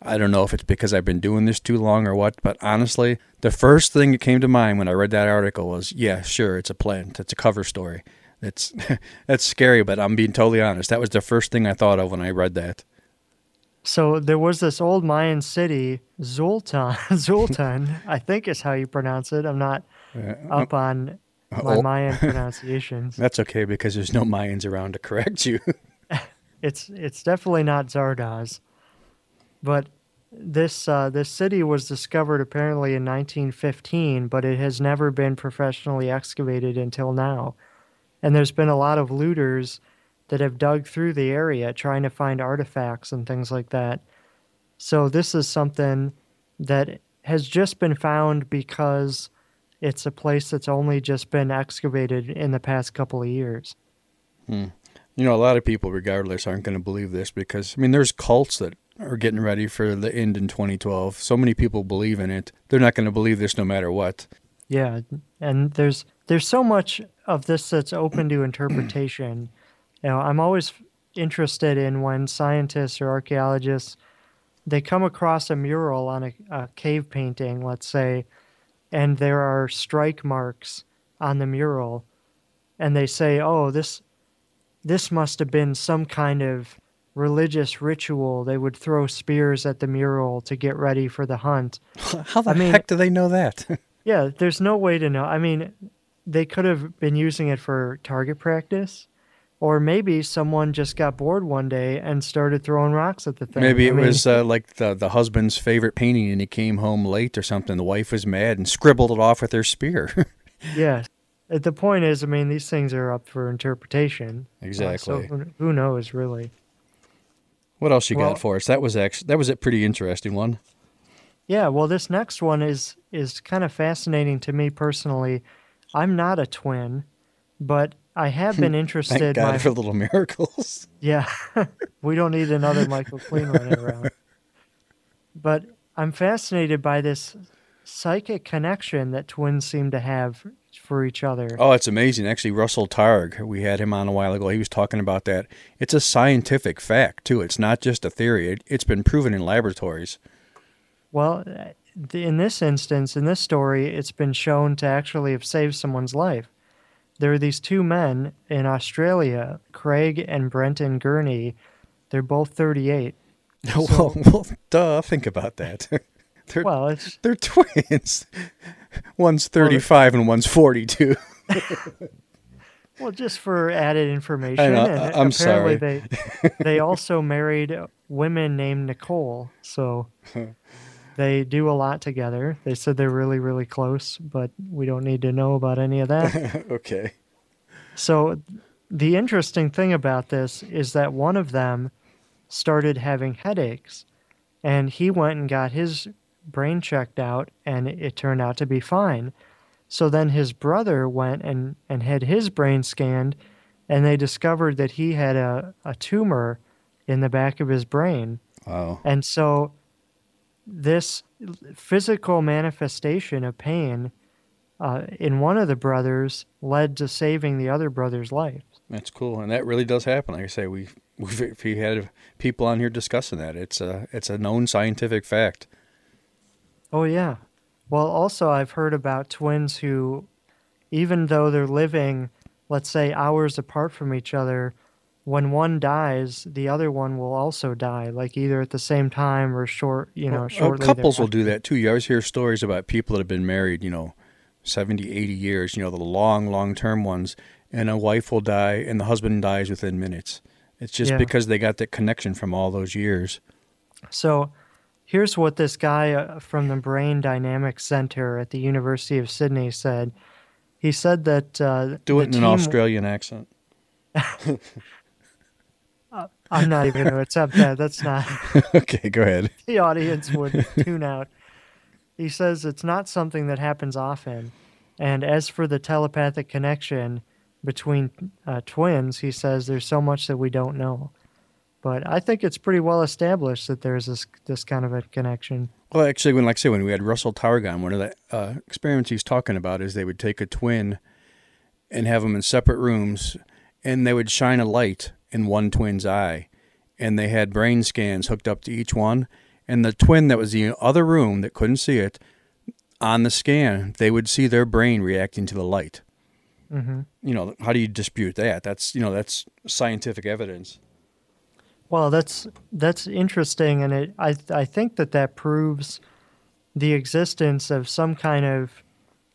I don't know if it's because I've been doing this too long or what, but honestly, the first thing that came to mind when I read that article was, yeah, sure, it's a plant. It's a cover story. It's that's scary, but I'm being totally honest. That was the first thing I thought of when I read that. So there was this old Mayan city, Xultun, Xultun, I think is how you pronounce it. I'm not uh, uh, up on uh, my oh. Mayan pronunciations. That's okay because there's no Mayans around to correct you. It's it's definitely not Zardoz, but this uh, this city was discovered apparently in 1915, but it has never been professionally excavated until now. And there's been a lot of looters that have dug through the area trying to find artifacts and things like that. So this is something that has just been found because it's a place that's only just been excavated in the past couple of years. You know, a lot of people, regardless, aren't going to believe this because, I mean, there's cults that are getting ready for the end in 2012. So many people believe in it. They're not going to believe this no matter what. Yeah, and there's there's so much of this that's open to interpretation. You know, I'm always interested in when scientists or archaeologists they come across a mural on a, a cave painting, let's say, and there are strike marks on the mural, and they say, "Oh, this this must have been some kind of religious ritual. They would throw spears at the mural to get ready for the hunt." How the I mean- heck do they know that? Yeah, there's no way to know. I mean, they could have been using it for target practice, or maybe someone just got bored one day and started throwing rocks at the thing. Maybe I it mean, was uh, like the, the husband's favorite painting and he came home late or something. The wife was mad and scribbled it off with her spear. yeah. The point is, I mean, these things are up for interpretation. Uh, so Exactly. who, who knows, really? What else you Well- got for us? That was actually, that was a pretty interesting one. Yeah. Well, this next one is is kind of fascinating to me personally. I'm not a twin, but I have been interested. Thank God my- for little miracles. Yeah, we don't need another Michael Queen running around. But I'm fascinated by this psychic connection that twins seem to have for each other. Oh, it's amazing. Actually, Russell Targ, we had him on a while ago. He was talking about that. It's a scientific fact, too. It's not just a theory, it, it's been proven in laboratories. Well, uh, in this instance, in this story, it's been shown to actually have saved someone's life. There are these two men in Australia, Craig and Brenton Gurney. They're both 38. well, well, duh, think about that. they're, Well, it's they're twins. One's 35 and one's 42. Well, just for added information, I I'm apparently sorry. they they also married women named Nicole, so they do a lot together. They said they're really really close, but we don't need to know about any of that. okay. so the interesting thing about this is that one of them started having headaches, and he went and got his brain checked out, and it turned out to be fine. So then his brother went and, and had his brain scanned, and they discovered that he had a, a tumor in the back of his brain. Wow. And so this physical manifestation of pain uh, in one of the brothers led to saving the other brother's life. That's cool. And that really does happen. Like I say, we, we've, if we had people on here discussing that, it's a, it's a known scientific fact. Oh, yeah. Well, also, I've heard about twins who, even though they're living, let's say, hours apart from each other, when one dies, the other one will also die, like either at the same time or short, you know, Well, uh, shortly. couples will do that too. You always hear stories about people that have been married, you know, 70, 80 years, you know, the long, long term ones, and a wife will die and the husband dies within minutes. It's just Yeah. because they got that connection from all those years. So, here's what this guy uh, from the Brain Dynamics Center at the University of Sydney said. he said that uh, Do it in an Australian accent. I'm not even going to accept that. That's not. okay, go ahead. the audience would tune out. He says it's not something that happens often. And as for the telepathic connection between uh, twins, he says there's so much that we don't know. But I think it's pretty well established that there's this this kind of a connection. Well, actually, when like I say, when we had Russell Targ on, one of the uh, experiments he's talking about is they would take a twin and have them in separate rooms, and they would shine a light in one twin's eye, and they had brain scans hooked up to each one, and the twin that was in the other room that couldn't see it, on the scan, they would see their brain reacting to the light. hmm You know, how do you dispute that? That's you know that's scientific evidence. Well, that's that's interesting, and it I I think that that proves the existence of some kind of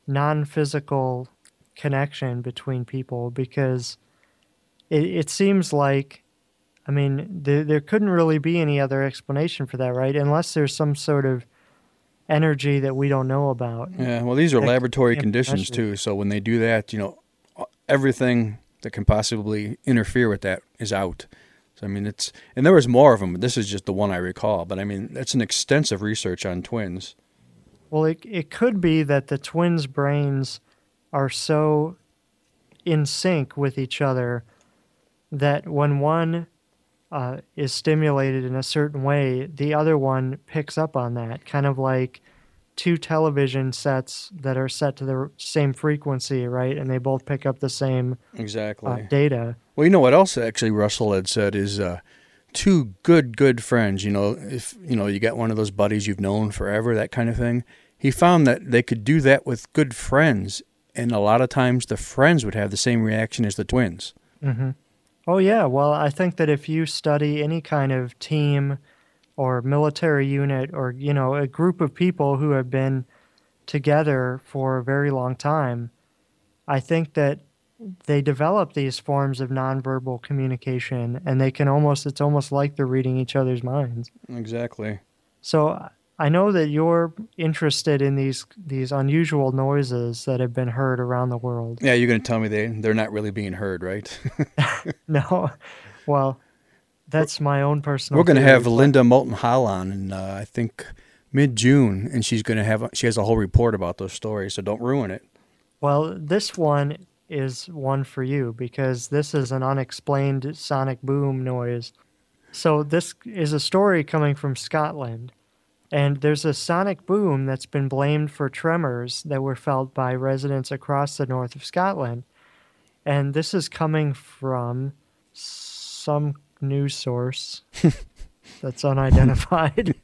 non-physical connection between people because it it seems like I mean there there couldn't really be any other explanation for that, right? Unless there's some sort of energy that we don't know about. Yeah, well, these are That laboratory conditions too. So when they do that, you know, everything that can possibly interfere with that is out. So I mean, it's and there was more of them, but this is just the one I recall. But I mean, that's an extensive research on twins. Well, it it could be that the twins' brains are so in sync with each other that when one uh, is stimulated in a certain way, the other one picks up on that. Kind of like two television sets that are set to the same frequency, right? And they both pick up the same Exactly. uh, data. Well, you know what else actually Russell had said is uh, two good good friends. You know, if you know you got one of those buddies you've known forever, that kind of thing. He found that they could do that with good friends, and a lot of times the friends would have the same reaction as the twins. Mm-hmm. Oh yeah, well, I think that if you study any kind of team or military unit or you know a group of people who have been together for a very long time, I think that they develop these forms of nonverbal communication and they can almost it's almost like they're reading each other's minds. Exactly. So I know that you're interested in these these unusual noises that have been heard around the world. Yeah, you're going to tell me they they're not really being heard, right? No, well, that's my own personal. We're going to have Linda Moulton Howe on, in, uh, I think mid June, and she's going to have she has a whole report about those stories. So don't ruin it. Well, this one is one for you because this is an unexplained sonic boom noise. So this is a story coming from Scotland. And there's a sonic boom that's been blamed for tremors that were felt by residents across the north of Scotland. And this is coming from some news source that's unidentified.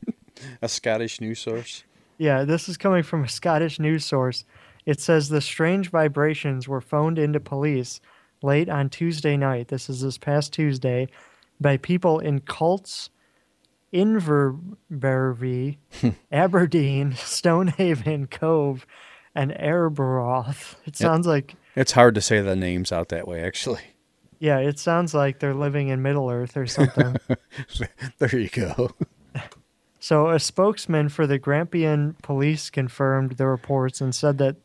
A Scottish news source. Yeah, this is coming from a Scottish news source. It says the strange vibrations were phoned into police late on Tuesday night. This is this past Tuesday by people in Cults, Inverbervie, Aberdeen, Stonehaven Cove, and Arbroath. It sounds like It's hard to say the names out that way, actually. Yeah, it sounds like they're living in Middle Earth or something. there you go. So, a spokesman for the Grampian police confirmed the reports and said that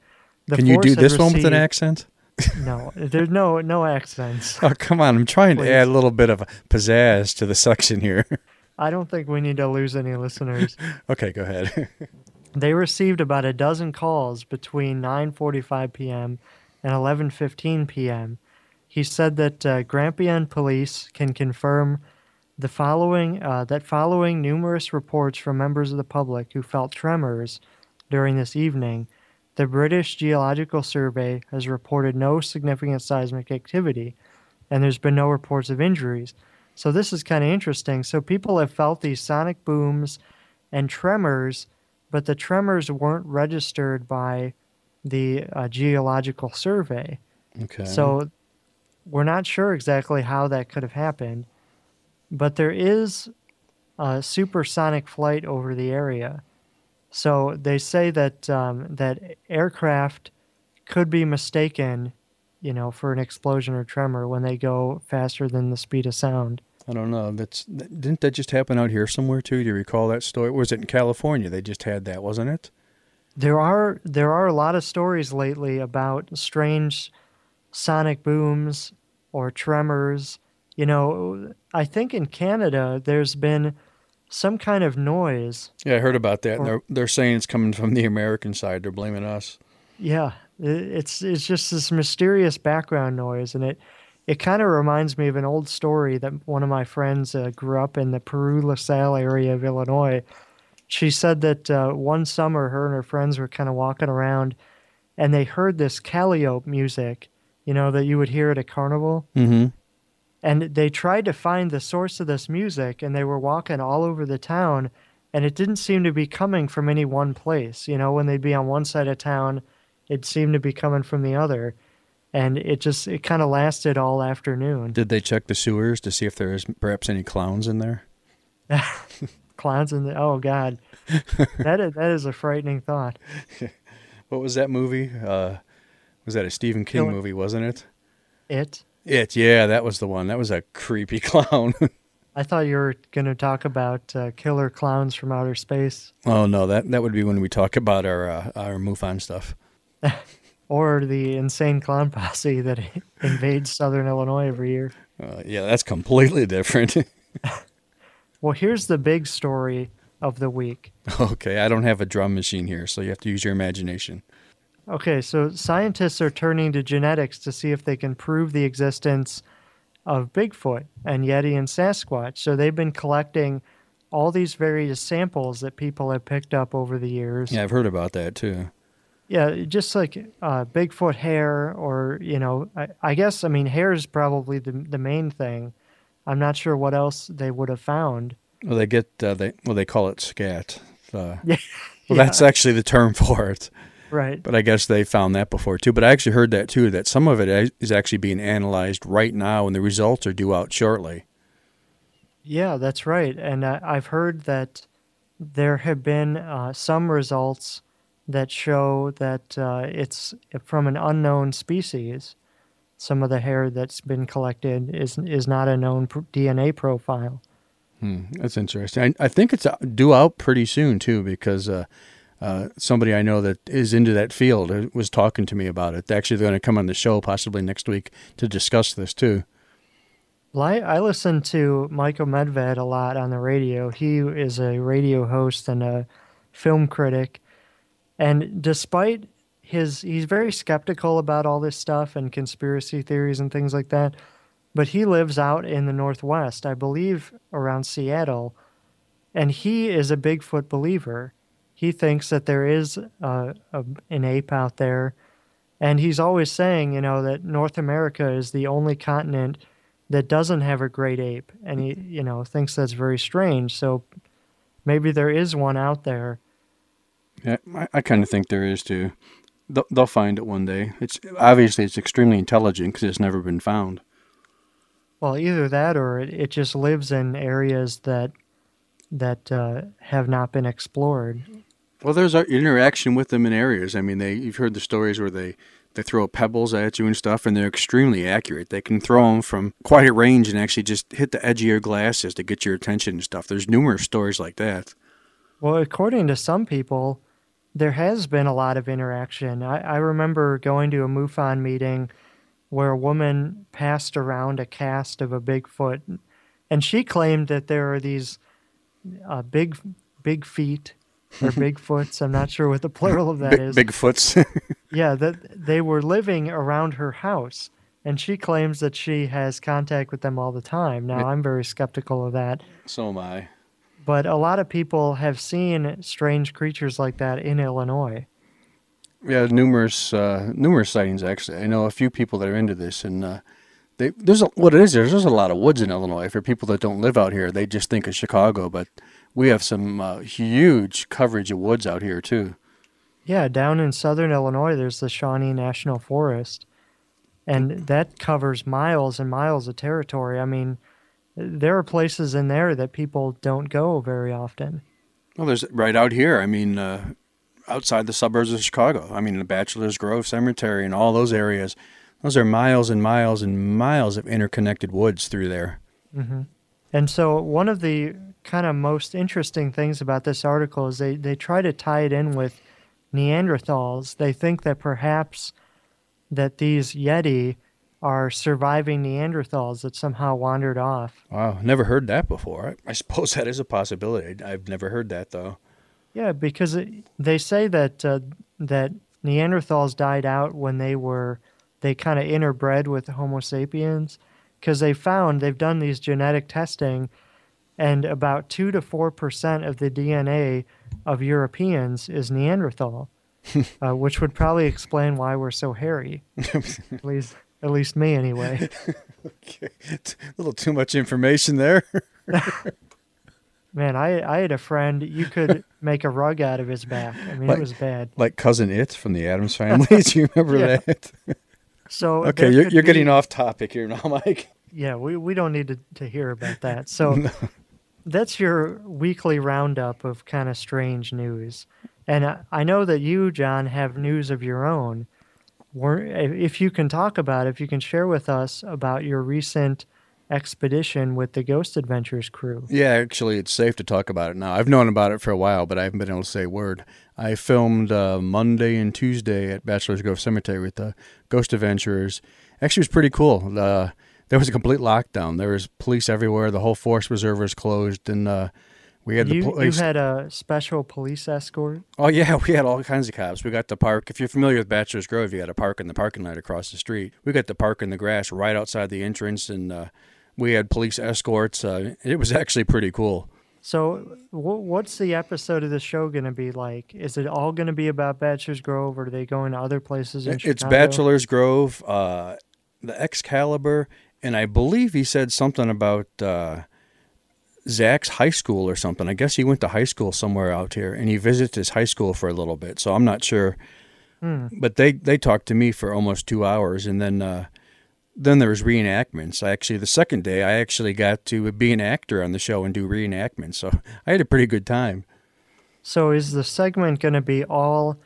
the Can you force do this one with an accent? No, there's no no accents. Oh, come on. I'm trying to add a little bit of pizzazz to the section here. I don't think we need to lose any listeners. okay, go ahead. they received about a dozen calls between 9:45 p.m. and 11:15 p.m. He said that uh, Grampian police can confirm the following uh, that following numerous reports from members of the public who felt tremors during this evening, the British Geological Survey has reported no significant seismic activity, and there's been no reports of injuries. So this is kind of interesting. So people have felt these sonic booms and tremors, but the tremors weren't registered by the uh, Geological Survey. Okay. So we're not sure exactly how that could have happened, but there is a supersonic flight over the area. So they say that um, that aircraft could be mistaken, you know, for an explosion or tremor when they go faster than the speed of sound. I don't know. That's didn't that just happen out here somewhere too? Do you recall that story? Was it in California? They just had that, wasn't it? there are there are a lot of stories lately about strange sonic booms or tremors. You know, I think in Canada there's been some kind of noise. Yeah, I heard about that. Or- they're they're saying it's coming from the American side. They're blaming us. Yeah, it's it's just this mysterious background noise, and it it kind of reminds me of an old story that one of my friends uh, grew up in the Peru LaSalle area of Illinois. She said that uh, one summer her and her friends were kind of walking around, and they heard this calliope music, you know, that you would hear at a carnival. Mm-hmm. and they tried to find the source of this music and they were walking all over the town and it didn't seem to be coming from any one place you know when they'd be on one side of town it seemed to be coming from the other and it just it kind of lasted all afternoon Did they check the sewers to see if there is perhaps any clowns in there? clowns in the oh god that is, that is a frightening thought What was that movie? Uh, was that a Stephen King Killer- movie? Wasn't it? it It. Yeah, that was the one. That was a creepy clown. i thought you were going to talk about uh, killer clowns from outer space oh no, that that would be when we talk about our uh, our MUFON stuff. or the insane clown posse that invades southern illinois every year Uh, yeah, that's completely different. Well, here's the big story of the week. okay, I don't have a drum machine here, so you have to use your imagination. Okay, so scientists are turning to genetics to see if they can prove the existence of Bigfoot and Yeti and Sasquatch. So they've been collecting all these various samples that people have picked up over the years. Yeah, I've heard about that too. Yeah, just like uh, Bigfoot hair, or you know, I, I guess I mean hair is probably the the main thing. I'm not sure what else they would have found. Well, they get uh, they well they call it scat. Uh, Yeah, well, that's actually the term for it. Right. But I guess they found that before too. But I actually heard that too. That some of it is- actually being analyzed right now, and the results are due out shortly. Yeah, that's right. And I, I've heard that there have been uh, some results that show that uh, it's from an unknown species. Some of the hair that's been collected is is not a known pr- DNA profile. Hmm, that's interesting. I, I think it's uh, due out pretty soon too, because uh, somebody I know that is into that field uh, was talking to me about it. Actually, they're going to come on the show possibly next week to discuss this too. Well, I, I listen to Michael Medved a lot on the radio. He is a radio host and a film critic. And despite his, he's very skeptical about all this stuff and conspiracy theories and things like that. But he lives out in the Northwest, I believe around Seattle. And he is a Bigfoot believer. He thinks that there is uh, a, an ape out there. And he's always saying, you know, that North America is the only continent that doesn't have a great ape and he you know thinks that's very strange so maybe there is one out there Yeah, I, I kind of think there is too. They'll, they'll find it one day. It's obviously it's extremely intelligent because it's never been found. well either that or it, it just lives in areas that that uh, have not been explored Well, there's a interaction with them in areas. I mean, they you've heard the stories where they they throw pebbles at you and stuff, and they're extremely accurate. They can throw them from quite a range and actually just hit the edge of your glasses to get your attention and stuff. There's numerous stories like that. well according to some people there has been a lot of interaction i, I remember going to a mufon meeting where a woman passed around a cast of a bigfoot and she claimed that there are these uh, big big feet or bigfoots i'm not sure what the plural of that Big, is Bigfoots. Yeah, that they were living around her house, and she claims that she has contact with them all the time. Now, I'm very skeptical of that, so am I. but a lot of people have seen strange creatures like that in Illinois. Yeah, numerous uh, numerous sightings actually. I know a few people that are into this, and uh, they there's a, what it is. There's, there's a lot of woods in Illinois. For people that don't live out here, they just think of Chicago, but we have some uh, huge coverage of woods out here too. Yeah, down in southern Illinois, there's the Shawnee National Forest, and that covers miles and miles of territory. I mean, there are places in there that people don't go very often. Well, there's right out here. I mean, uh, outside the suburbs of Chicago. I mean, the Bachelor's Grove Cemetery and all those areas. Those are miles and miles and miles of interconnected woods through there. Mm-hmm. And so, one of the kind of most interesting things about this article is they, they try to tie it in with Neanderthals. They think that perhaps that these Yeti are surviving Neanderthals that somehow wandered off. Wow, never heard that before. I, I suppose that is a possibility. I've never heard that though. Yeah, because it, they say that uh, that Neanderthals died out when they were they kind of interbred with Homo sapiens because they found they've done these genetic testing and about 2 to 4% of the DNA of Europeans is Neanderthal, uh, which would probably explain why we're so hairy. at least at least me anyway. okay. A little too much information there. Man, I, I had a friend, you could make a rug out of his back. I mean, like, it was bad. Like Cousin It from the Addams family. Do you remember Yeah. that? So okay, you're, you're getting off topic here now, Mike. Yeah, we, we don't need to, to hear about that. So that's your weekly roundup of kind of strange news. And I, I know that you, John, have news of your own. If you can talk about it, if you can share with us about your recent expedition with the Ghost Adventures crew. Yeah, actually, it's safe to talk about it now. I've known about it for a while, but I haven't been able to say a word. I filmed uh, Monday and Tuesday at Bachelor's Grove Cemetery with the Ghost Adventurers. Actually, it was pretty cool. Uh, there was a complete lockdown. There was police everywhere. The whole Forest Reserve was closed, and uh, we had You, the you had a special police escort. Oh yeah, we had all kinds of cops. We got the park. If you're familiar with Bachelor's Grove, you had a park in the parking lot across the street. We got the park in the grass right outside the entrance, and uh, we had police escorts. Uh, it was actually pretty cool. So, what's the episode of the show going to be like? Is it all going to be about Bachelor's Grove, or are they going to other places in It's Chicago? Bachelor's Grove, uh, the Excalibur, and I believe he said something about uh, Zach's high school or something. I guess he went to high school somewhere out here, and he visited his high school for a little bit. So I'm not sure. Hmm. But they they talked to me for almost two hours, and then uh, then there was reenactments. I actually the second day I actually got to be an actor on the show and do reenactments. So I had a pretty good time. So, is the segment going to be all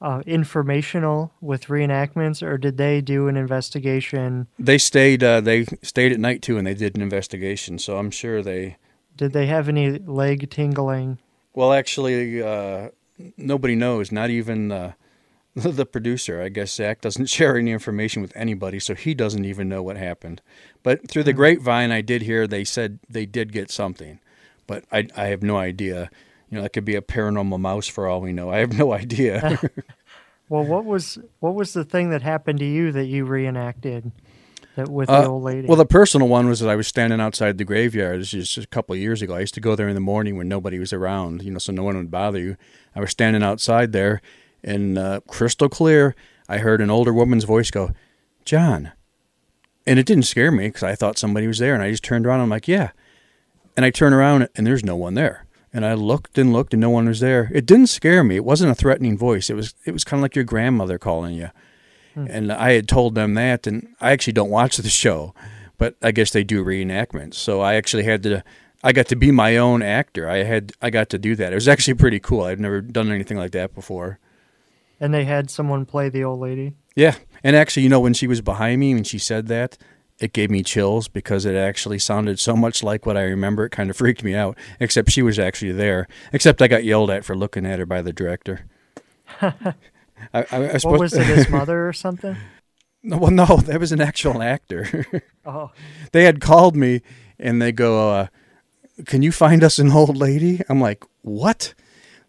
uh, informational with reenactments, or did they do an investigation? They stayed uh, they stayed at night too, and they did an investigation. So I'm sure they Did they have any leg tingling? Well, actually, uh, nobody knows. Not even the, the producer. I guess Zach doesn't share any information with anybody, so he doesn't even know what happened. But through the grapevine, I did hear they said they did get something, but I I have no idea. You know, that could be a paranormal mouse for all we know. I have no idea. Well, what was what was the thing that happened to you that you reenacted that with Uh, the old lady? Well, the personal one was that I was standing outside the graveyard. This is just a couple of years ago. I used to go there in the morning when nobody was around, you know, so no one would bother you. I was standing outside there, and uh, crystal clear, I heard an older woman's voice go, "John," and it didn't scare me because I thought somebody was there, and I just turned around. And I'm like, "Yeah," and I turn around, and there's no one there. And I looked and looked, and no one was there. It didn't scare me. It wasn't a threatening voice. It was it was kind of like your grandmother calling you hmm. and I had told them that, and I actually don't watch the show, but I guess they do reenactments. So I actually had to, I got to be my own actor. I had, I got to do that. It was actually pretty cool. I've never done anything like that before. and they had someone play the old lady. Yeah, and actually, you know, when she was behind me and she said that, it gave me chills because it actually sounded so much like what I remember. It kind of freaked me out. Except she was actually there. Except I got yelled at for looking at her by the director. I, I, I What was it, his mother or something? No, well, no, that was an actual actor. Oh, they had called me and they go, uh, "Can you find us an old lady?" I'm like, "What?"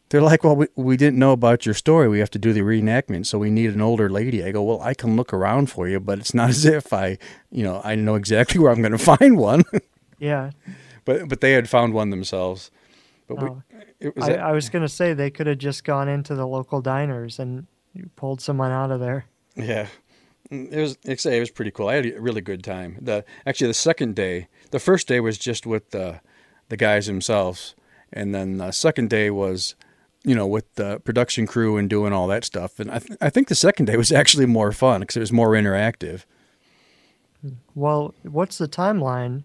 They're like, "Well, we, we didn't know about your story. We have to do the reenactment, so we need an older lady." I go, "Well, I can look around for you, but it's not as if I, you know, I know exactly where I'm going to find one." yeah. but but they had found one themselves. But we, Oh. it was I, I was going to say they could have just gone into the local diners and pulled someone out of there. Yeah. It was like I say, it was pretty cool. I had a really good time. The actually the second day, the first day was just with the the guys themselves, and then the second day was, you know, with the production crew and doing all that stuff. And I th- I think the second day was actually more fun because it was more interactive. Well, what's the timeline?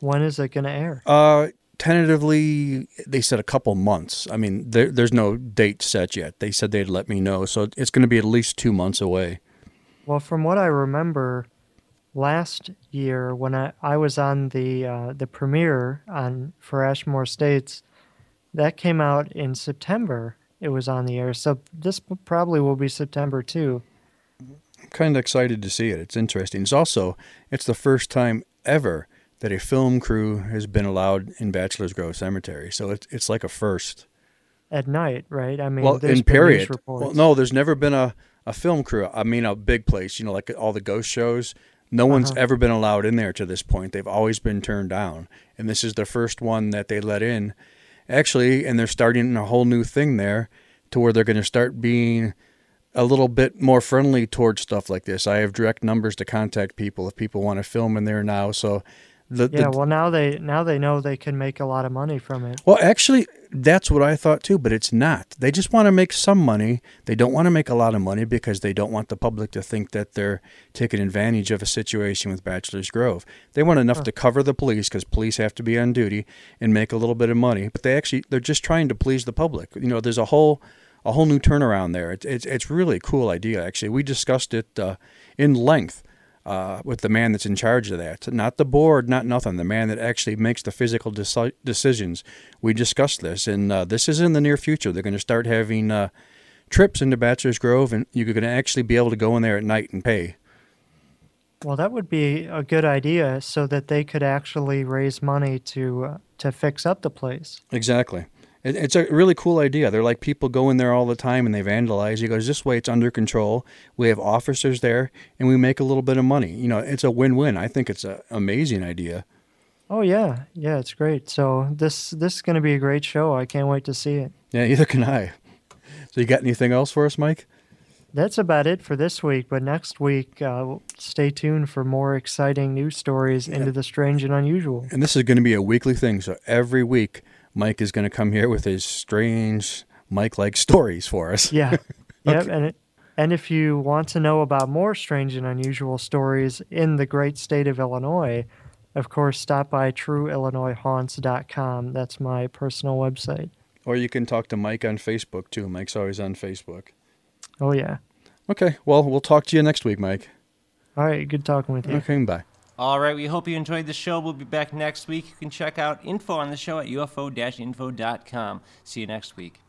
When is it going to air? Uh, tentatively, they said a couple months. I mean, there, there's no date set yet. They said they'd let me know, so it's going to be at least two months away. Well, from what I remember, last year when I, I was on the uh, the premiere on for Ashmore Estates, that came out in September, it was on the air. So this probably will be September too. I'm kind of excited to see it. It's interesting. It's also it's the first time ever that a film crew has been allowed in Bachelor's Grove Cemetery. So it's it's like a first. At night, right? I mean, well, in period. Well, no, there's never been a, a film crew. I mean, a big place. You know, like all the ghost shows. No one's Uh-huh. ever been allowed in there to this point. They've always been turned down, and this is the first one that they let in. Actually, and they're starting a whole new thing there, to where they're going to start being a little bit more friendly towards stuff like this. I have direct numbers to contact people if people want to film in there now. So, the, yeah, the well now they now they know they can make a lot of money from it. well, actually, that's what I thought too, but it's not. They just want to make some money. They don't want to make a lot of money because they don't want the public to think that they're taking advantage of a situation with Bachelor's Grove. They want enough to cover the police because police have to be on duty and make a little bit of money. But they actually they're just trying to please the public. You know, there's a whole a whole new turnaround there. It's it's it's really a cool idea. Actually, we discussed it uh, in length uh, with the man that's in charge of that. Not the board, not nothing. The man that actually makes the physical deci- decisions. We discussed this, and uh, this is in the near future. They're going to start having uh, trips into Bachelor's Grove, and you're going to actually be able to go in there at night and pay. Well, that would be a good idea, so that they could actually raise money to uh, to fix up the place. Exactly. It, it's a really cool idea. They're like people go in there all the time and they vandalize. He goes, this way it's under control. We have officers there and we make a little bit of money. You know, it's a win-win. I think it's an amazing idea. Oh yeah, yeah, it's great. So this this is going to be a great show. I can't wait to see it. Yeah, either can I. So you got anything else for us, Mike? That's about it for this week. But next week, uh, stay tuned for more exciting news stories into the strange and unusual. And this is going to be a weekly thing. So every week, Mike is going to come here with his strange Mike-like stories for us. Yeah, yep. And it, and if you want to know about more strange and unusual stories in the great state of Illinois, of course, stop by TrueIllinoisHaunts.com. That's my personal website. Or you can talk to Mike on Facebook too. Mike's always on Facebook. Oh yeah. Okay. Well, we'll talk to you next week, Mike. All right. Good talking with you. Okay. Bye. All right, we hope you enjoyed the show. We'll be back next week. You can check out info on the show at ufo-info.com. See you next week.